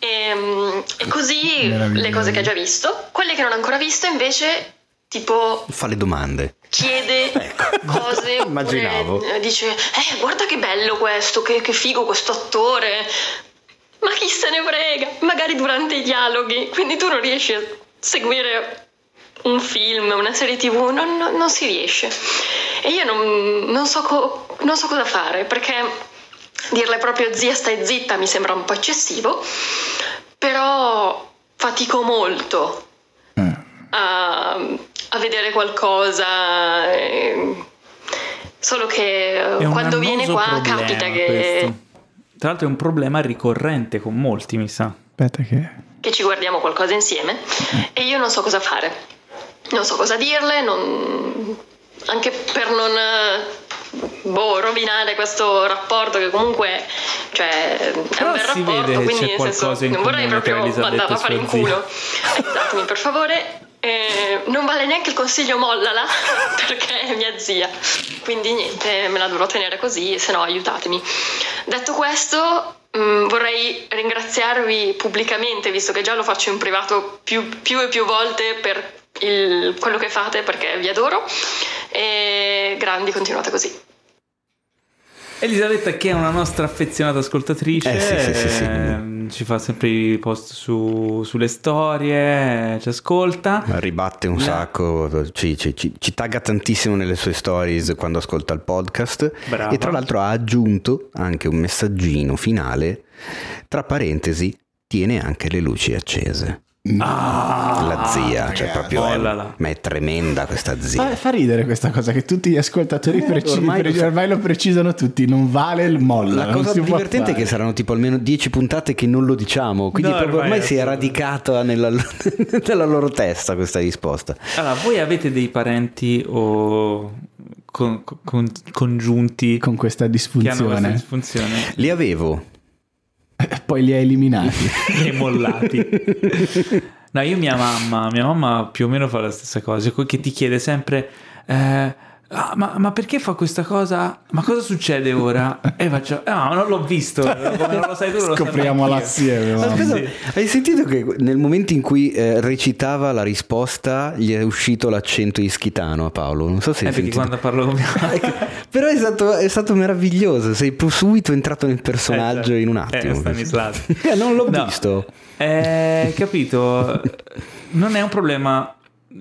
E, mm, e così le cose che ha già visto. Quelle che non ha ancora visto invece, tipo, Fa le domande. chiede cose oppure, Immaginavo. dice eh guarda che bello questo che, che figo questo attore ma chi se ne frega magari durante i dialoghi quindi tu non riesci a seguire un film una serie tv non, non- non si riesce e io non, non so co- non so cosa fare perché dirle proprio zia stai zitta mi sembra un po' eccessivo però fatico molto Eh. a, a vedere qualcosa. eh, Solo che eh, quando viene qua capita che, questo. Tra l'altro è un problema ricorrente con molti, mi sa. Aspetta che... che ci guardiamo qualcosa insieme e io non so cosa fare. Non so cosa dirle, non- anche per non eh, boh, rovinare questo rapporto che comunque cioè, è un bel rapporto, vede quindi c'è nel senso, non vorrei proprio mandarla e a fare in culo. Aiutatemi per favore. Eh, non vale neanche il consiglio mollala perché è mia zia. Quindi niente me la dovrò tenere così se no aiutatemi. Detto questo mh, vorrei ringraziarvi pubblicamente visto che già lo faccio in privato più, più e più volte per il- quello che fate perché vi adoro. E grandi continuate così. Elisabetta, che è una nostra affezionata ascoltatrice, Eh, sì, sì, sì, sì. ehm, ci fa sempre i post su- sulle storie, ci ascolta. Ribatte un La- sacco, ci, ci, ci, ci tagga tantissimo nelle sue stories quando ascolta il podcast. Brava. E tra l'altro ha aggiunto anche un messaggino finale. Tra parentesi, tiene anche le luci accese. Ah, la zia, cioè proprio oh è, ma è tremenda questa zia. Fa, fa ridere questa cosa che tutti gli ascoltatori precisi, ormai lo ormai, lo precisano tutti, non vale il molla. La cosa divertente è che saranno tipo almeno 10 puntate che non lo diciamo, quindi No, proprio ormai ormai si è radicata nella, nella loro testa questa risposta. Allora, voi avete dei parenti o con- con- congiunti con questa che hanno questa disfunzione. disfunzione Li avevo. Poi li hai eliminati. e mollati? No, io mia mamma, mia mamma più o meno fa la stessa cosa, che ti chiede sempre... eh, "Ah, ma, ma perché fa questa cosa? Ma cosa succede ora? E faccio, "Ah, no, non l'ho visto, come non lo sai tu, lo Scopriamola assieme. io." mamma. Aspetta, Sì. hai sentito che nel momento in cui eh, recitava la risposta gli è uscito l'accento ischitano a Paolo? Non so se Eh, hai perché sentito. quando parlo con mia mamma... Però è stato, è stato meraviglioso, sei subito entrato nel personaggio Eh, in un certo. attimo. Eh, Stanislavski. Eh, non l'ho No. visto. Eh, capito? Non è un problema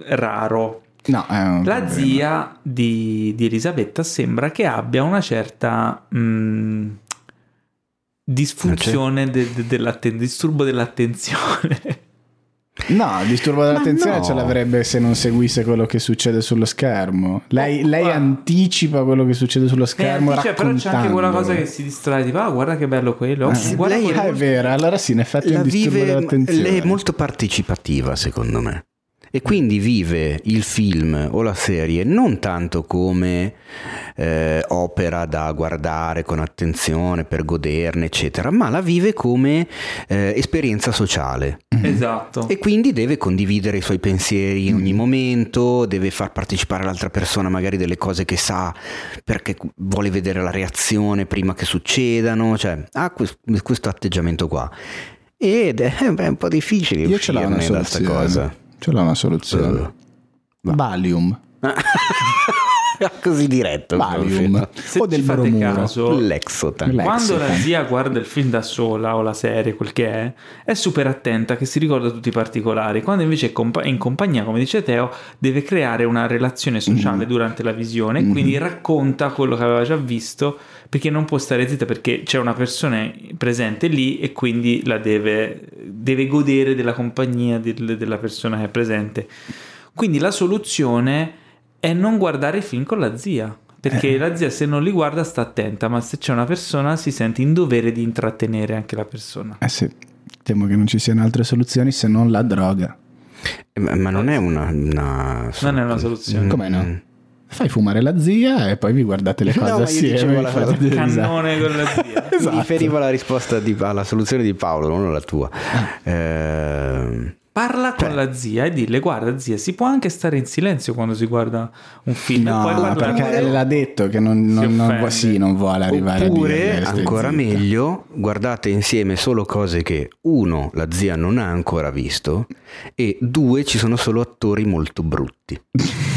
raro. No, è un La problema. zia di, di Elisabetta sembra che abbia una certa mh, disfunzione de- de- dell'atten- disturbo dell'attenzione. No, il disturbo dell'attenzione no. ce l'avrebbe se non seguisse quello che succede sullo schermo. Lei, Oh, lei anticipa quello che succede sullo Eh, schermo. dice, però c'è anche quella cosa che si distrae, tipo, ah, guarda che bello quello. Guarda lei- quello- Ah, è vero, allora sì, in effetti è La un disturbo vive, dell'attenzione. lei è molto partecipativa secondo me. E quindi vive il film o la serie non tanto come eh, opera da guardare con attenzione per goderne, eccetera, ma la vive come eh, esperienza sociale. Esatto. E quindi deve condividere i suoi pensieri in ogni momento, deve far partecipare l'altra persona magari delle cose che sa perché vuole vedere la reazione prima che succedano, cioè ha quest- questo atteggiamento qua. Ed è, beh, un po' difficile Io ce l'ho una uscirne da sta soluzione. cosa. Ce l'ho una soluzione. Eh. Valium. Così diretto. Valium. Se o del fate bromuro. caso, Lexotan. Lex. Quando la zia guarda il film da sola o la serie, quel che è, è super attenta che si ricorda tutti i particolari. Quando invece è compa- è in compagnia, come dice Teo, deve creare una relazione sociale durante la visione e quindi racconta quello che aveva già visto perché non può stare zitta perché c'è una persona presente lì e quindi la deve, deve godere della compagnia del- della persona che è presente. Quindi la soluzione è non guardare i film con la zia. Perché la zia se non li guarda sta attenta, ma se c'è una persona si sente in dovere di intrattenere anche la persona. Eh sì, temo che non ci siano altre soluzioni se non la droga. Eh, Ma ma non è una... una- Non è una soluzione. Come no? Fai fumare la zia e poi vi guardate le No, cose ma io assieme. la- delle risate. Cannone con la zia. Mi Esatto. riferivo alla risposta di, alla soluzione di Paolo, non alla tua. Ehm, Parla Cioè con la zia e dille: Guarda, zia, si può anche stare in silenzio quando si guarda un film. e No, poi parlare. perché l'ha detto che non, Si non, non vuole, sì, non vuole arrivare a Oppure, dire stai ancora zitta. meglio, guardate insieme solo cose che uno, la zia non ha ancora visto e due, ci sono solo attori molto brutti.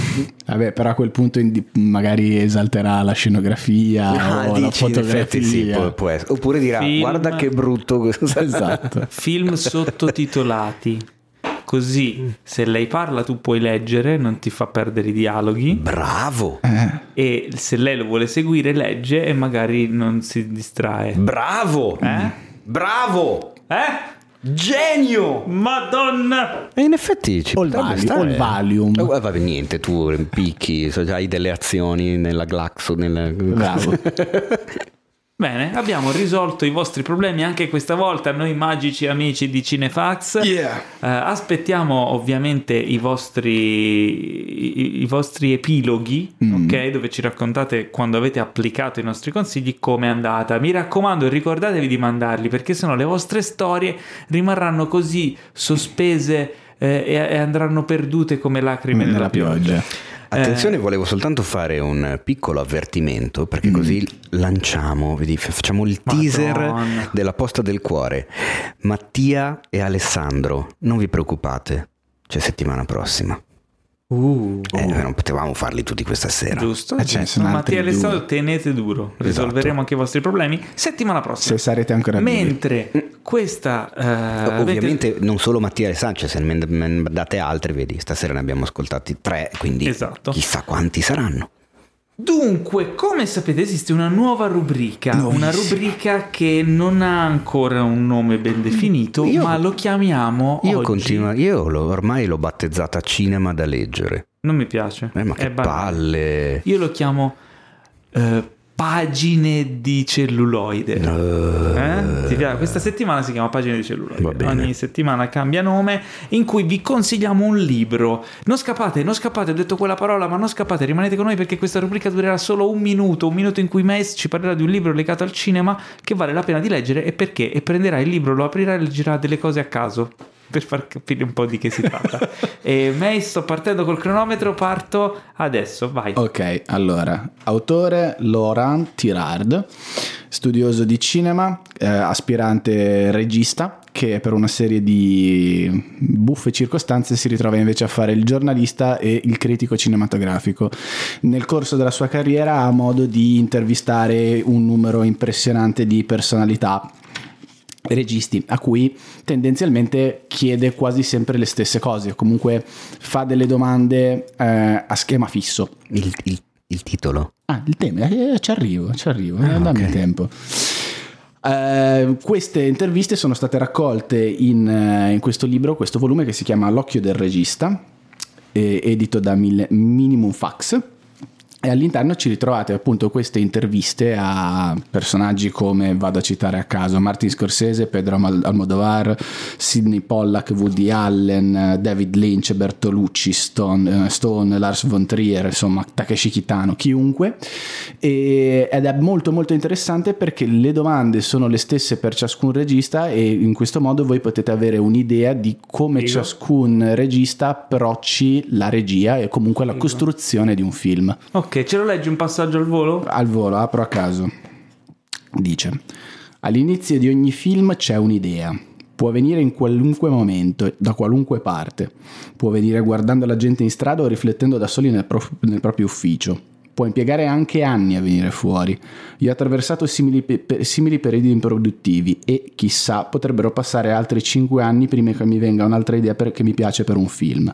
Vabbè, però a quel punto magari esalterà la scenografia Ah, o la dici, in fotografia. effetti sì, può, può essere. Oppure dirà, Film. guarda che brutto questo. Esatto. Film sottotitolati. Così se lei parla tu puoi leggere, non ti fa perdere i dialoghi. Bravo, Eh, E se lei lo vuole seguire, legge e magari non si distrae. bravo, Eh? bravo, Eh? genio. Madonna! E in effetti ci il potrebbe Valium, stare. Valium. Eh, vabbè, niente, tu picchi, so, hai delle azioni nella Glaxo, nella... Bravo. Bene, abbiamo risolto i vostri problemi anche questa volta, noi magici amici di Cinefax. Yeah. Eh, aspettiamo ovviamente i vostri, i, i vostri epiloghi, ok? Dove ci raccontate quando avete applicato i nostri consigli come è andata. Mi raccomando, ricordatevi di mandarli perché sennò le vostre storie rimarranno così sospese eh, e, e andranno perdute come lacrime nella, Nella pioggia. Attenzione, volevo soltanto fare un piccolo avvertimento perché così lanciamo, vedi, facciamo il teaser Madonna. della posta del cuore. Mattia e Alessandro, non vi preoccupate, c'è settimana prossima. Uh, Eh, non potevamo farli tutti questa sera. giusto? Eh, giusto. sono Mattia e Alessandro, due. tenete duro. Risolveremo Esatto. anche i vostri problemi settimana prossima. Se sarete ancora vivi. Mentre questa avete- Ovviamente non solo Mattia e Alessandro, cioè se ne me ne date altri, vedi, stasera ne abbiamo ascoltati tre, quindi Esatto. chissà quanti saranno. Dunque, come sapete, esiste una nuova rubrica, una rubrica che non ha ancora un nome ben definito, Io- ma lo chiamiamo Io continuo, io l'ho- ormai l'ho battezzata cinema da leggere. Non mi piace. Eh, ma È che banale. palle. Io lo chiamo eh, pagine di celluloide. Eh? Ti piace? Questa settimana si chiama Pagine di celluloide. Ogni settimana cambia nome in cui vi consigliamo un libro. Non scappate, non scappate, ho detto quella parola, ma non scappate, rimanete con noi perché questa rubrica durerà solo un minuto, un minuto in cui Mace ci parlerà di un libro legato al cinema che vale la pena di leggere e perché. E prenderà il libro, lo aprirà e leggerà delle cose a caso. Per far capire un po' di che si tratta. e Mace, sto partendo col cronometro, parto adesso, vai. Ok, allora, autore Laurent Tirard, studioso di cinema, eh, aspirante regista, che per una serie di buffe circostanze si ritrova invece a fare il giornalista e il critico cinematografico. Nel corso della sua carriera ha modo di intervistare un numero impressionante di personalità registi a cui tendenzialmente chiede quasi sempre le stesse cose, comunque fa delle domande eh, a schema fisso. Il, il- il titolo. Ah, il tema, eh, ci arrivo, ci arrivo, eh, dammi ok. tempo. Eh, queste interviste sono state raccolte in, eh, in questo libro, questo volume che si chiama L'occhio del regista, eh, edito da Mil- Minimum Fax. E all'interno ci ritrovate appunto queste interviste a personaggi come, vado a citare a caso, Martin Scorsese, Pedro Almo- Almodovar, Sidney Pollack, Woody Allen, David Lynch, Bertolucci, Stone, eh, Stone, Lars von Trier, insomma Takeshi Kitano, chiunque. E- ed è molto molto interessante perché le domande sono le stesse per ciascun regista e in questo modo voi potete avere un'idea di come Figo. ciascun regista approcci la regia e comunque la costruzione di un film. Ok, ce lo leggi un passaggio al volo? Al volo, apro a caso. Dice: All'inizio di ogni film c'è un'idea. Può venire in qualunque momento, da qualunque parte. Può venire guardando la gente in strada o riflettendo da soli nel, pro- nel proprio ufficio. Può impiegare anche anni a venire fuori. Io ho attraversato simili, pe- simili periodi improduttivi e, chissà, potrebbero passare altri 5 anni prima che mi venga un'altra idea per- che mi piace per un film.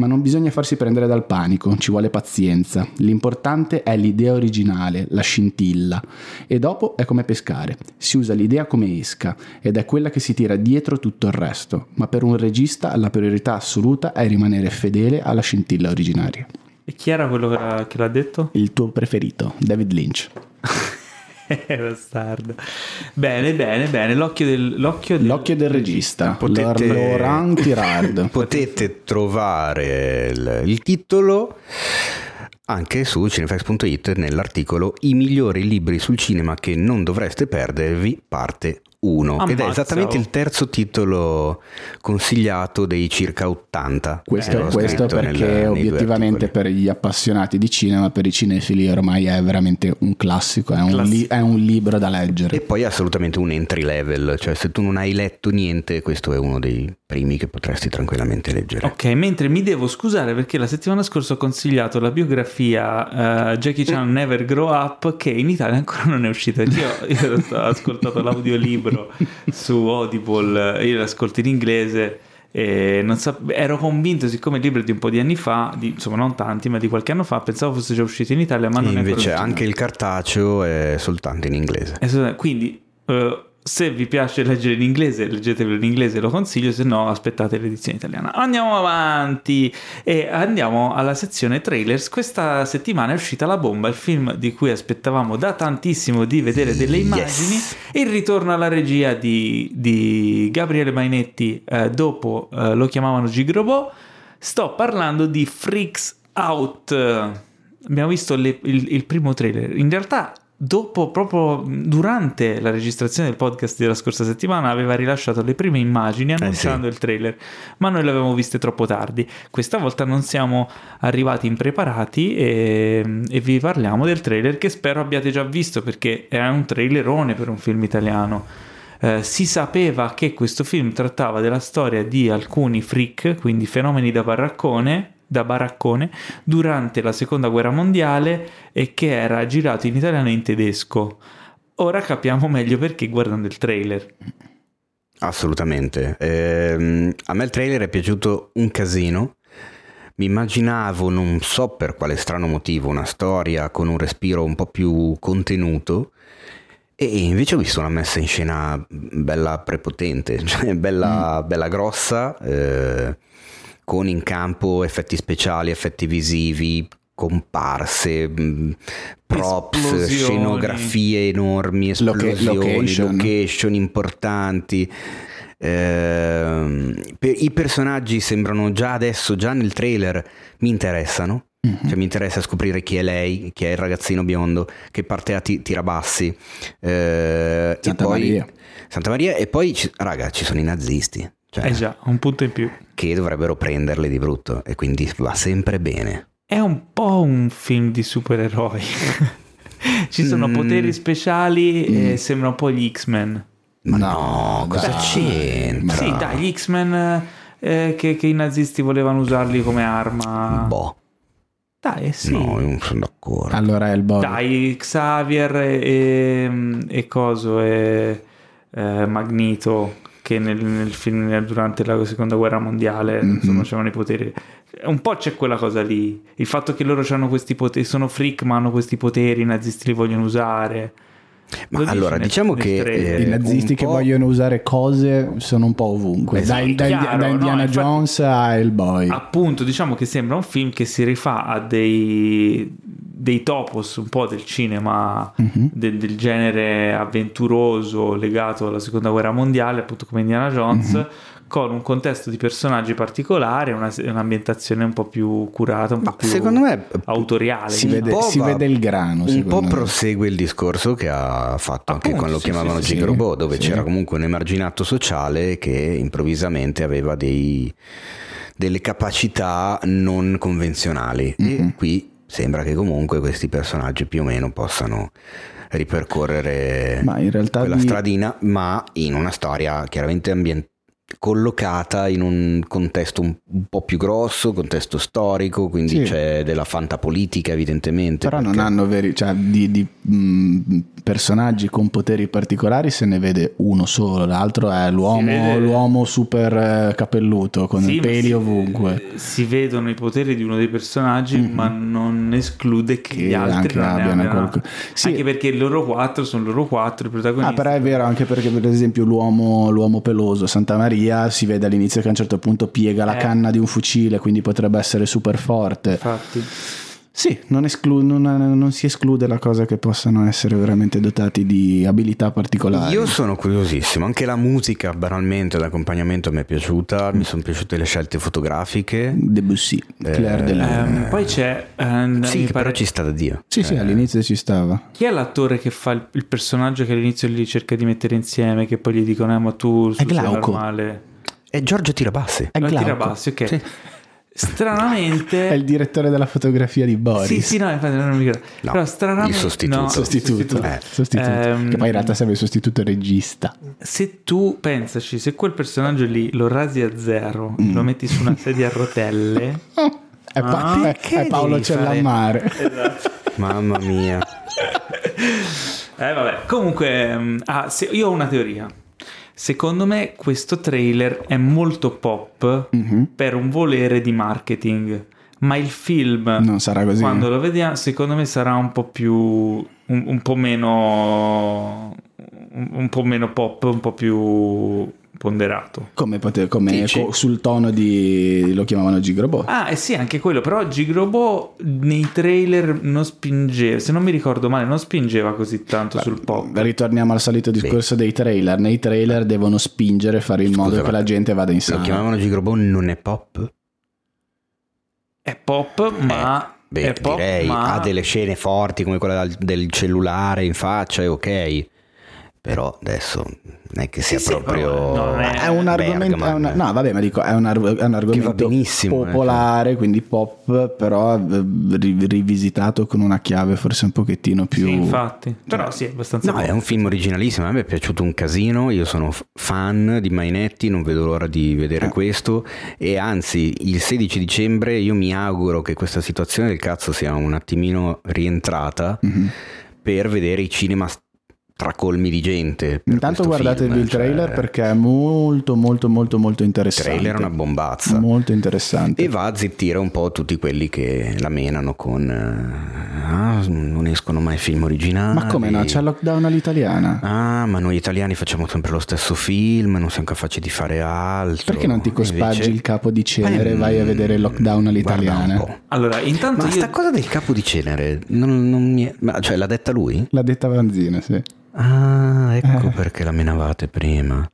Ma non bisogna farsi prendere dal panico, ci vuole pazienza. L'importante è l'idea originale, la scintilla. E dopo è come pescare. Si usa l'idea come esca ed è quella che si tira dietro tutto il resto. Ma per un regista la priorità assoluta è rimanere fedele alla scintilla originaria. E chi era quello che l'ha, detto? Il tuo preferito, David Lynch. Bastardo. Bene, bene, bene. L'occhio del, l'occhio del, L'occhio del regista, Potete- Laurent Tirard. Potete trovare il, il titolo anche su cinefax.it nell'articolo I migliori libri sul cinema che non dovreste perdervi, parte 1. Ed è Ammazza, esattamente oh. il terzo titolo consigliato dei circa 80. Questo, ho questo perché nel- obiettivamente per gli appassionati di cinema, per i cinefili ormai è veramente un classico, è un, li- è un libro da leggere. E poi è assolutamente un entry level, cioè se tu non hai letto niente, questo è uno dei primi che potresti tranquillamente leggere. Ok, mentre mi devo scusare perché la settimana scorsa ho consigliato la biografia eh, Jackie Chan Never Grow Up che in Italia ancora non è uscita. Io, io ho ascoltato l'audiolibro su Audible, io l'ascolto in inglese e non sap- ero convinto, siccome il libro è di un po' di anni fa, di- insomma non tanti, ma di qualche anno fa, pensavo fosse già uscito in Italia, ma non è ancora Invece anche il cartaceo è soltanto in inglese. Quindi, eh, se vi piace leggere in inglese, leggetevelo in inglese, lo consiglio, se no aspettate l'edizione italiana. Andiamo avanti e andiamo alla sezione trailers. Questa settimana è uscita La Bomba, il film di cui aspettavamo da tantissimo di vedere delle Yes. immagini. Il ritorno alla regia di, di Gabriele Mainetti, eh, dopo eh, lo chiamavano Gigrobot. Sto parlando di Freaks Out. Abbiamo visto le- il, il primo trailer. In realtà, dopo, proprio durante la registrazione del podcast della scorsa settimana, aveva rilasciato le prime immagini annunciando il trailer, ma noi le avevamo viste troppo tardi. Questa volta non siamo arrivati impreparati e, e vi parliamo del trailer che spero abbiate già visto perché è un trailerone per un film italiano. Eh, si sapeva che questo film trattava della storia di alcuni freak, quindi fenomeni da baraccone, da baraccone, durante la seconda guerra mondiale e che era girato in italiano e in tedesco. Ora capiamo meglio perché guardando il trailer. Assolutamente. Ehm, a me il trailer è piaciuto un casino. Mi immaginavo, non so per quale strano motivo, una storia con un respiro un po' più contenuto. E invece ho visto una messa in scena bella prepotente, cioè bella, bella grossa, eh, con in campo effetti speciali, effetti visivi, comparse, mh, props, Esplosioni. scenografie enormi, esplosioni, location. location importanti. Per- I personaggi sembrano già adesso, già nel trailer, mi interessano. Cioè, mi interessa scoprire chi è lei, chi è il ragazzino biondo, che parte a ti- tirabassi. Eh, Santa poi, Maria. Santa Maria. E poi, raga, ci sono i nazisti. Cioè, Eh già, un punto in più. che dovrebbero prenderli di brutto. E quindi va sempre bene. È un po' un film di supereroi. Ci sono Mm. poteri speciali e sembra un po' gli X-Men. Ma no, cosa dai. c'entra? Sì, dai, gli X-Men eh, che, che i nazisti volevano usarli come arma. Boh, Dai, sì. no, io non sono d'accordo. Allora è il boy. Dai, Xavier e, e, e Coso e eh, Magneto che nel, nel film durante la seconda guerra mondiale Mhm. insomma avevano i poteri un po' c'è quella cosa lì il fatto che loro hanno questi poteri sono freak ma hanno questi poteri i nazisti li vogliono usare Ma Lo dici allora, nel- diciamo che, eh, I nazisti che vogliono usare cose sono un po' ovunque. Esatto. Dai- Chiaro, da no, Indiana infatti- Jones a Hellboy. appunto diciamo che sembra un film che si rifà a dei, dei topos un po' del cinema Mhm. de- del genere avventuroso legato alla seconda guerra mondiale appunto come Indiana Jones Mhm. Con un contesto di personaggi particolare una- un'ambientazione un po' più curata un Ma po' più secondo me autoriale Si vede, po' si va- vede il grano. un po' me. prosegue il discorso che ha fatto anche quando lo sì, chiamavano sì, sì, Gigrobot, dove sì. c'era comunque un emarginato sociale che improvvisamente aveva dei- delle capacità non convenzionali. E Mhm. qui sembra che comunque questi personaggi più o meno possano ripercorrere Ma quella di- stradina, ma in una storia chiaramente ambientale collocata in un contesto un, un po' più grosso, contesto storico, quindi Sì. c'è della fantapolitica evidentemente. Però non perché- hanno veri, cioè di, di, mh, personaggi con poteri particolari se ne vede uno solo, l'altro è l'uomo, vede- l'uomo super eh, capelluto con Sì, peli si- ovunque. si vedono i poteri di uno dei personaggi Mhm. ma non esclude che, Che gli altri anche non abbiano abbiano. qualco- Sì. anche perché loro quattro sono loro quattro i protagonisti Ah, però è vero anche perché per esempio l'uomo, l'uomo peloso Santa Maria via, si vede all'inizio che a un certo punto piega la Eh. canna di un fucile, quindi potrebbe essere super forte. Infatti. Sì, non, esclu- non- non si esclude la cosa che possano essere veramente dotati di abilità particolari. Io sono curiosissimo, anche la musica banalmente d'accompagnamento mi è piaciuta, mi sono piaciute le scelte fotografiche. Debussy, Claire de Lune. Ehm, poi c'è... ehm, Sì, pare- però ci sta da Dio. Sì, sì, all'inizio ci stava. Chi è l'attore che fa il, il personaggio che all'inizio li cerca di mettere insieme, che poi gli dicono, eh, ma tu sei Glauco. normale? È Giorgio Tirabassi. È Ma Glauco. Tirabassi, ok. Sì. Stranamente... È il direttore della fotografia di Boris. Sì, sì, no, infatti non mi ricordo. No, Però stranamente... il sostituto. no, Sostituto. Eh. Sostituto. Ehm, che poi in realtà serve il sostituto regista. Se tu pensaci, se quel personaggio lì lo rasi a zero, Mm. lo metti su una sedia a rotelle, È, pa- Ah, è- Paolo fare- Cellammare. Mamma mia. Eh vabbè, comunque, mm, ah, se- io ho una teoria. Secondo me questo trailer è molto pop Mhm. per un volere di marketing, ma il film, Non sarà così. quando lo vediamo, secondo me sarà un po' più, un, un po' meno, un, un po' meno pop, un po' più ponderato. Come, pote- come co- sul tono di... lo chiamavano Gigrobot. Ah, eh sì, anche quello, però Gigrobo nei trailer non spingeva, se non mi ricordo male, non spingeva così tanto sul pop. Ritorniamo al solito discorso dei trailer. Nei trailer devono spingere, fare in modo Scusa, che ma la gente vada in Lo sala. chiamavano Gigrobon, non è pop? È pop, ma... Beh, è pop, direi ma... ha delle scene forti come quella del- del cellulare in faccia, è ok. Però adesso non è che sia Sì, proprio... non è- È un argomento, è Bergman. una- no, vabbè, ma dico, è un, ar- è un argomento benissimo, eh, popolare, quindi pop, però eh, ri- rivisitato con una chiave forse un pochettino più... Sì, infatti. Però sì, è abbastanza... No, è un film originalissimo, a me è piaciuto un casino, io sono f- fan di Mainetti, non vedo l'ora di vedere Ah. questo e anzi il 16 dicembre io mi auguro che questa situazione del cazzo sia un attimino rientrata Mhm. per vedere i cinema stracolmi di gente. Intanto guardatevi film, il trailer cioè, perché è molto molto molto molto il interessante. trailer è una bombazza. Molto interessante. E va a zittire un po' tutti quelli che la menano con eh, ah, non escono mai film originali. Ma come no? C'è lockdown all'italiana. Ah, ma noi italiani facciamo sempre lo stesso film, non siamo capaci di fare altro. Perché non ti cospaggi Invece- il capo di cenere e Eh, vai a vedere lockdown guarda all'italiana? Allora, intanto Ma io... sta cosa del capo di cenere, non, non mi è- ma, cioè l'ha detta lui? L'ha detta Vanzina, sì. Ah, ecco Eh. perché la menavate prima.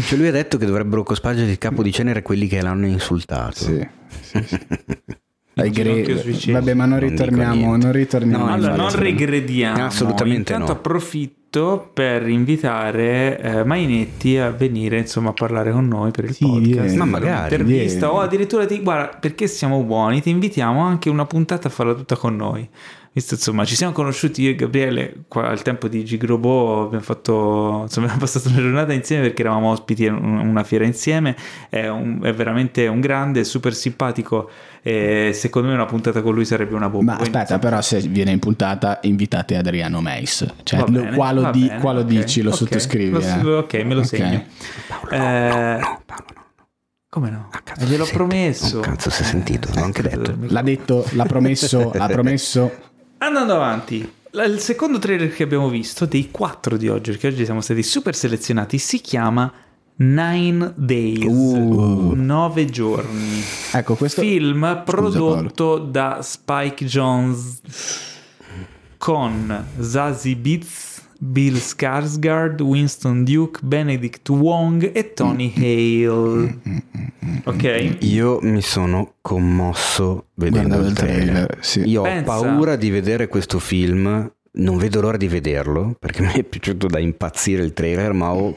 Cioè lui ha detto che dovrebbero cospargere il capo di cenere quelli che l'hanno insultato. Sì. sì, sì. Gre-. Vabbè, ma non Non ritorniamo, non ritorniamo. No, Allora, non regrediamo. Assolutamente Intanto no. approfitto per invitare eh, Mainetti a venire insomma a parlare con noi per il Sì, podcast. vieni. Ma magari, Intervista o addirittura ti guarda perché siamo buoni, ti invitiamo anche una puntata a farla tutta con noi. Visto insomma, ci siamo conosciuti io e Gabriele qua, al tempo di Gigrobo, abbiamo fatto insomma, abbiamo passato una giornata insieme perché eravamo ospiti in un- una fiera insieme. È, un- è veramente un grande, super simpatico. E secondo me una puntata con lui sarebbe una bomba. Ma aspetta, però se viene in puntata invitate Adriano Meis. Cioè, bene, qua lo, di- bene, qua lo ok, dici, lo ok, sottoscrivi. lo- eh. ok, me lo Ok. segno. Paolo, Eh, no, Paolo, no. Come no? Cazzo, Eh, gliel'ho promesso. cazzo, si è sentito, l'ho anche detto. L'ha detto, l'ha promesso, l'ha promesso. Andando avanti, il secondo trailer che abbiamo visto, dei quattro di oggi, perché oggi siamo stati super selezionati, si chiama Nine Days, Uh. nove giorni. Ecco, questo... Film prodotto da Spike Jones con Zazie Beetz, Bill Skarsgård, Winston Duke, Benedict Wong e Tony Hale. Ok? Io mi sono commosso vedendo Guardavo il il trailer. trailer, sì. Io Pensa- ho paura di vedere questo film, non vedo l'ora di vederlo perché mi è piaciuto da impazzire il trailer, ma ho,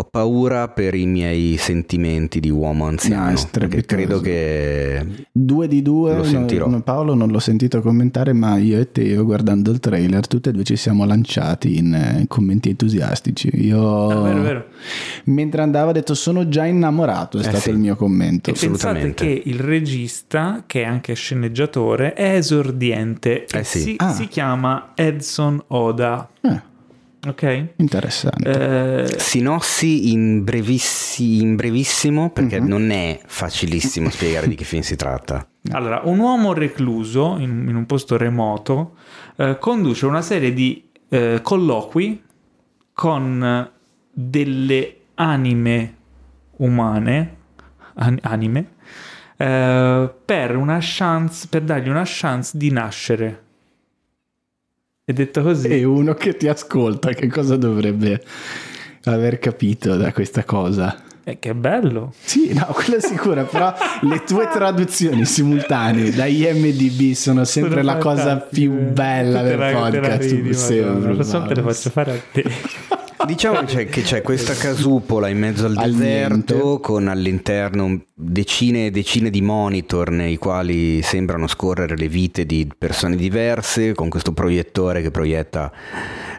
ho paura per i miei sentimenti di uomo No, anziano. perché strepitoso. credo che Due di due, Lo sentirò. no- Paolo non l'ho sentito commentare, ma io e Teo guardando il trailer, tutti e due ci siamo lanciati in, eh, commenti entusiastici. Io, Ah, vero, vero. mentre andavo, ho detto: Sono già innamorato. È Eh stato sì. il mio commento. E pensate che il regista, che è anche sceneggiatore, è esordiente e Eh sì. si, Ah. si chiama Edson Oda. Eh, Ok? interessante. Eh, Sinossi in, brevissi- in brevissimo perché Mhm. non è facilissimo spiegare di che film si tratta. allora, un uomo recluso in, in un posto remoto eh, conduce una serie di eh, colloqui con delle anime umane, an- anime, eh, per una chance, per dargli una chance di nascere. È detto così. E uno che ti ascolta, che cosa dovrebbe aver capito da questa cosa? Eh, che bello. Sì, no, quello è sicuro, però le tue traduzioni simultanee da IMDB sono sempre Sono la cosa più bella te del la- te la podcast. ridi, sempre, Lo so, te le faccio fare a te. Diciamo che c'è, che c'è questa casupola in mezzo al, Al deserto niente. con all'interno decine e decine di monitor nei quali sembrano scorrere le vite di persone diverse, con questo proiettore che proietta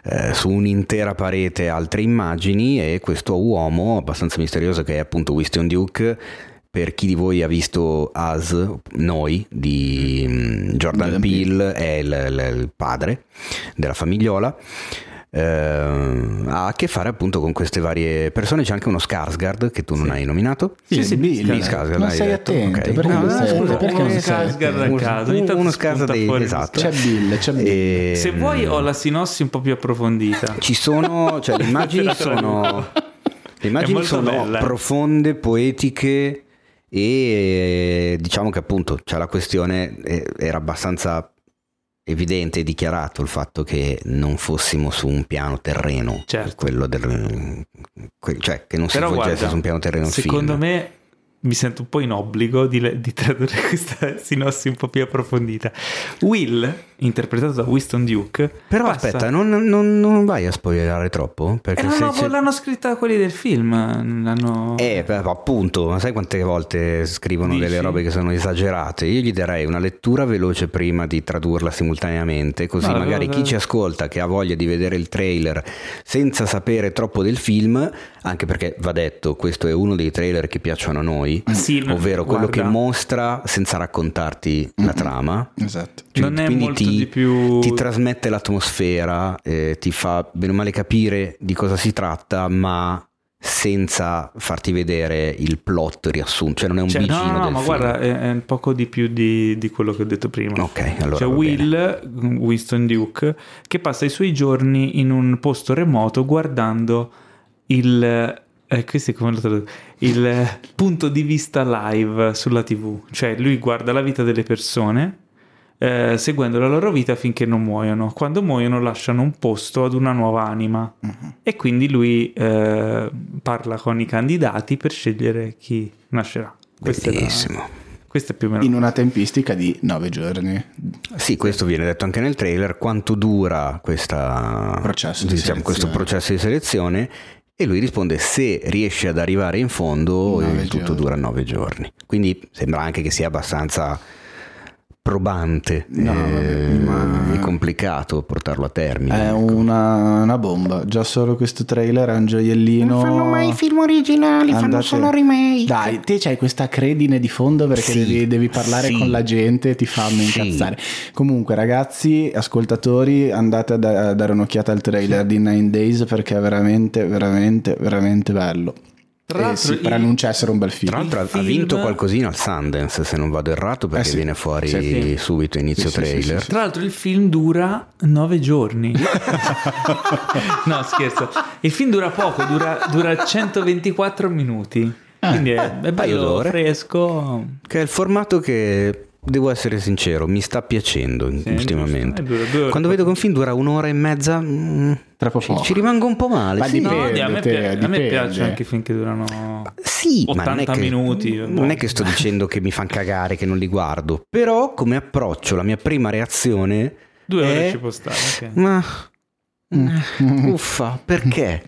eh, su un'intera parete altre immagini e questo uomo abbastanza misterioso che è appunto Winston Duke. Per chi di voi ha visto Us, Noi, di mm, Jordan Jordan Peele, è il, il- il padre della famigliola eh, ha a che fare appunto con queste varie persone. C'è anche uno Skarsgård che tu non hai nominato. Sì, sì, Bill, Bill Skarsgård, non sei detto? attento, Ok. perché No, sei scusa, perché uno non sei Skarsgård a caso, ogni tanto uno Skarsgård dei- fuori esatto. C'è Bill, c'è Bill. E- Se vuoi ho la sinossi un po' più approfondita. Ci sono, cioè le immagini sono, le immagini sono bella, profonde, poetiche e diciamo che appunto c'è la questione, eh, era abbastanza evidente e dichiarato il fatto che non fossimo su un piano terreno, Certo. quello del, cioè che non si Però svolgesse guarda, su un piano terreno secondo me mi sento un po' in obbligo di, di tradurre questa sinossi un po' più approfondita. Will, interpretato da Winston Duke, Però passa- aspetta, non, non- non vai a spoilerare troppo? Eh, Perché no, se- no, se- l'hanno scritta quelli del film. L'hanno... Eh, appunto, ma sai quante volte scrivono Dici? delle robe che sono esagerate? Io gli darei una lettura veloce prima di tradurla simultaneamente, così No, magari no, chi no. ci ascolta, che ha voglia di vedere il trailer senza sapere troppo del film, anche perché va detto, questo è uno dei trailer che piacciono a noi, Sì, ovvero quello guarda. che mostra senza raccontarti la trama. Esatto. Cioè, Non è quindi molto ti, più- ti trasmette l'atmosfera, eh, ti fa bene o male capire di cosa si tratta, ma senza farti vedere il plot riassunto, cioè non è un Cioè, no, vicino no, no, del ma film. guarda, è, è un poco di più di, di quello che ho detto prima. Ok, allora C'è va Will, Winston Duke, che passa i suoi giorni in un posto remoto guardando il... Eh? Il eh, punto di vista live sulla TV. Cioè, lui guarda la vita delle persone eh, seguendo la loro vita finché non muoiono. Quando muoiono lasciano un posto ad una nuova anima. Mhm. E quindi lui eh, parla con i candidati per scegliere chi nascerà. È, la- Bellissimo. questo è più o meno... In una tempistica di nove giorni. Sì, questo viene detto anche nel trailer, quanto dura questa, Processo di diciamo, questo processo di selezione e lui risponde se riesce ad arrivare in fondo il tutto giorni. dura nove giorni. Quindi sembra anche che sia abbastanza probante No, eh, ma- e complicato portarlo a termine. È ecco. una, una bomba. Già solo questo trailer è un gioiellino. Non fanno mai film originali, fanno Andate- solo remake. Dai, te c'hai questa credine di fondo perché Sì, devi, devi parlare sì. con la gente e ti fanno Sì. incazzare. Comunque, ragazzi, ascoltatori, andate a, da- a dare un'occhiata al trailer di Nine Days perché è veramente, veramente, veramente bello. Tra E l'altro si il- preannuncia essere un bel film. Tra l'altro ha- film- ha vinto qualcosina al Sundance se non vado errato perché Eh sì. viene fuori Sì. subito inizio Sì, sì, sì, trailer. sì, Tra l'altro il film dura nove giorni. no, scherzo. Il film dura poco, dura, dura 124 minuti. Quindi è, è paio bello d'ore. fresco. Che è il formato che, devo essere sincero, mi sta piacendo Sì, ultimamente. giusto. Eh, dura due ore. Quando vedo che un film dura un'ora e mezza, mm, Troppo ci, ci rimango un po' male. Ma sì. dipende. No, a, me, te, pi- a me dipende. piacciono anche i film che durano... Sì, ma non è 80 che, minuti. Non è che sto dicendo che mi fanno cagare, che non li guardo. Però come approccio, la mia prima reazione Due ore è... ci può stare. ok. Ma... eh, Uffa, perché?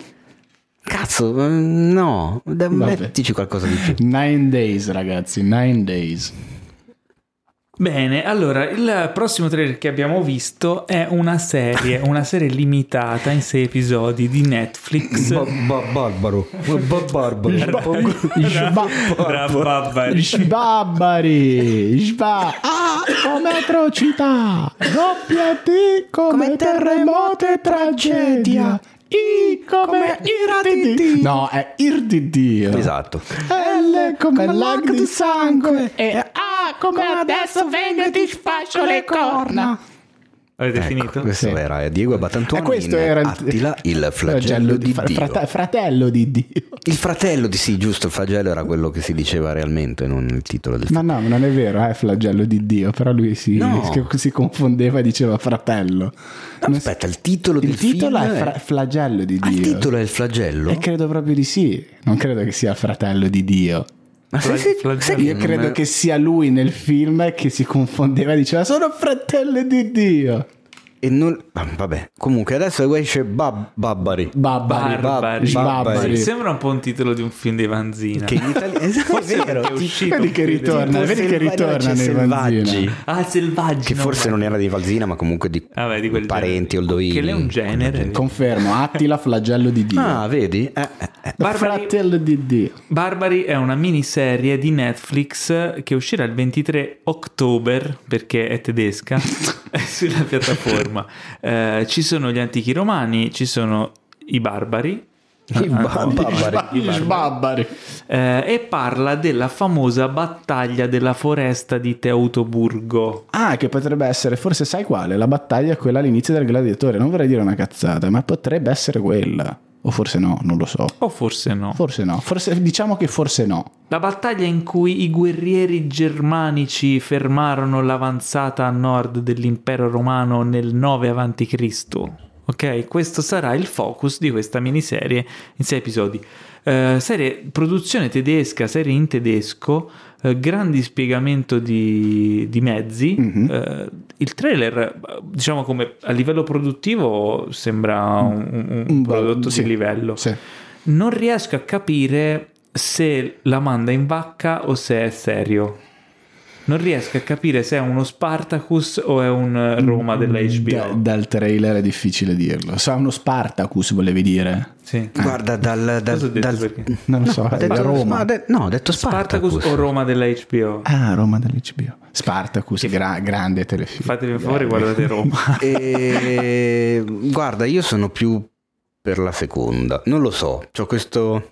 Cazzo, eh, no, Vabbè. mettici qualcosa di più. Nine Days, ragazzi, Nine Days. Bene, allora il prossimo trailer che abbiamo visto è una serie, una serie limitata in sei episodi di Netflix. Barbaro, barbaro. Rababari. Sbabbari, sba, ah, come atrocità, doppia T come, terremoto e tragedia, I come irtd, no è irtd, Esatto. L come lag di sangue. e A come adesso vengo e ti sfascio le corna. Avete Ecco, finito? Questo Sì. era Diego Abbatantuono E questo era il- Attila, il flagello di fra- Dio. frate- fratello di Dio. Il fratello di sì, giusto, il flagello era quello che si diceva realmente, non il titolo del Ma no, non è vero, è flagello di Dio, però lui si, No. si- confondeva e diceva fratello. Non s- Aspetta, il titolo del il titolo film è fra- flagello di Ah, Dio. il titolo è il flagello? E credo proprio di sì. Non credo che sia fratello di Dio. Ma sai, sai- che Io credo che sia lui nel film che si confondeva e diceva sono fratello di Dio. E non... ah, vabbè, comunque adesso esce Bab- Babbari. Babbari. Barbari. Sbabbari. Sembra un po' un titolo di un film di Vanzina. Che in italiano... Esatto, è vero. è uscito Vedi che ritorna, vedi che ritorna no, nei Selvaggi. Vanzina. Ah, selvaggi. Che no, forse ma- non era di Valsina, ma comunque di Vabbè, di quel parenti. Oldoini. Che lei è un genere. Confermo, Attila flagello di Dio. Ah, vedi? Eh, eh, eh. Barbari- Fratello di Dio. Barbari è una miniserie di Netflix che uscirà il 23 ottobre perché è tedesca sulla piattaforma. Eh, ci sono gli antichi romani, ci sono i barbari. I ba- Babbari. Gli sbabbari. eh, e parla della famosa battaglia della foresta di Teutoburgo. Ah, che potrebbe essere, forse sai quale? La battaglia quella all'inizio del gladiatore. Non vorrei dire una cazzata, ma potrebbe essere quella. O forse no, non lo so. O forse no. Forse no. Forse, diciamo che forse no. La battaglia in cui i guerrieri germanici fermarono l'avanzata a nord dell'impero romano nel 9 a.C. Ok, questo sarà il focus di questa miniserie in sei episodi. Eh, serie produzione tedesca, serie in tedesco, eh, grandi spiegamento di, di mezzi. Mhm. Eh, il trailer, diciamo come a livello produttivo, sembra un, un- un prodotto sì, di livello Sì. non riesco a capire se la manda in vacca o se è serio. Non riesco a capire se è uno Spartacus o è un eh, Roma della HBO. Da- dal trailer è difficile dirlo. Sa uno Spartacus volevi dire? Sì. Guarda, dal... dal, Cosa ho detto dal- perché? Non lo so, Ha è detto- Roma. ha de- no, ha detto Spartacus, Spartacus. o Roma della HBO? Ah, Roma dell'HBO. Spartacus, gra- grande telefilm. Fatemi un favore, guardate Roma. E... Guarda, io sono più per la seconda. Non lo so, c'ho questo...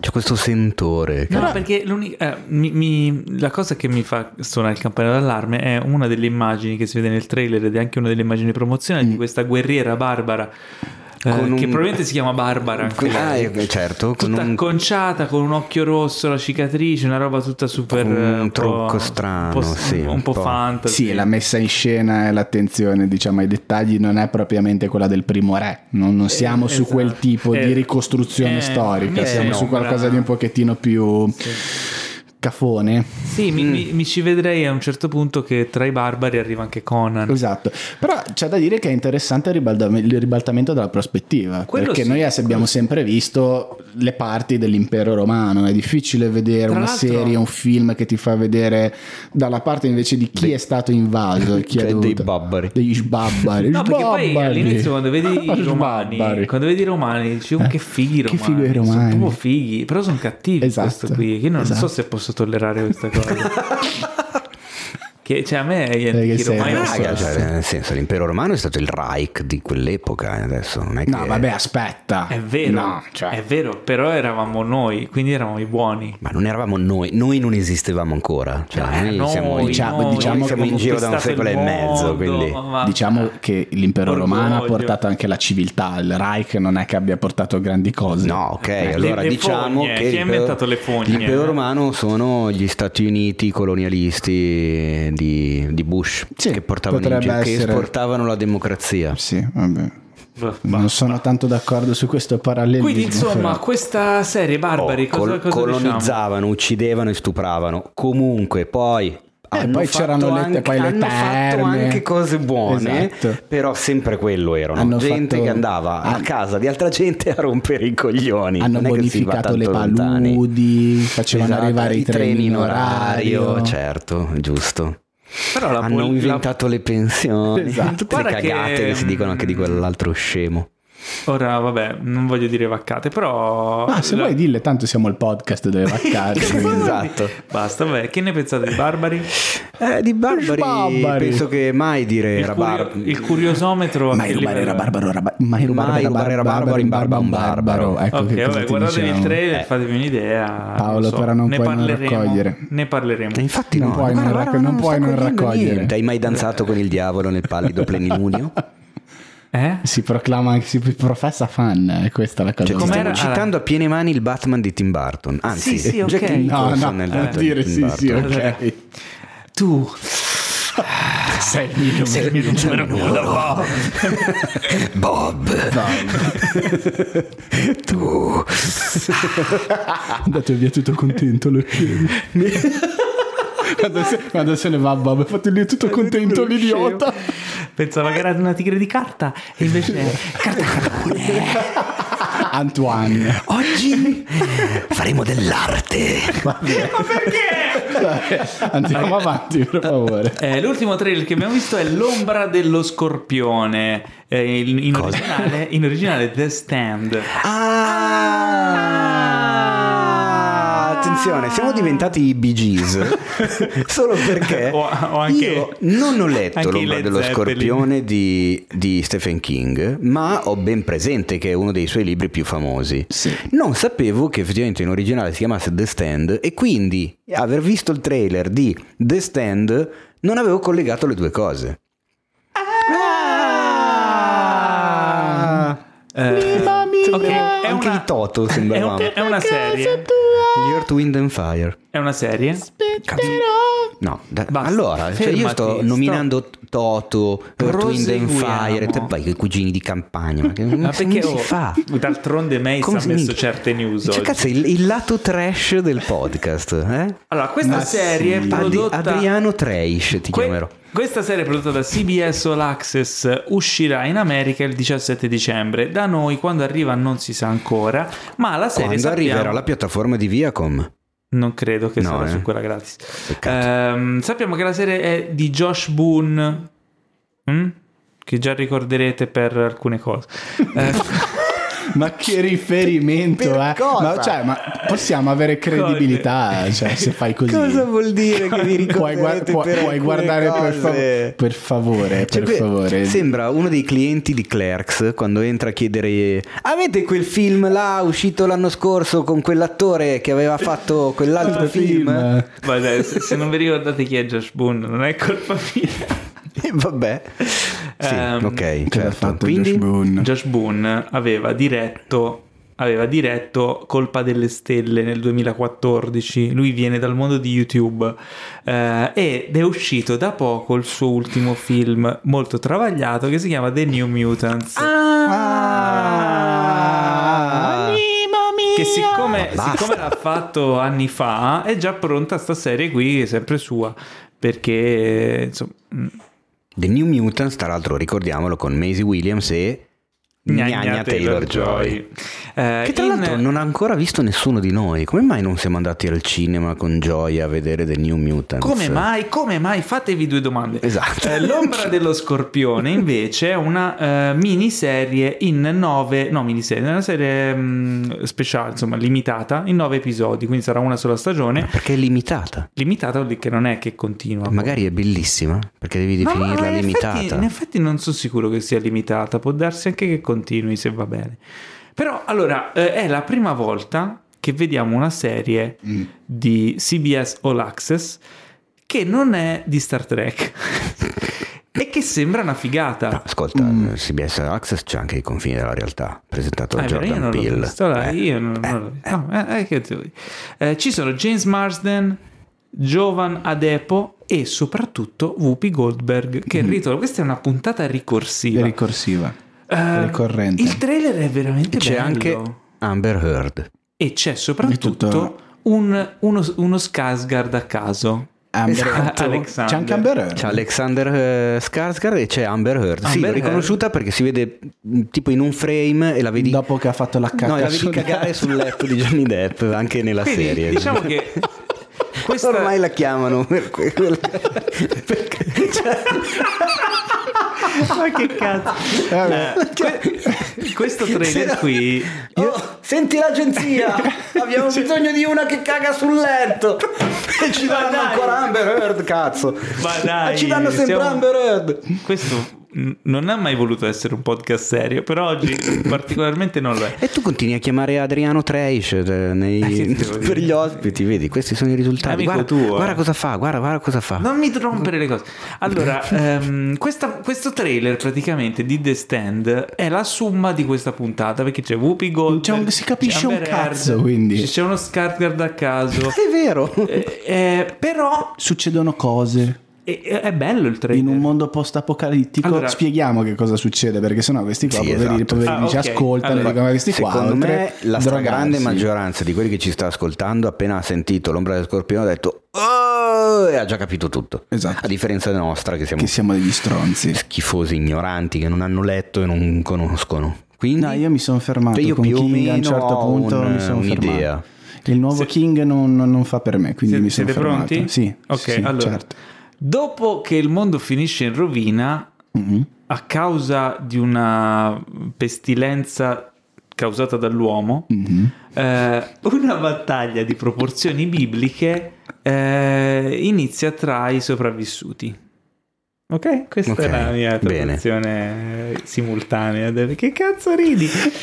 C'ho questo sentore. che- No, perché l'unica- eh, mi- mi- la cosa che mi fa suonare il campanello d'allarme è una delle immagini che si vede nel trailer ed è anche una delle immagini promozionali di questa guerriera barbara. Eh, Con che un- probabilmente si chiama Barbara anche Ah, eh, certo, con tutta un- acconciata con un occhio rosso, la cicatrice, una roba tutta super Un eh, po'- trucco strano, un po', sì, un, un po' po'. fantasy. Sì, la messa in scena e l'attenzione diciamo, ai dettagli non è propriamente quella del primo re. Non, non siamo su esatto. quel tipo Eh, di ricostruzione eh, storica, siamo su qualcosa di un pochettino più cafone. Sì, mi, mi- mi ci vedrei a un certo punto che tra i barbari arriva anche Conan. Esatto, però c'è da dire che è interessante il, ribaltam- il ribaltamento della prospettiva, Quello perché sì, noi abbiamo sempre visto le parti dell'impero romano, è difficile vedere Tra una l'altro- serie, un film che ti fa vedere dalla parte invece di chi è stato invaso e chi Cioè è dei dovuto- babbari. degli sbabbari. No, perché poi all'inizio quando vedi i romani, Sbabbari. quando vedi i romani dici "Oh, che fighi i che romani, figo i sono romani." proprio fighi, però sono cattivi Esatto, questo qui, io non, non so esatto. se posso tollerare questa cosa. che cioè a me gli Eh, che antichi sei- romani non Raga, cioè, nel senso, l'impero romano è stato il Reich di quell'epoca, eh, adesso non è che... No, vabbè, aspetta. È vero, No, cioè- è vero, però eravamo noi, quindi eravamo i buoni. Ma non eravamo noi, noi non esistevamo ancora, cioè Eh, noi, noi, siamo, diciamo- noi diciamo che siamo in abbiamo giro da un secolo il e mezzo, mondo, quindi... ma- Diciamo che l'impero Orgoglio. romano ha portato anche la civiltà, il Reich non è che abbia portato grandi cose. No, ok, Eh, allora le diciamo fogne, che chi ha l'impero- inventato le fogne? L'impero romano sono gli Stati Uniti colonialisti di, di Bush Sì, che, portavano in giro- che essere. esportavano la democrazia. Sì, vabbè. Non sono tanto d'accordo su questo parallelismo. Quindi insomma, però. questa serie Barbari Oh, cosa, col- cosa diciamo? colonizzavano, uccidevano e stupravano. Comunque poi... hanno Eh, poi fatto c'erano le- anche, poi le hanno fatto terme. anche cose buone, Esatto. però sempre quello erano. Hanno gente fatto- che andava a casa di altra gente a rompere i coglioni. Hanno Non bonificato le tanto lontani. paludi, facevano Esatto, arrivare i treni in orario. certo, giusto. Però la Hanno pol- inventato le pensioni, Esatto. tutte le Guarda che- cagate che... si dicono anche di quell'altro scemo. Ora, vabbè, non voglio dire vaccate, però... Ma se la- vuoi dille, tanto siamo il podcast delle vaccate. quindi- esatto. Basta, vabbè, che ne pensate di Barbari? Eh, di Barbari, Barbari. penso che mai dire Il, era curio- il curiosometro... Mai rubare era è? barbaro, era ba- mai rubare Mai era rubare era barbaro, in barba un barbaro. Ecco Ok, vabbè, guardatevi il dicevamo. trailer, fatemi un'idea. Paolo, non so, però non ne puoi non parleremo, raccogliere. Ne parleremo. E infatti Non no, puoi non guarda, racco- guarda, non puoi non cogliendo raccogliere. niente. Hai mai danzato con il diavolo nel pallido plenilunio? Eh? Si proclama, si professa fan, è questa la cosa. Cioè, stiamo citando a piene mani il Batman di Tim Burton. Anzi, Sì, sì, ok. Jack No, Nicholson no, nel di dire sì, sì, ok. Tu Sei il mio numero uno. Bob. tu. Andate via tutto contento lo. quando, se, quando se ne va Bob, fate lì tutto contento l'idiota. pensava che era una tigre di carta e invece è carta carbone. Antoine. Oggi faremo dell'arte. Andiamo avanti, per favore. Eh, l'ultimo trailer che abbiamo visto è L'ombra dello scorpione. Eh, in, in originale, in originale The Stand. Ah, attenzione, siamo diventati i Bee Gees solo perché O- o anche- io non ho letto l'ombra dello Zeppelin. scorpione di, di Stephen King, ma ho ben presente che è uno dei suoi libri più famosi. Sì. Non sapevo che effettivamente in originale si chiamasse The Stand e quindi aver visto il trailer di The Stand non avevo collegato le due cose. Ah! Eh, è Anche una, i Toto è, sembravamo. un- è una serie. Gli Earth, Wind and Fire. È una serie. Cazzo. No, da- Basta, allora, cioè io sto sto- nominando Toto, Earth, Wind and. Fire, e poi i cugini di campagna. Ma che Ma perché come oh, si fa? d'altronde Mace Come ha messo certe news Cioè, oggi. cazzo, il, il lato trash del podcast, eh? Allora, questa Ma serie è sì. Adri- prodotta Adriano Trash ti Que- chiamerò. Questa serie prodotta da CBS All Access uscirà in America il 17 dicembre. Da noi quando arriva non si sa ancora, ma la serie Quando sappiamo- arriverà la piattaforma di Viacom? Non credo che No, sarà eh. su quella gratis. Ehm, sappiamo che la serie è di Josh Boone, mm? che già ricorderete per alcune cose. Eh, Ma che riferimento, Per eh? cosa? Ma, cioè, ma possiamo avere credibilità, cioè, se fai così. Cosa vuol dire che vi Puoi, ricorderete puoi- per puoi alcune guardare per, fa- cose? per favore, Cioè, per favore. Sembra uno dei clienti di Clerks quando entra a chiedere avete quel film là uscito l'anno scorso con quell'attore che aveva fatto quell'altro Altro film? ma dai, se, se non vi ricordate chi è Josh Boone, non è colpa mia. E vabbè. Sì, Ehm, ok, certo. fatto Quindi Josh Boone? Josh Boone aveva diretto aveva diretto Colpa delle Stelle nel 2014 lui viene dal mondo di YouTube eh, ed è uscito da poco il suo ultimo film molto travagliato che si chiama The New Mutants Ah! che siccome, siccome l'ha fatto anni fa è già pronta sta serie qui sempre sua perché insomma mm, The New Mutants, tra l'altro ricordiamolo con Maisie Williams e Gnagna Taylor-Joy. Eh, Che tra in- l'altro non ha ancora visto nessuno di noi. Come mai non siamo andati al cinema con Joy a vedere The New Mutants? Come mai? Come mai? Fatevi due domande. Esatto. Eh, L'ombra dello scorpione invece è una eh, miniserie in nove, no miniserie, è una serie mm, speciale, insomma limitata, in nove episodi, quindi sarà una sola stagione. Perché è limitata. Limitata vuol dire che non è che continua. Magari è bellissima, perché devi No, definirla in limitata. Effetti, in effetti non sono sicuro che sia limitata, può darsi anche che continui se va bene. Però allora eh, è la prima volta che vediamo una serie Mm. di CBS All Access che non è di Star Trek e che sembra una figata. Ascolta, CBS Access c'è anche i confini della realtà, presentato da Ah, è Jordan non Peele. Eh, io non, non l'ho visto. No, eh, eh? Eh, ci sono James Marsden, Jovan Adepo e soprattutto Whoopi Goldberg che Mm. ritorna. Questa è una puntata ricorsiva. ricorsiva. Eh, ricorrente. Il trailer è veramente C'è bello. anche Amber Heard. E c'è soprattutto tutto- un- uno, uno Skarsgård a caso. Esatto. Alexander. C'è anche Amber Heard. C'è Alexander eh, Skarsgård e c'è Amber Heard. sì, Amber l'ho riconosciuta perché si vede mh, tipo in un frame e la vedi... Dopo che ha fatto la cacca no, la vedi sul cagare letto. sul letto di Johnny Depp anche nella Quindi, serie. diciamo che questa Ormai la chiamano per quello. perché, cioè, Ma che cazzo? Vabbè. Que- questo trailer qui Oh, senti l'agenzia! Abbiamo bisogno di una che caga sul letto! E ci danno dai. ancora Amber Heard, cazzo! Ma dai, ci danno sempre siamo- Amber Heard! questo non ha mai voluto essere un podcast serio, però oggi particolarmente non lo è. E tu continui a chiamare Adriano Treish eh, nei- Eh, per gli ospiti, vedi? Questi sono i risultati. Guarda, tuo, eh. guarda cosa fa, guarda, guarda cosa fa. Non mi rompere le cose. Allora, ehm, questa- questo trailer praticamente di The Stand è la somma di questa puntata perché c'è Whoopi Goldberg, C'è un- si capisce un cazzo, Heard, quindi. c'è uno Skarsgård a caso. È vero! Eh, eh, però Succedono cose. È, è bello il trailer. In un mondo post-apocalittico Allora- spieghiamo che cosa succede perché sennò questi qua Sì, poverini, esatto. poverini Ah, ci ascoltano Allora, e dicono questi qua Secondo me la stragrande maggioranza di quelli che ci sta ascoltando appena ha sentito l'ombra del scorpione ha detto "Oh!" e ha già capito tutto. Esatto. A differenza nostra che siamo che siamo degli stronzi schifosi ignoranti che non hanno letto e non conoscono. Quindi no io mi sono fermato Io con più o King a un certo punto un- mi sono un'idea. fermato il nuovo Se- King non, non- fa per me quindi Siete, mi sono siete fermato pronti? sì Ok, sì, allora. certo Dopo che il mondo finisce in rovina Mhm. a causa di una pestilenza causata dall'uomo, Mhm. eh, una battaglia di proporzioni bibliche eh, inizia tra i sopravvissuti. Ok, questa Ok, è la mia bene. traduzione simultanea. del- Che cazzo ridi?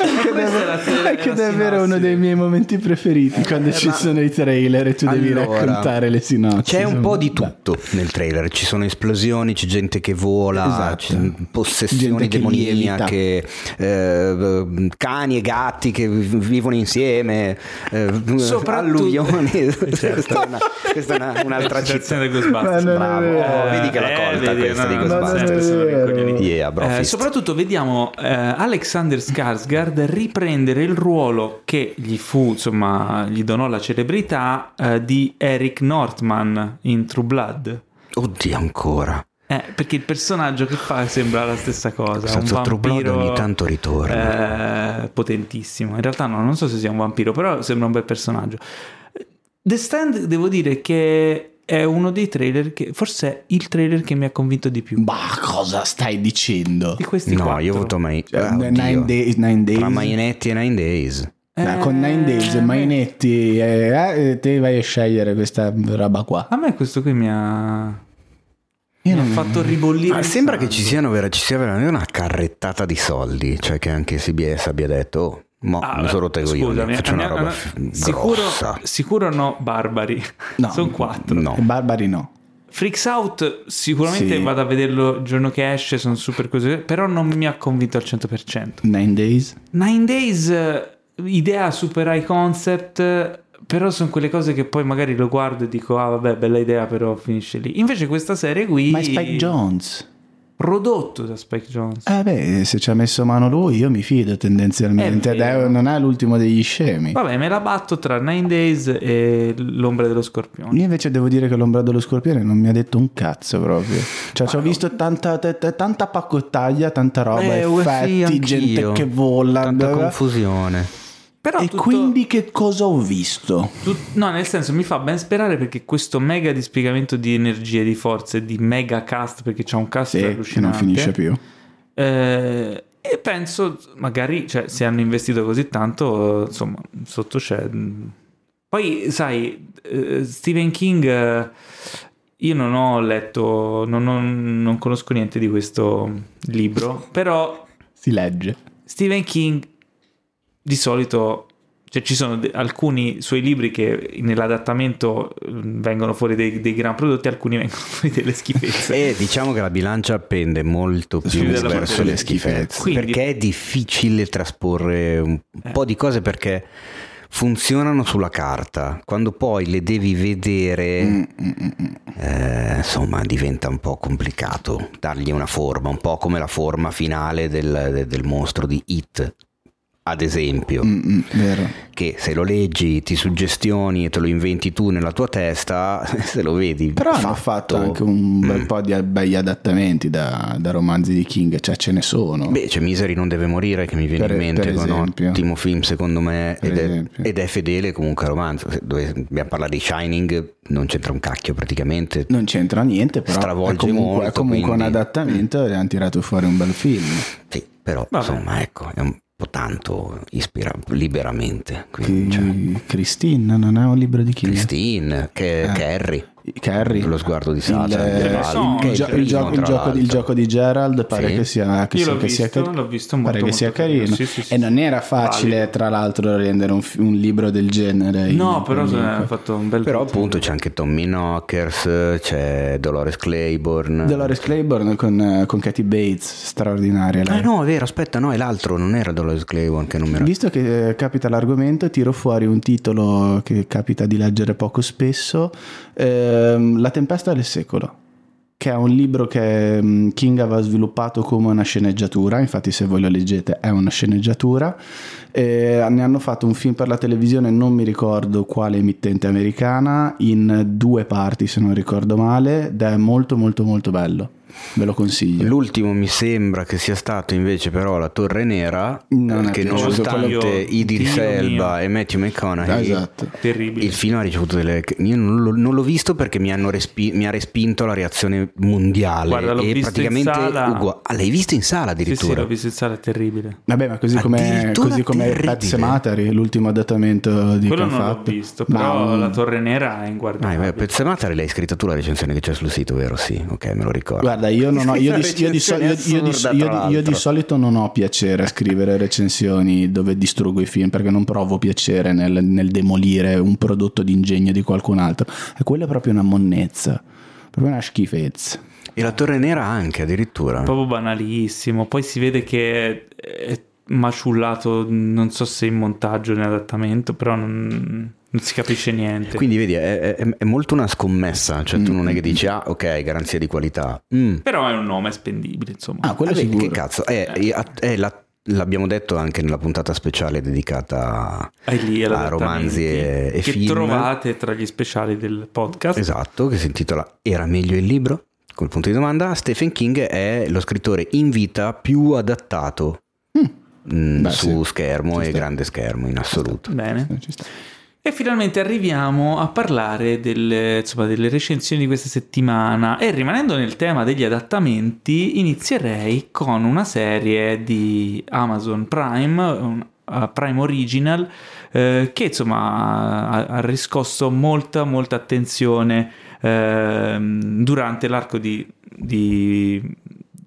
Anche davvero sinossi. uno dei miei momenti preferiti quando ci sono i trailer e tu devi Allora, raccontare le sinossi C'è un po' di tutto nel trailer, ci sono esplosioni, c'è gente che vola, Esatto. c'è possessioni che demoniache, eh, cani e gatti che vi- vivono insieme, eh, Soprattutto- alluvioni. questa è, una- questa è una- un'altra Citazione. Ma Bravo, vedi che la Eh, colta vedi, questa no, di Ghostbusters. Yeah, bro, Eh, soprattutto vediamo eh, Alexander Skarsgård riprendere il ruolo che gli fu, insomma, gli donò la celebrità eh, di Eric Northman in True Blood. Oddio ancora. Eh, perché il personaggio che fa sembra la stessa cosa. Senza un True Blood vampiro ogni tanto ritorna. eh, potentissimo. In realtà no, non so se sia un vampiro, però sembra un bel personaggio. The Stand, devo dire che è uno dei trailer che forse è il trailer che mi ha convinto di più. Ma cosa stai dicendo? Di questi No, quattro. io voto mai. Cioè, ah, nine, days, nine Days. Tra Mainetti e Nine Days. Dai, con Nine Days e Eh, Mainetti eh, eh, te vai a scegliere questa roba qua. A me questo qui mi ha, Io mi ha non- fatto ribollire. Sembra che sangue. ci, siano vera- ci sia veramente una carrettata di soldi, cioè che anche CBS abbia detto, oh, mo, Ah, mi sono rotto i coglioni, faccio una andiamo- roba f- sicuro, grossa. sicuro no, barbari. No. Sono quattro. No. Barbari no. Freaks Out sicuramente Sì. vado a vederlo il giorno che esce, sono super così, però non mi ha convinto al 100%. Nine Days. Nine Days, eh, idea super high concept, eh, però sono quelle cose che poi magari lo guardo e dico, ah vabbè, bella idea, però finisce lì. Invece questa serie qui... Ma è Spike Jones. Prodotto da Spike Jones. Eh beh, se ci ha messo mano lui io mi fido tendenzialmente. È è- vero. non è l'ultimo degli scemi. Vabbè, me la batto tra Nine Days e l'ombra dello scorpione. Io invece devo dire che l'ombra dello scorpione non mi ha detto un cazzo proprio. Cioè, ci ho visto tanta, t- tanta paccottaglia, tanta roba, Eh, effetti, gente che vola. Tanta confusione. Però E tutto- quindi che cosa ho visto? tut- no, nel senso mi fa ben sperare perché questo mega dispiegamento di energie, di forze, di mega cast, perché c'è un cast Sì, che non finisce più. Eh, e penso, magari, cioè, se hanno investito così tanto, insomma, sotto c'è. Poi, sai, eh, Stephen King, eh, io non ho letto, non, ho- non conosco niente di questo libro, però Si legge. Stephen King di solito, cioè ci sono de- alcuni suoi libri che nell'adattamento eh, vengono fuori dei, dei gran prodotti, alcuni vengono fuori delle schifezze. E diciamo che la bilancia pende molto più verso sulle le schifezze. Quindi- Perché è difficile trasporre un Eh. po' di cose perché funzionano sulla carta. Quando poi le devi vedere, Mm, mm, mm, mm. eh, insomma, diventa un po' complicato dargli una forma, un po' come la forma finale del, del- del mostro di It. Ad esempio, Mm, mm, vero. che se lo leggi ti suggestioni e te lo inventi tu nella tua testa, se lo vedi. Però hanno fatto anche un bel Mm. po' di begli adattamenti da, da romanzi di King, cioè ce ne sono. Beh, c'è Misery non deve morire che mi viene Per- in mente con un ottimo film secondo me ed è, ed è fedele comunque al romanzo. Se- Dove abbiamo parlato di Shining non c'entra un cacchio praticamente. Non c'entra niente, però Stravolge è comunque, molto, è comunque quindi- un adattamento e hanno tirato fuori un bel film. Sì, però Vabbè. insomma ecco, è un tanto ispira liberamente. Quindi, cioè, Christine non è un libro di chi? Christine, che, Eh. Carrie, Carrie. lo sguardo di Il, Satana, eh, tra il è gio- il gioco, il gioco- il gioco di Gerald pare Sì. che sia, che Io sia, che sia visto, cari- l'ho visto pare molto, che sia carino carino. Sì, sì, sì. e non era facile Valido. tra l'altro rendere un, un libro del genere No, però ha fatto un bel Però appunto c'è anche Tommy Knockers, c'è Dolores Claiborne. Dolores Claiborne con, eh, con Katie Bates straordinaria lei. Ah no, è vero, aspetta, no, è l'altro, non era Dolores Claiborne che non mi era... Visto che eh, capita l'argomento, tiro fuori un titolo che capita di leggere poco spesso, ehm, La tempesta del secolo, che è un libro che mm, King aveva sviluppato come una sceneggiatura, infatti se voi lo leggete è una sceneggiatura, e ne hanno fatto un film per la televisione, non mi ricordo quale emittente americana, in due parti se non ricordo male, ed è molto molto molto bello, ve lo consiglio. L'ultimo mi sembra che sia stato invece però La Torre Nera, Non che nonostante quello- Idris Elba e Matthew McConaughey, Esatto. Terribile. il film ha ricevuto delle... Io non l'ho, non l'ho visto perché mi, hanno respi- mi ha respinto la reazione mondiale Guarda, l'ho e visto in praticamente sala. uguale. Ah, l'hai visto in sala Sì, sì, addirittura? l'ho visto in sala, è terribile. Vabbè, ma così come, Addirittura così come terribile. Pet Sematary, l'ultimo adattamento di Quello che non hanno l'ho fatto. visto, Ma però un- la Torre Nera è Ah, inguardabile. beh, Pezzematari l'hai scritta tu la recensione che c'è sul sito, vero? Sì, ok, me lo ricordo. Guarda, io, non ho, io, di, io di so- io- io di- io di- di solito non ho piacere a scrivere recensioni dove distruggo i film perché non provo piacere nel, nel demolire un prodotto d'ingegno di qualcun altro. E quella è proprio una monnezza, proprio una schifezza. E la Torre Nera anche addirittura. Proprio banalissimo. Poi si vede che è maciullato, non so se in montaggio o in adattamento, però non, non si capisce niente. Quindi vedi, è, è- è molto una scommessa, cioè tu non è che dici, ah ok, garanzia di qualità. Mm. Però è un nome spendibile, insomma. Ah, quello Vabbè, sicuro. che cazzo, è, è la- l'abbiamo detto anche nella puntata speciale dedicata lì a romanzi e, e che film. trovate tra gli speciali del podcast. Esatto, che si intitola Era meglio il libro? Col punto di domanda, Stephen King è lo scrittore in vita più adattato mm, Beh, su sì. schermo Ci e sta. grande schermo in assoluto. Bene. Eh, ci sta. E finalmente arriviamo a parlare delle, insomma, delle recensioni di questa settimana e rimanendo nel tema degli adattamenti inizierei con una serie di Amazon Prime, un- uh, Prime Original, eh, che insomma ha, ha riscosso molta molta attenzione ehm, durante l'arco di, di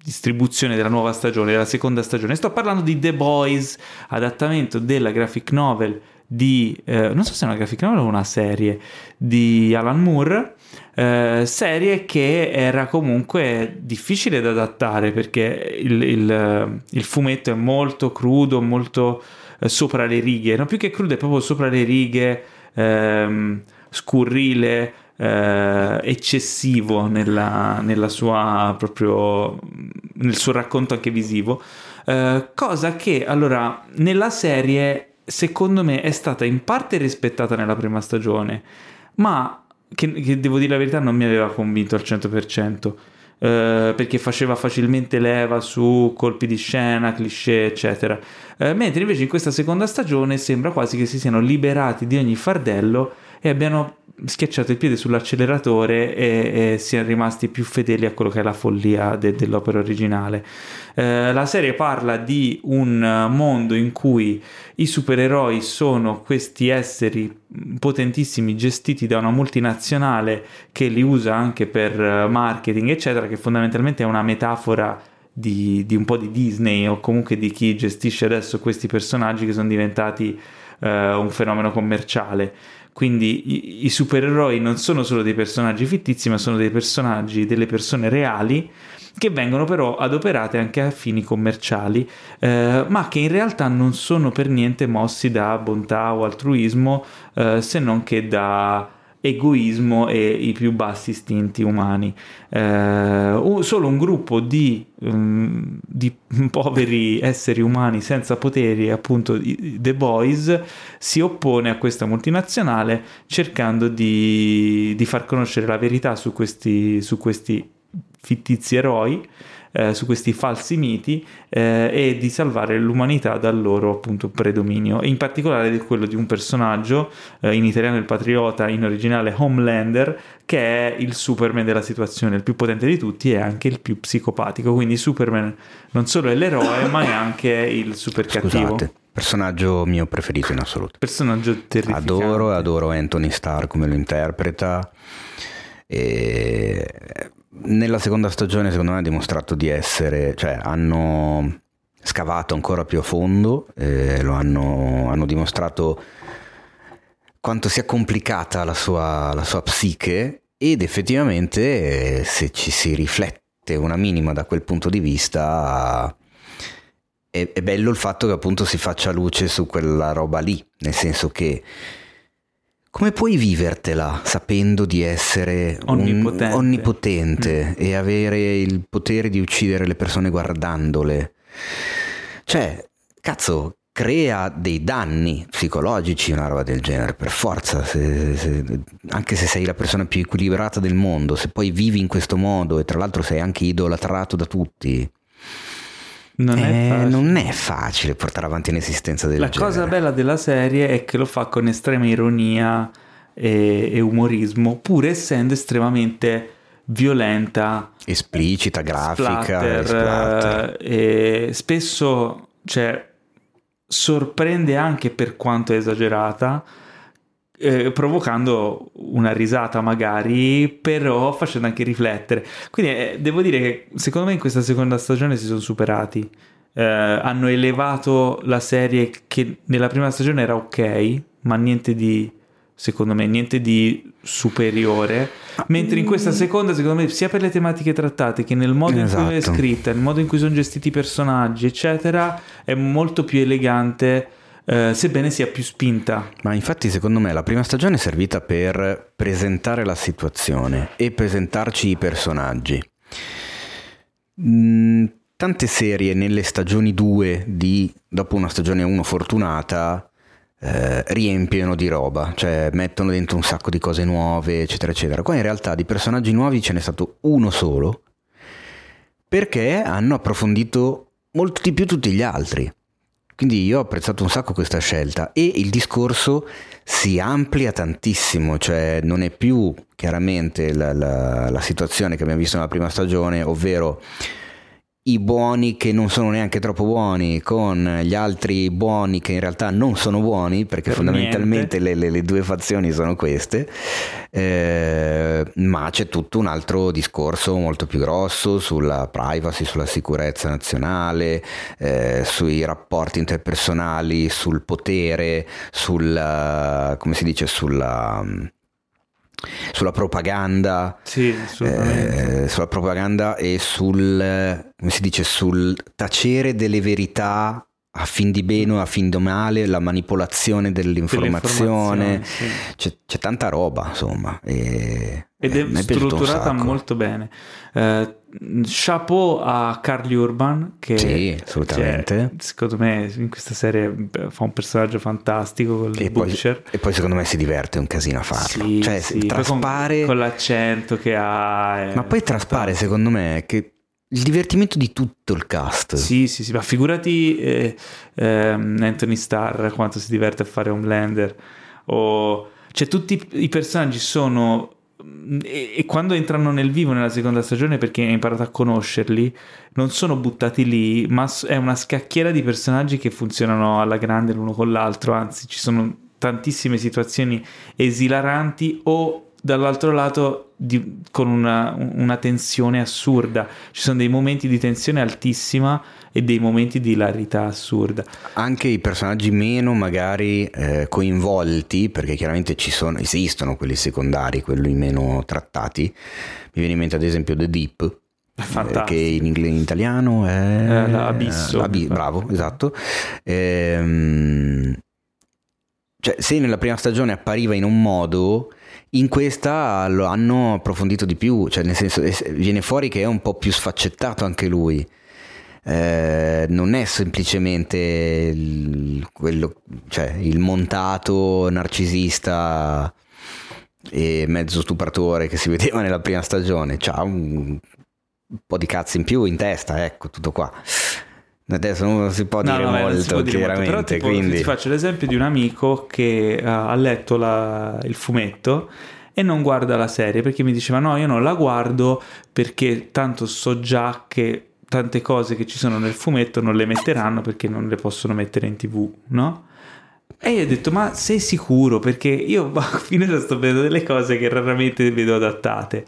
distribuzione della nuova stagione, della seconda stagione. Sto parlando di The Boys, adattamento della graphic novel di, eh, non so se è una graphic novel o una serie, di Alan Moore, eh, serie che era comunque difficile da adattare perché il, il- il fumetto è molto crudo, molto eh, sopra le righe, no più che crudo è proprio sopra le righe, ehm, scurrile, eh, eccessivo nella, nella sua proprio nel suo racconto anche visivo eh, cosa che allora nella serie secondo me è stata in parte rispettata nella prima stagione ma che, che devo dire la verità non mi aveva convinto al 100% eh, perché faceva facilmente leva su colpi di scena, cliché, eccetera. Eh, mentre invece in questa seconda stagione sembra quasi che si siano liberati di ogni fardello e abbiano schiacciato il piede sull'acceleratore e, e siano rimasti più fedeli a quello che è la follia de- dell'opera originale. Eh, la serie parla di un eh, mondo in cui i supereroi sono questi esseri potentissimi gestiti da una multinazionale che li usa anche per eh, marketing, eccetera, che fondamentalmente è una metafora di, di un po' di Disney o comunque di chi gestisce adesso questi personaggi che sono diventati eh, un fenomeno commerciale. Quindi i, i supereroi non sono solo dei personaggi fittizi, ma sono dei personaggi, delle persone reali che vengono però adoperate anche a fini commerciali, eh, ma che in realtà non sono per niente mossi da bontà o altruismo, eh, se non che da egoismo e i più bassi istinti umani. Eh, solo un gruppo di, mm, di poveri esseri umani senza poteri, appunto The Boys, si oppone a questa multinazionale cercando di, di far conoscere la verità su questi, su questi fittizi eroi eh, su questi falsi miti eh, e di salvare l'umanità dal loro appunto predominio, e in particolare di quello di un personaggio, eh, in italiano il patriota, in originale Homelander, che è il Superman della situazione, il più potente di tutti e anche il più psicopatico. Quindi Superman non solo è l'eroe, ma è anche il super cattivo. Personaggio mio preferito in assoluto. Personaggio terrificante. Adoro, adoro Anthony Starr come lo interpreta. E nella seconda stagione, secondo me, ha dimostrato di essere, cioè hanno scavato ancora più a fondo, eh, hanno, hanno, dimostrato quanto sia complicata la sua, la sua psiche ed effettivamente eh, se ci si riflette una minima da quel punto di vista è, è bello il fatto che appunto si faccia luce su quella roba lì, nel senso che come puoi vivertela sapendo di essere onnipotente, onnipotente mm. e avere il potere di uccidere le persone guardandole? Cioè, cazzo, crea dei danni psicologici una roba del genere, per forza, se, se, anche se sei la persona più equilibrata del mondo, se poi vivi in questo modo e tra l'altro sei anche idolatrato da tutti, non, eh, è non, è facile portare avanti un'esistenza del La genere. cosa bella della serie è che lo fa con estrema ironia e, e umorismo, pur essendo estremamente violenta, esplicita, grafica, splatter, splatter. Eh, e spesso cioè, sorprende anche per quanto è esagerata. Eh, provocando una risata magari, però facendo anche riflettere. Quindi eh, devo dire che secondo me in questa seconda stagione si sono superati. Eh, hanno elevato la serie che nella prima stagione era ok, ma niente di secondo me niente di superiore mentre in questa seconda secondo me sia per le tematiche trattate che nel modo esatto. in cui è esatto. scritta nel modo in cui sono gestiti i personaggi eccetera è molto più elegante eh, sebbene sia più spinta. Ma infatti secondo me la prima stagione è servita per presentare la situazione e presentarci i personaggi. Mm, tante serie nelle stagioni 2 di dopo una stagione 1 fortunata eh, riempiono di roba, cioè mettono dentro un sacco di cose nuove, eccetera, eccetera. Qua in realtà di personaggi nuovi ce n'è stato uno solo perché hanno approfondito molto di più tutti gli altri. Quindi io ho apprezzato un sacco questa scelta e il discorso si amplia tantissimo, cioè non è più chiaramente la, la, la situazione che abbiamo visto nella prima stagione, ovvero i buoni che non sono neanche troppo buoni con gli altri buoni che in realtà non sono buoni perché per fondamentalmente le, le, le, due fazioni sono queste eh, ma c'è tutto un altro discorso molto più grosso sulla privacy sulla sicurezza nazionale eh, sui rapporti interpersonali sul potere sul come si dice sulla sulla propaganda, sì, eh, sulla propaganda e sul, come si dice, sul tacere delle verità a fin di bene o a fin di male, la manipolazione dell'informazione, sì. c'è, c'è, tanta roba insomma. E, Ed è, è strutturata molto bene. Eh, chapeau a Carly Urban che sì, assolutamente. Cioè, secondo me in questa serie fa un personaggio fantastico con e, poi, e poi secondo me si diverte un casino a farlo sì, cioè sì. traspare con, con, l'accento che ha ma poi traspare secondo me che il divertimento di tutto il cast sì sì sì ma figurati eh, eh, Anthony Starr quanto si diverte a fare Homelander o cioè tutti i personaggi sono e, e, quando entrano nel vivo nella seconda stagione perché hai imparato a conoscerli non sono buttati lì ma è una scacchiera di personaggi che funzionano alla grande l'uno con l'altro anzi ci sono tantissime situazioni esilaranti o dall'altro lato di, con una, una, tensione assurda. Ci sono dei momenti di tensione altissima e dei momenti di hilarità assurda. Anche i personaggi meno magari eh, coinvolti, perché chiaramente ci sono, esistono quelli secondari, quelli meno trattati. Mi viene in mente ad esempio The Deep. Eh, che in, inglese, in italiano è eh, l'abisso. L'abi- bravo, esatto. Ehm, cioè, se nella prima stagione appariva in un modo, in questa lo hanno approfondito di più, cioè nel senso viene fuori che è un po' più sfaccettato anche lui. Eh, non è semplicemente il, quello, cioè, il montato narcisista e mezzo stupratore che si vedeva nella prima stagione, c'ha un, un po' di cazzo in più in testa, ecco, tutto qua. Adesso non si può No, dire vabbè, non si molto, può dire molto, chiaramente, però tipo, quindi... ti faccio l'esempio di un amico che eh, ha letto la- il fumetto e non guarda la serie perché mi diceva no io non la guardo perché tanto so già che tante cose che ci sono nel fumetto non le metteranno perché non le possono mettere in tv no? E io ho detto ma sei sicuro? Perché io finora sto vedendo delle cose che raramente vedo adattate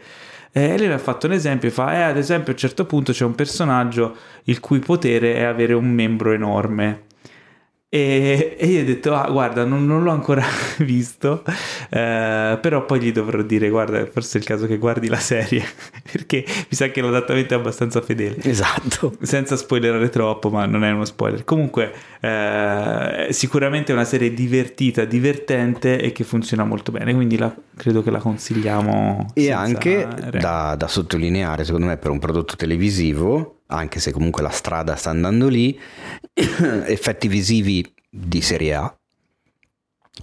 e lui ha fatto un esempio, fa, eh, ad esempio a un certo punto c'è un personaggio il cui potere è avere un membro enorme. E, e io ho detto, ah, guarda, non, non l'ho ancora visto, eh, però poi gli dovrò dire, guarda, forse è il caso che guardi la serie, perché mi sa che l'adattamento è abbastanza fedele. Esatto. Senza spoilerare troppo, ma non è uno spoiler. Comunque, eh, sicuramente è una serie divertita, divertente e che funziona molto bene. Quindi la- credo che la consigliamo. E anche da, da sottolineare, secondo me, per un prodotto televisivo, anche se comunque la strada sta andando lì, effetti visivi di serie A,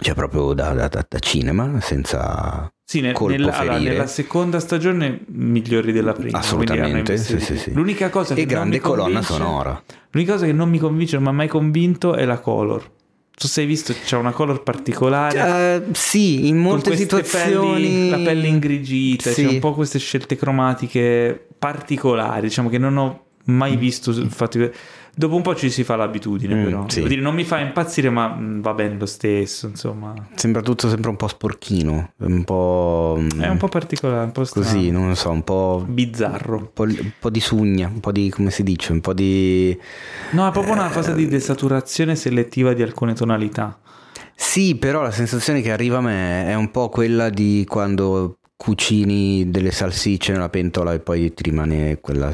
cioè proprio da, da- da- cinema, senza Sì, ne- colpo nella, allora, nella seconda stagione migliori della prima. Assolutamente, sì, sì, sì. L'unica cosa che E non grande mi colonna convince- sonora. L'unica cosa che non mi convince, non mi ha mai convinto, è la color. Tu sei visto, c'è una color particolare. Eh, sì, in molte situazioni... pelli- la pelle ingrigita, Sì. c'è un po' queste scelte cromatiche particolari, diciamo che non ho mai visto. infatti, dopo un po' ci si fa l'abitudine, Mm, però. sì. Dire, non mi fa impazzire, ma mm, va bene lo stesso, insomma. Sembra tutto sempre un po' sporchino, un po'... È un po' particolare, un po' strano. così, non lo so, un po'... bizzarro. Un po', un po' di sugna, un po' di, come si dice, un po' di... No, è proprio una Eh, fase di desaturazione selettiva di alcune tonalità. Sì, però la sensazione che arriva a me è un po' quella di quando cucini delle salsicce nella pentola e poi ti rimane quella...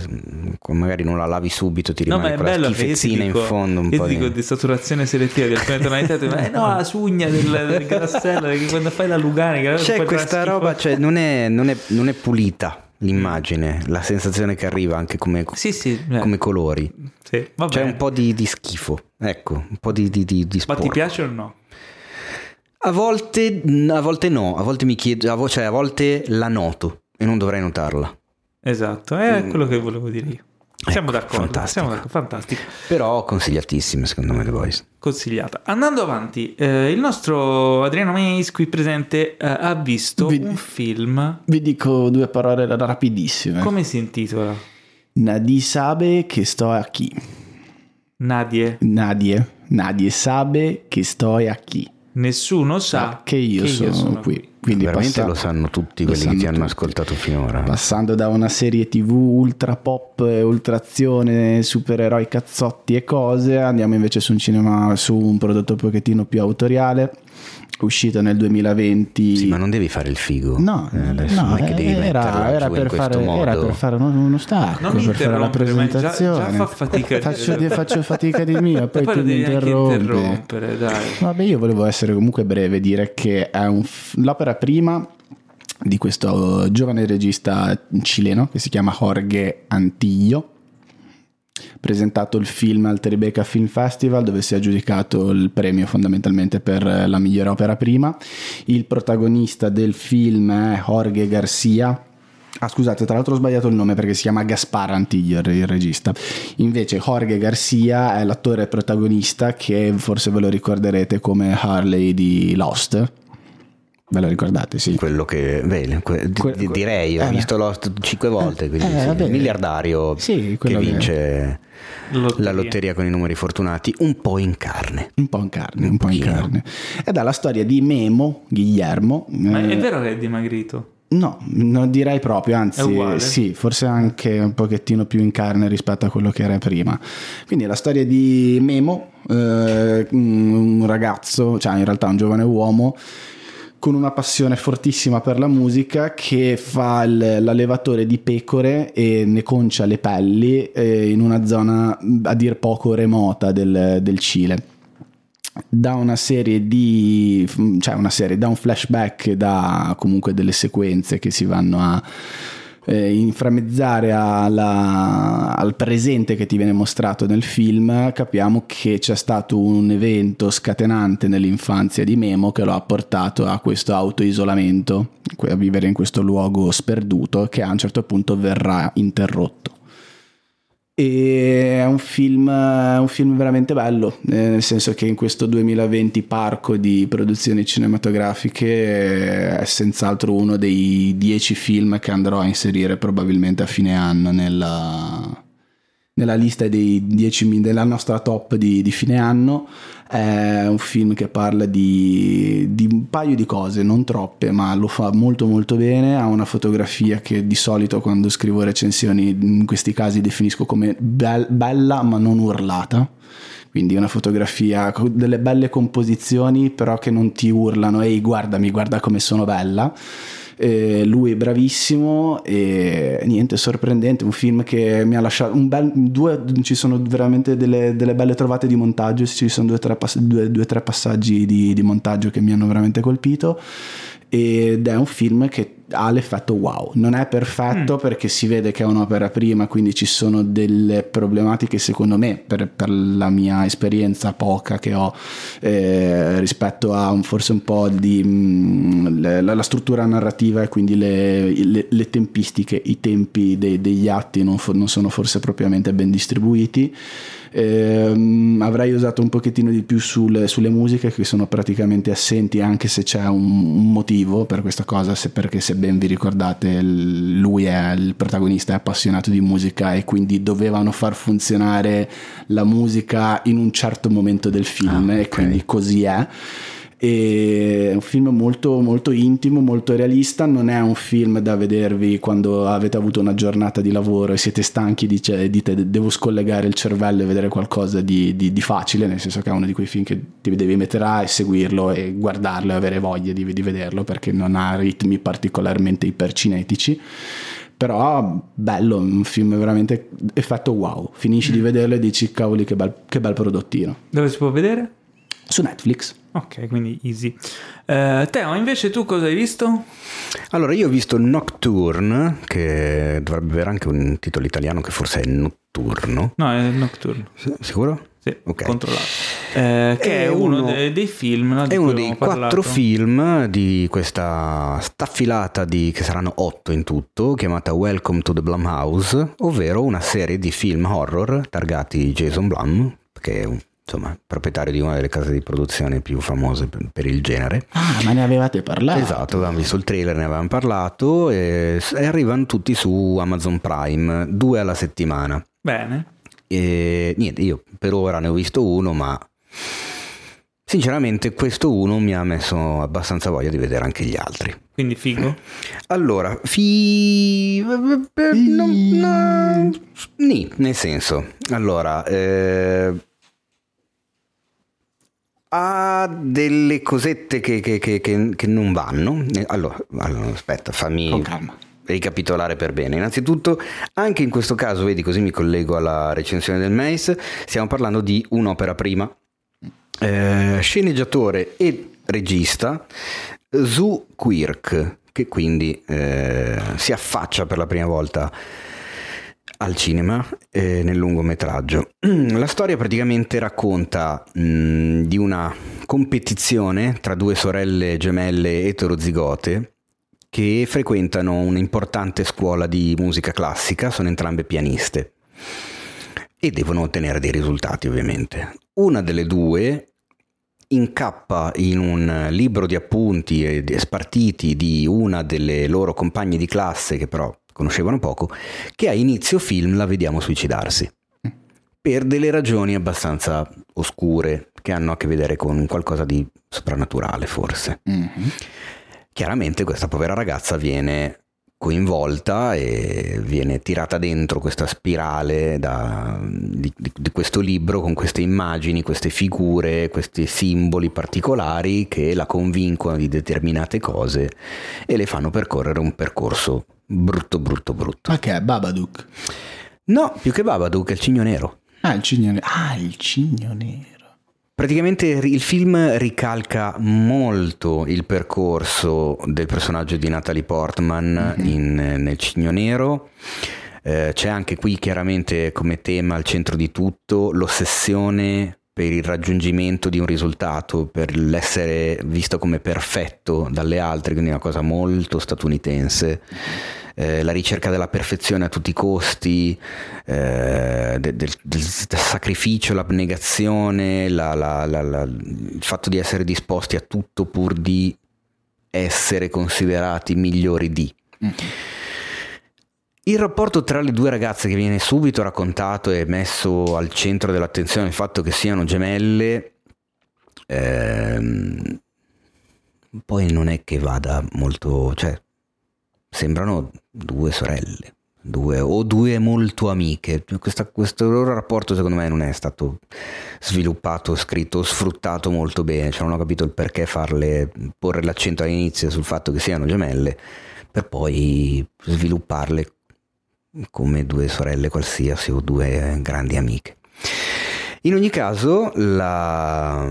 magari non la lavi subito, ti No, rimane ma è quella bello che schifezzina dico, in fondo. Un io po' ti di... dico desaturazione selettiva di alcune tonalità. dici, eh no, la sugna del, del grassello, perché quando fai la Lugani... che C'è questa roba, cioè non è, non è- non è pulita l'immagine, la sensazione che arriva anche come, Sì, sì, eh, come colori. sì, C'è un po' di, di schifo, ecco, un po' di, di, di, di Ma ti sporco. piace o no? A volte, a volte no, a volte mi chiedo, a vo- cioè a volte la noto e non dovrei notarla. Esatto, è quello che volevo dire io. Siamo Mm. Ecco, d'accordo, fantastico. siamo d'accordo, fantastico. Però consigliatissime secondo me The Boys. Consigliata. Andando avanti, eh, il nostro Adriano Meis qui presente eh, ha visto Vi- un film. Vi dico due parole rapidissime. Come si intitola? Nadie sabe che sto aquí. Nadie. Nadie, Nadie sabe che sto aquí. Nessuno sa che io, sono, qui. Quindi Veramente passa- lo sanno tutti lo quelli che sanno ti hanno tutti. ascoltato finora. Passando da una serie tv ultra pop, e ultra azione, supereroi cazzotti e cose, andiamo invece su un cinema, su un prodotto un pochettino più autoriale, uscito nel 2020. Sì, ma non devi fare il figo. No, Eh, adesso no, non è che devi metterla era, era per fare, era per fare uno, uno stacco, Non per fare la ma già- già presentazione. fa fatica di- faccio, di- faccio fatica di mio, poi, Poi tu mi interrompi. interrompere, dai. Vabbè, io volevo essere comunque breve, dire che è un f- l'opera prima di questo giovane regista cileno che si chiama Jorge Antillo. Presentato il film al Tribeca Film Festival dove si è aggiudicato il premio fondamentalmente per la migliore opera prima. Il protagonista del film è Jorge Garcia, Ah, scusate, tra l'altro ho sbagliato il nome perché si chiama Gaspar Antillo, il il regista. Invece Jorge Garcia è l'attore protagonista che forse ve lo ricorderete come Harley di Lost. Ve lo ricordate, sì. Quello che, beh, que- di- Que- di- direi, ho eh, visto Lost cinque volte, quindi eh, sì, vabbè. il miliardario Sì, che vince Lotteria. la lotteria con i numeri fortunati, un po' in carne. Un po' in carne, un po' in carne. Ed è la storia di Memo, Guillermo. Ma eh, è vero che è dimagrito? No, non direi proprio, anzi, sì, forse anche un pochettino più in carne rispetto a quello che era prima. Quindi è la storia di Memo, eh, un ragazzo, cioè in realtà un giovane uomo con una passione fortissima per la musica che fa il- l'allevatore di pecore e ne concia le pelli eh, in una zona a dir poco remota del, del Cile. Da una serie di cioè una serie da un flashback da comunque delle sequenze che si vanno a eh, inframmezzare alla- al presente che ti viene mostrato nel film capiamo che c'è stato un evento scatenante nell'infanzia di Memo che lo ha portato a questo autoisolamento a vivere in questo luogo sperduto che a un certo punto verrà interrotto E è un film, un film veramente bello, eh, nel senso che in questo 2020 parco di produzioni cinematografiche è senz'altro uno dei dieci film che andrò a inserire probabilmente a fine anno nella, nella lista dei 10 della nostra top di, di, fine anno. È un film che parla di, di, un paio di cose, non troppe, ma lo fa molto molto bene. Ha una fotografia che di solito quando scrivo recensioni in questi casi definisco come be- bella ma non urlata. Quindi una fotografia con delle belle composizioni, però che non ti urlano, ehi guardami, guarda come sono bella eh, lui è bravissimo e niente, sorprendente, un film che mi ha lasciato un bel, due, ci sono veramente delle, delle belle trovate di montaggio, ci sono due o tre, pass- due, due, tre passaggi di, di montaggio che mi hanno veramente colpito ed è un film che ha l'effetto wow. Non è perfetto mm. perché si vede che è un'opera prima, quindi ci sono delle problematiche secondo me, per, per la mia esperienza poca che ho eh, rispetto a un, forse un po' di mh, mm, la, la, struttura narrativa e quindi le, le, le tempistiche, i tempi dei, degli atti non, non sono forse propriamente ben distribuiti. Eh, avrei usato un pochettino di più sulle, sulle, musiche che sono praticamente assenti anche se c'è un, un motivo per questa cosa se, perché se ben vi ricordate lui è il protagonista è appassionato di musica e quindi dovevano far funzionare la musica in un certo momento del film ah, okay. e quindi così è è un film molto, molto intimo, molto realista, non è un film da vedervi quando avete avuto una giornata di lavoro e siete stanchi e dite devo scollegare il cervello e vedere qualcosa di, di, di, facile, nel senso che è uno di quei film che ti devi mettere a e seguirlo e guardarlo e avere voglia di, di vederlo perché non ha ritmi particolarmente ipercinetici però bello, un film veramente effetto wow. Finisci mm. di vederlo e dici cavoli che bel, che bel prodottino. Dove si può vedere? Su Netflix. Ok, quindi easy. Uh, Teo, invece tu cosa hai visto? Allora, io ho visto Nocturne, che dovrebbe avere anche un titolo italiano che forse è Notturno. No, è Nocturne. Sicuro? Sì, okay. controllato. Eh, che è, è uno, uno dei, dei, film. No, è uno dei quattro film di questa staffilata di, che saranno otto in tutto, chiamata Welcome to the Blumhouse, ovvero una serie di film horror targati Jason Blum, che è un insomma, proprietario di una delle case di produzione più famose per, il genere. Ah, ma ne avevate parlato? Esatto, avevamo visto il trailer, ne avevamo parlato e, e arrivano tutti su Amazon Prime, due alla settimana. Bene. E niente, io per ora ne ho visto uno, ma sinceramente questo uno mi ha messo abbastanza voglia di vedere anche gli altri. Quindi figo? Allora, fi... Non, no, nì, nel senso, allora, eh, ha delle cosette che, che, che, che non vanno. Eh, allora, allora, aspetta, fammi Con calma. ricapitolare per bene. Innanzitutto, anche in questo caso, vedi, così mi collego alla recensione del Mace, stiamo parlando di un'opera prima. Eh, sceneggiatore e regista Zu Quirk, che quindi eh, si affaccia per la prima volta al cinema eh, nel lungometraggio. La storia praticamente racconta mh, di una competizione tra due sorelle gemelle eterozigote che frequentano un'importante scuola di musica classica, sono entrambe pianiste e devono ottenere dei risultati ovviamente. Una delle due incappa in un libro di appunti spartiti di una delle loro compagne di classe che però conoscevano poco, che a inizio film la vediamo suicidarsi. Per delle ragioni abbastanza oscure che hanno a che vedere con qualcosa di soprannaturale, forse. Mm-hmm. Chiaramente questa povera ragazza viene coinvolta e viene tirata dentro questa spirale da, di, di, di, questo libro con queste immagini, queste figure, questi simboli particolari che la convincono di determinate cose e le fanno percorrere un percorso brutto, brutto, brutto. Ma che è Babadook? No, più che Babadook è il cigno nero. Ah, il cigno nero. Ah, il cigno nero. Praticamente il film ricalca molto il percorso del personaggio di Natalie Portman mm-hmm. in, nel Cigno Nero. Eh, c'è anche qui chiaramente come tema al centro di tutto l'ossessione per il raggiungimento di un risultato, per l'essere visto come perfetto dalle altre, quindi una cosa molto statunitense. Eh, la ricerca della perfezione a tutti i costi, eh, del, del, del, sacrificio, l'abnegazione, la, la, la, il fatto di essere disposti a tutto pur di essere considerati migliori di. Mm. Il rapporto tra le due ragazze che viene subito raccontato e messo al centro dell'attenzione il fatto che siano gemelle, ehm, poi non è che vada molto, cioè sembrano due sorelle, due, o due molto amiche. Questa, questo loro rapporto secondo me non è stato sviluppato, scritto, sfruttato molto bene, cioè non ho capito il perché farle, porre l'accento all'inizio sul fatto che siano gemelle per poi svilupparle come due sorelle qualsiasi o due grandi amiche. In ogni caso, la...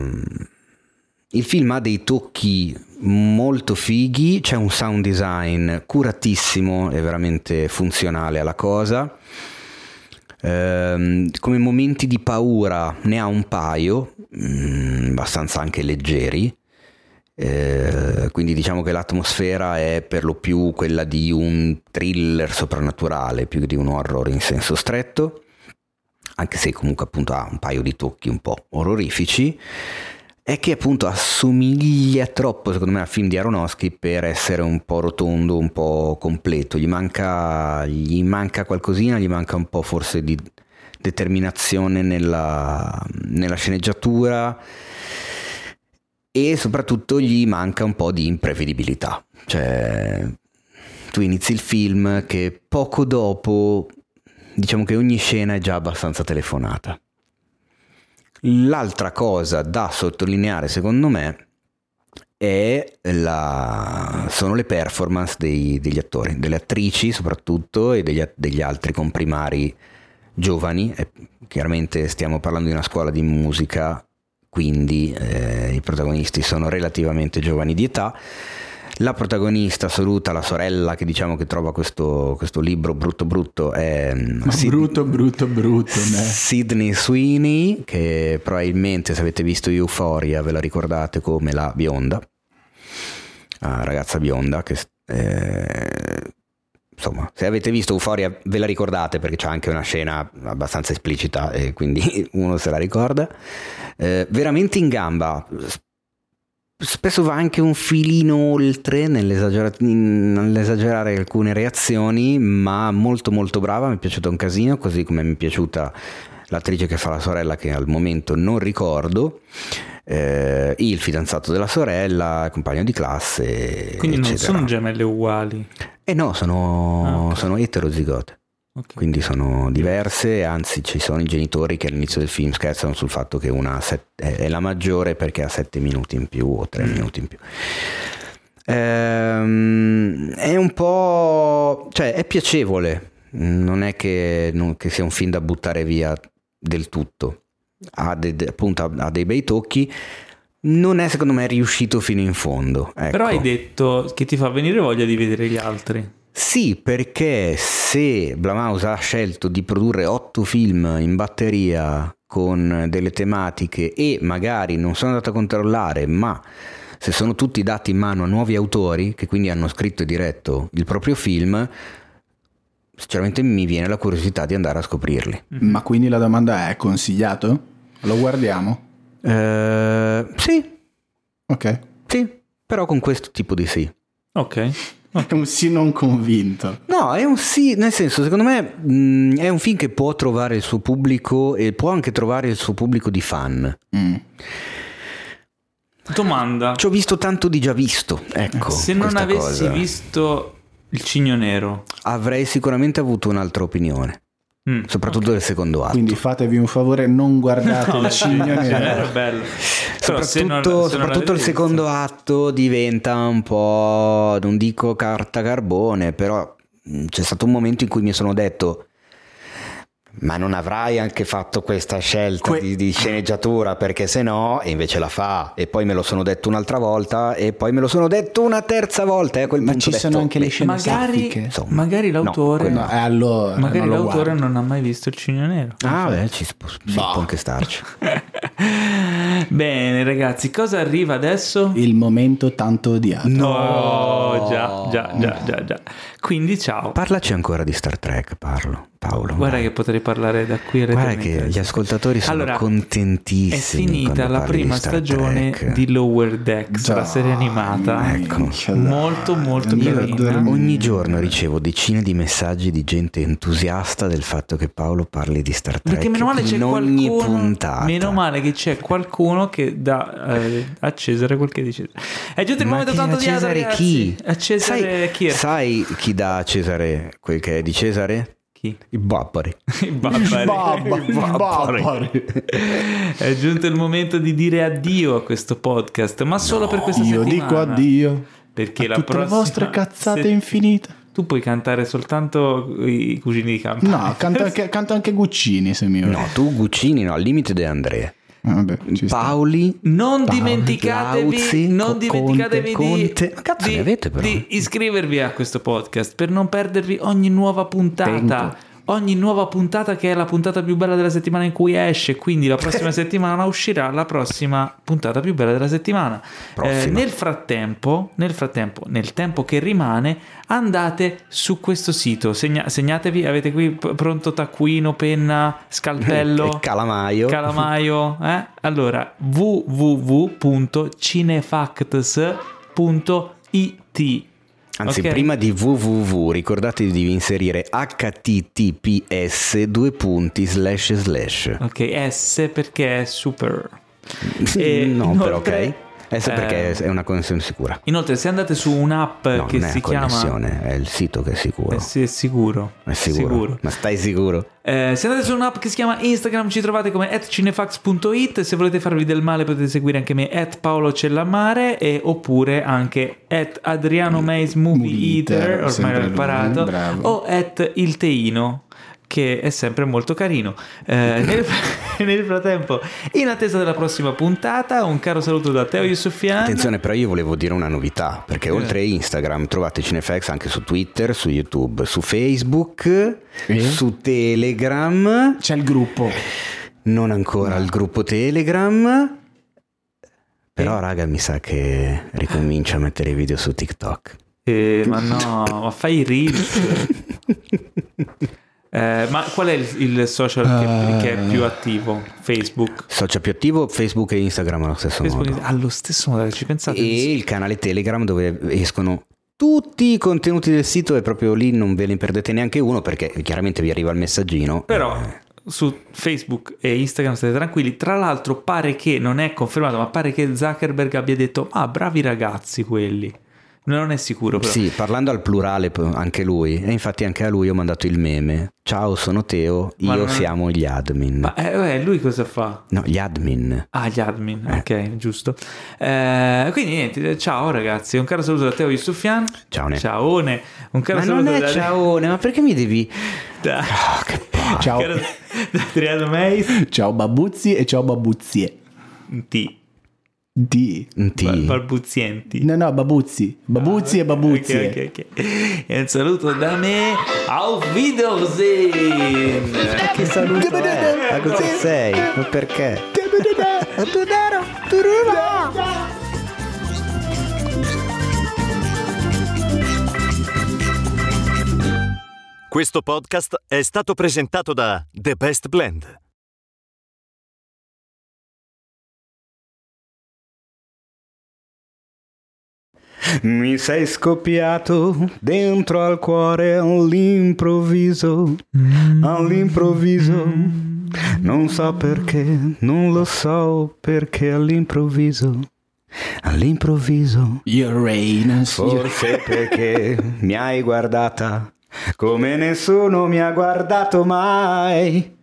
il film ha dei tocchi molto fighi, c'è un sound design curatissimo e veramente funzionale alla cosa. Ehm, come momenti di paura ne ha un paio, mh, mm, abbastanza anche leggeri. Eh, quindi diciamo che l'atmosfera è per lo più quella di un thriller soprannaturale più di un horror in senso stretto, anche se comunque appunto ha un paio di tocchi un po' orrorifici, è che appunto assomiglia troppo secondo me al film di Aronofsky per essere un po' rotondo, un po' completo, gli manca, gli manca qualcosina, gli manca un po' forse di determinazione nella, nella sceneggiatura e soprattutto gli manca un po' di imprevedibilità. Cioè, tu inizi il film che poco dopo, diciamo che ogni scena è già abbastanza telefonata. L'altra cosa da sottolineare, secondo me, la... sono le performance dei, degli attori, delle attrici soprattutto e degli, degli altri comprimari giovani. Chiaramente stiamo parlando di una scuola di musica quindi eh, i protagonisti sono relativamente giovani di età. La protagonista assoluta, la sorella che diciamo che trova questo, questo libro brutto brutto è Ma Sid- brutto brutto brutto Sidney Sweeney che probabilmente se avete visto Euphoria ve la ricordate come la bionda, la ragazza bionda che eh, insomma, se avete visto Euphoria ve la ricordate perché c'è anche una scena abbastanza esplicita e quindi uno se la ricorda. Eh, veramente in gamba. Spesso va anche un filino oltre nell'esagerare alcune reazioni, ma molto molto brava, mi è piaciuta un casino, così come mi è piaciuta l'attrice che fa la sorella che al momento non ricordo eh, il fidanzato della sorella, il compagno di classe. Quindi eccetera. non sono gemelle uguali. Eh no, sono, ah, okay. sono eterozigote. Okay. Quindi sono diverse, anzi ci sono i genitori che all'inizio del film scherzano sul fatto che una set- è la maggiore perché ha 7 minuti in più o 3 mm. minuti in più. Ehm, è un po'... cioè è piacevole, non è che, non, che sia un film da buttare via del tutto ha, de, appunto, ha dei bei tocchi, non è secondo me riuscito fino in fondo. Ecco. Però hai detto che ti fa venire voglia di vedere gli altri. Sì, perché se Blumhouse ha scelto di produrre otto film in batteria con delle tematiche e magari non sono andato a controllare, ma se sono tutti dati in mano a nuovi autori che quindi hanno scritto e diretto il proprio film, sinceramente mi viene la curiosità di andare a scoprirli. Ma quindi la domanda è consigliato? Lo guardiamo? Uh, sì. Ok. Sì, però con questo tipo di sì. Ok. È un sì non convinto. No, è un sì, nel senso, secondo me mh, mm, è un film che può trovare il suo pubblico e può anche trovare il suo pubblico di fan. Mm. Domanda. Ci ho visto tanto di già visto, ecco. Se non avessi cosa. visto il cigno nero, avrei sicuramente avuto un'altra opinione. Mm, soprattutto okay. del secondo atto. Quindi fatevi un favore, non guardate no, il cigno nero. bello. Soprattutto, non, soprattutto il secondo visto. atto diventa un po', non dico carta carbone, però mm, c'è stato un momento in cui mi sono detto ma non avrai anche fatto questa scelta que- di, di, sceneggiatura perché se no e invece la fa e poi me lo sono detto un'altra volta e poi me lo sono detto una terza volta e quel ma punto ci sono detto, anche le scene magari, insomma, magari l'autore no, no, eh, allora, magari non l'autore non ha mai visto il cigno nero. Ah beh ci, può, si può anche starci. Bene, ragazzi, cosa arriva adesso? Il momento tanto odiato. No, già, già, già, già, già. Quindi ciao. Parlaci ancora di Star Trek, parlo. Paolo. Guarda che potrei parlare da qui Guarda all'eternità. che gli ascoltatori sono Allora, contentissimi. È finita la prima di stagione Trek. di Lower Decks, Già, la serie animata. ecco. Molto, molto dormo- Ogni giorno ricevo decine di messaggi di gente entusiasta del fatto che Paolo parli di Star Trek. Perché meno male c'è ogni qualcuno. puntata. Meno male che c'è qualcuno che dà eh, a Cesare quel che dice. È giunto il Ma momento tanto a odiato, Cesare chi? A Cesare sai, chi è? sai chi dà a Cesare quel che è di Cesare? Chi? I babbari. I babbari. Babba, I babbari. È giunto il momento di dire addio a questo podcast, ma solo per questa Io settimana. dico addio. Perché a la tutte le prossima vostre cazzate se- infinite. Tu puoi cantare soltanto i cugini di campo. No, canto anche, canto anche Guccini se mi No, tu Guccini no, al limite De Andrea. Ah, Vabbè. Paoli. Non Paolo, dimenticatevi, Lauzzi, non Conte, dimenticatevi di, Conte. Ma cazzo di- avete di iscrivervi a questo podcast per non perdervi ogni nuova puntata. Tempo. Ogni nuova puntata che è la puntata più bella della settimana in cui esce, quindi la prossima settimana uscirà la prossima puntata più bella della settimana. Eh, nel frattempo, nel frattempo, nel tempo che rimane, andate su questo sito, segna- segnatevi, avete qui pronto taccuino, penna, scalpello, calamaio. calamaio, eh? Allora, www.cinefacts.it Anzi, Ok? prima di www, ricordatevi di inserire https due punti slash slash. Ok, S perché è super. No, però ok. S perché eh, è una connessione sicura. Inoltre, se andate su un'app No, che non è si la chiama... connessione, è il sito che è sicuro. Eh sì, è sicuro. È sicuro. Ma stai sicuro? Eh, se andate su un'app che si chiama Instagram ci trovate come @cinefax.it se volete farvi del male potete seguire anche me at Paolo Cellamare e oppure anche at Adriano Meis Movie Eater ormai l'ho imparato o at Il Teino che è sempre molto carino Eh, nel, nel frattempo in attesa della prossima puntata un caro saluto da Teo Yusufian Attenzione, però io volevo dire una novità, perché oltre a Instagram trovate Cinefax anche su Twitter, su YouTube, su Facebook, E? su Telegram, C'è il gruppo. non ancora il gruppo Telegram. Però raga mi sa che ricomincio a mettere i video su TikTok. Eh, ma no ma fai i reels Eh, ma qual è il, il social che, che è più attivo? Facebook? Social più attivo, Facebook e Instagram allo stesso Facebook modo. allo stesso modo, ci pensate? E il canale Telegram dove escono tutti i contenuti del sito e proprio lì non ve ne perdete neanche uno perché chiaramente vi arriva il messaggino. Però su Facebook e Instagram state tranquilli. Tra l'altro pare che, non è confermato, ma pare che Zuckerberg abbia detto, ah bravi ragazzi quelli. Non è sicuro però. Sì, parlando al plurale anche lui, e infatti anche a lui ho mandato il meme. Ciao, sono Teo, Ma io non- siamo gli admin. Ma eh, eh, lui cosa fa? No, gli admin. Ah, gli admin, ok, giusto. Eh, quindi niente, ciao ragazzi, un caro saluto da Teo Yusufian. Ciao, Ne. Ciaone. Un caro Ma saluto non è da ciaone, ma perché mi devi... da, Oh, che palle. Ciao. caro- da Meis. Ciao babuzzi e ciao babuzzie. T. Di. Bal- balbuzienti. No, no, babuzzi. Babuzzi e babuzzie. Ok, ok, ok. E un saluto da me. Auf Wiedersehen. Che saluto è? Ma cosa sei? Ma perché? Questo podcast è stato presentato da The Best Blend. Mi sei scoppiato dentro al cuore all'improvviso, all'improvviso. Non so perché, non lo so perché all'improvviso, all'improvviso. Uranus. Forse perché mi hai guardata come nessuno mi ha guardato mai.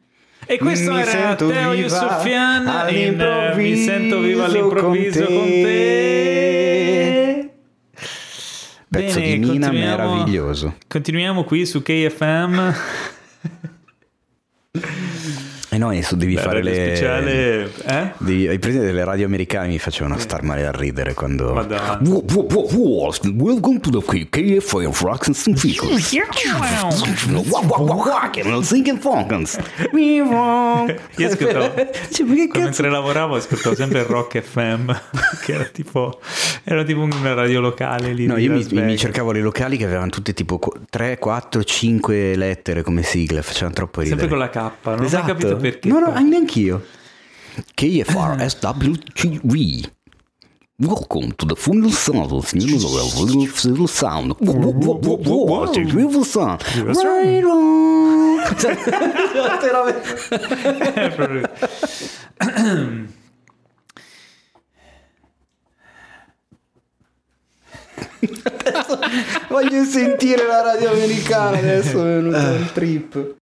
E questo Mi era Teo viva Yusufian in all'improvviso Mi sento vivo all'improvviso con con te. Pezzo Bene, di Nina continuiamo- meraviglioso. Continuiamo qui su KFM. E no, adesso devi La fare le... speciale, eh? Devi, hai preso delle radio americane mi facevano star male a ridere quando... Welcome to the KFM Rocks and some singing Falcons. Io ascoltavo, Cioè, cazzo? mentre lavoravo ascoltavo sempre Rock FM, che era tipo, era tipo una radio locale lì. No, io mi, mi cercavo le locali che avevano tutte tipo 3, 4, 5 lettere come sigle, facevano troppo ridere. Sempre con la K, non ho Esatto. capito perché. No, no, neanch'io. KFR SWTV. Welcome to the Funnel Sound of New Little Sound. River Sound. Right on. Voglio sentire la radio americana adesso è venuto il trip.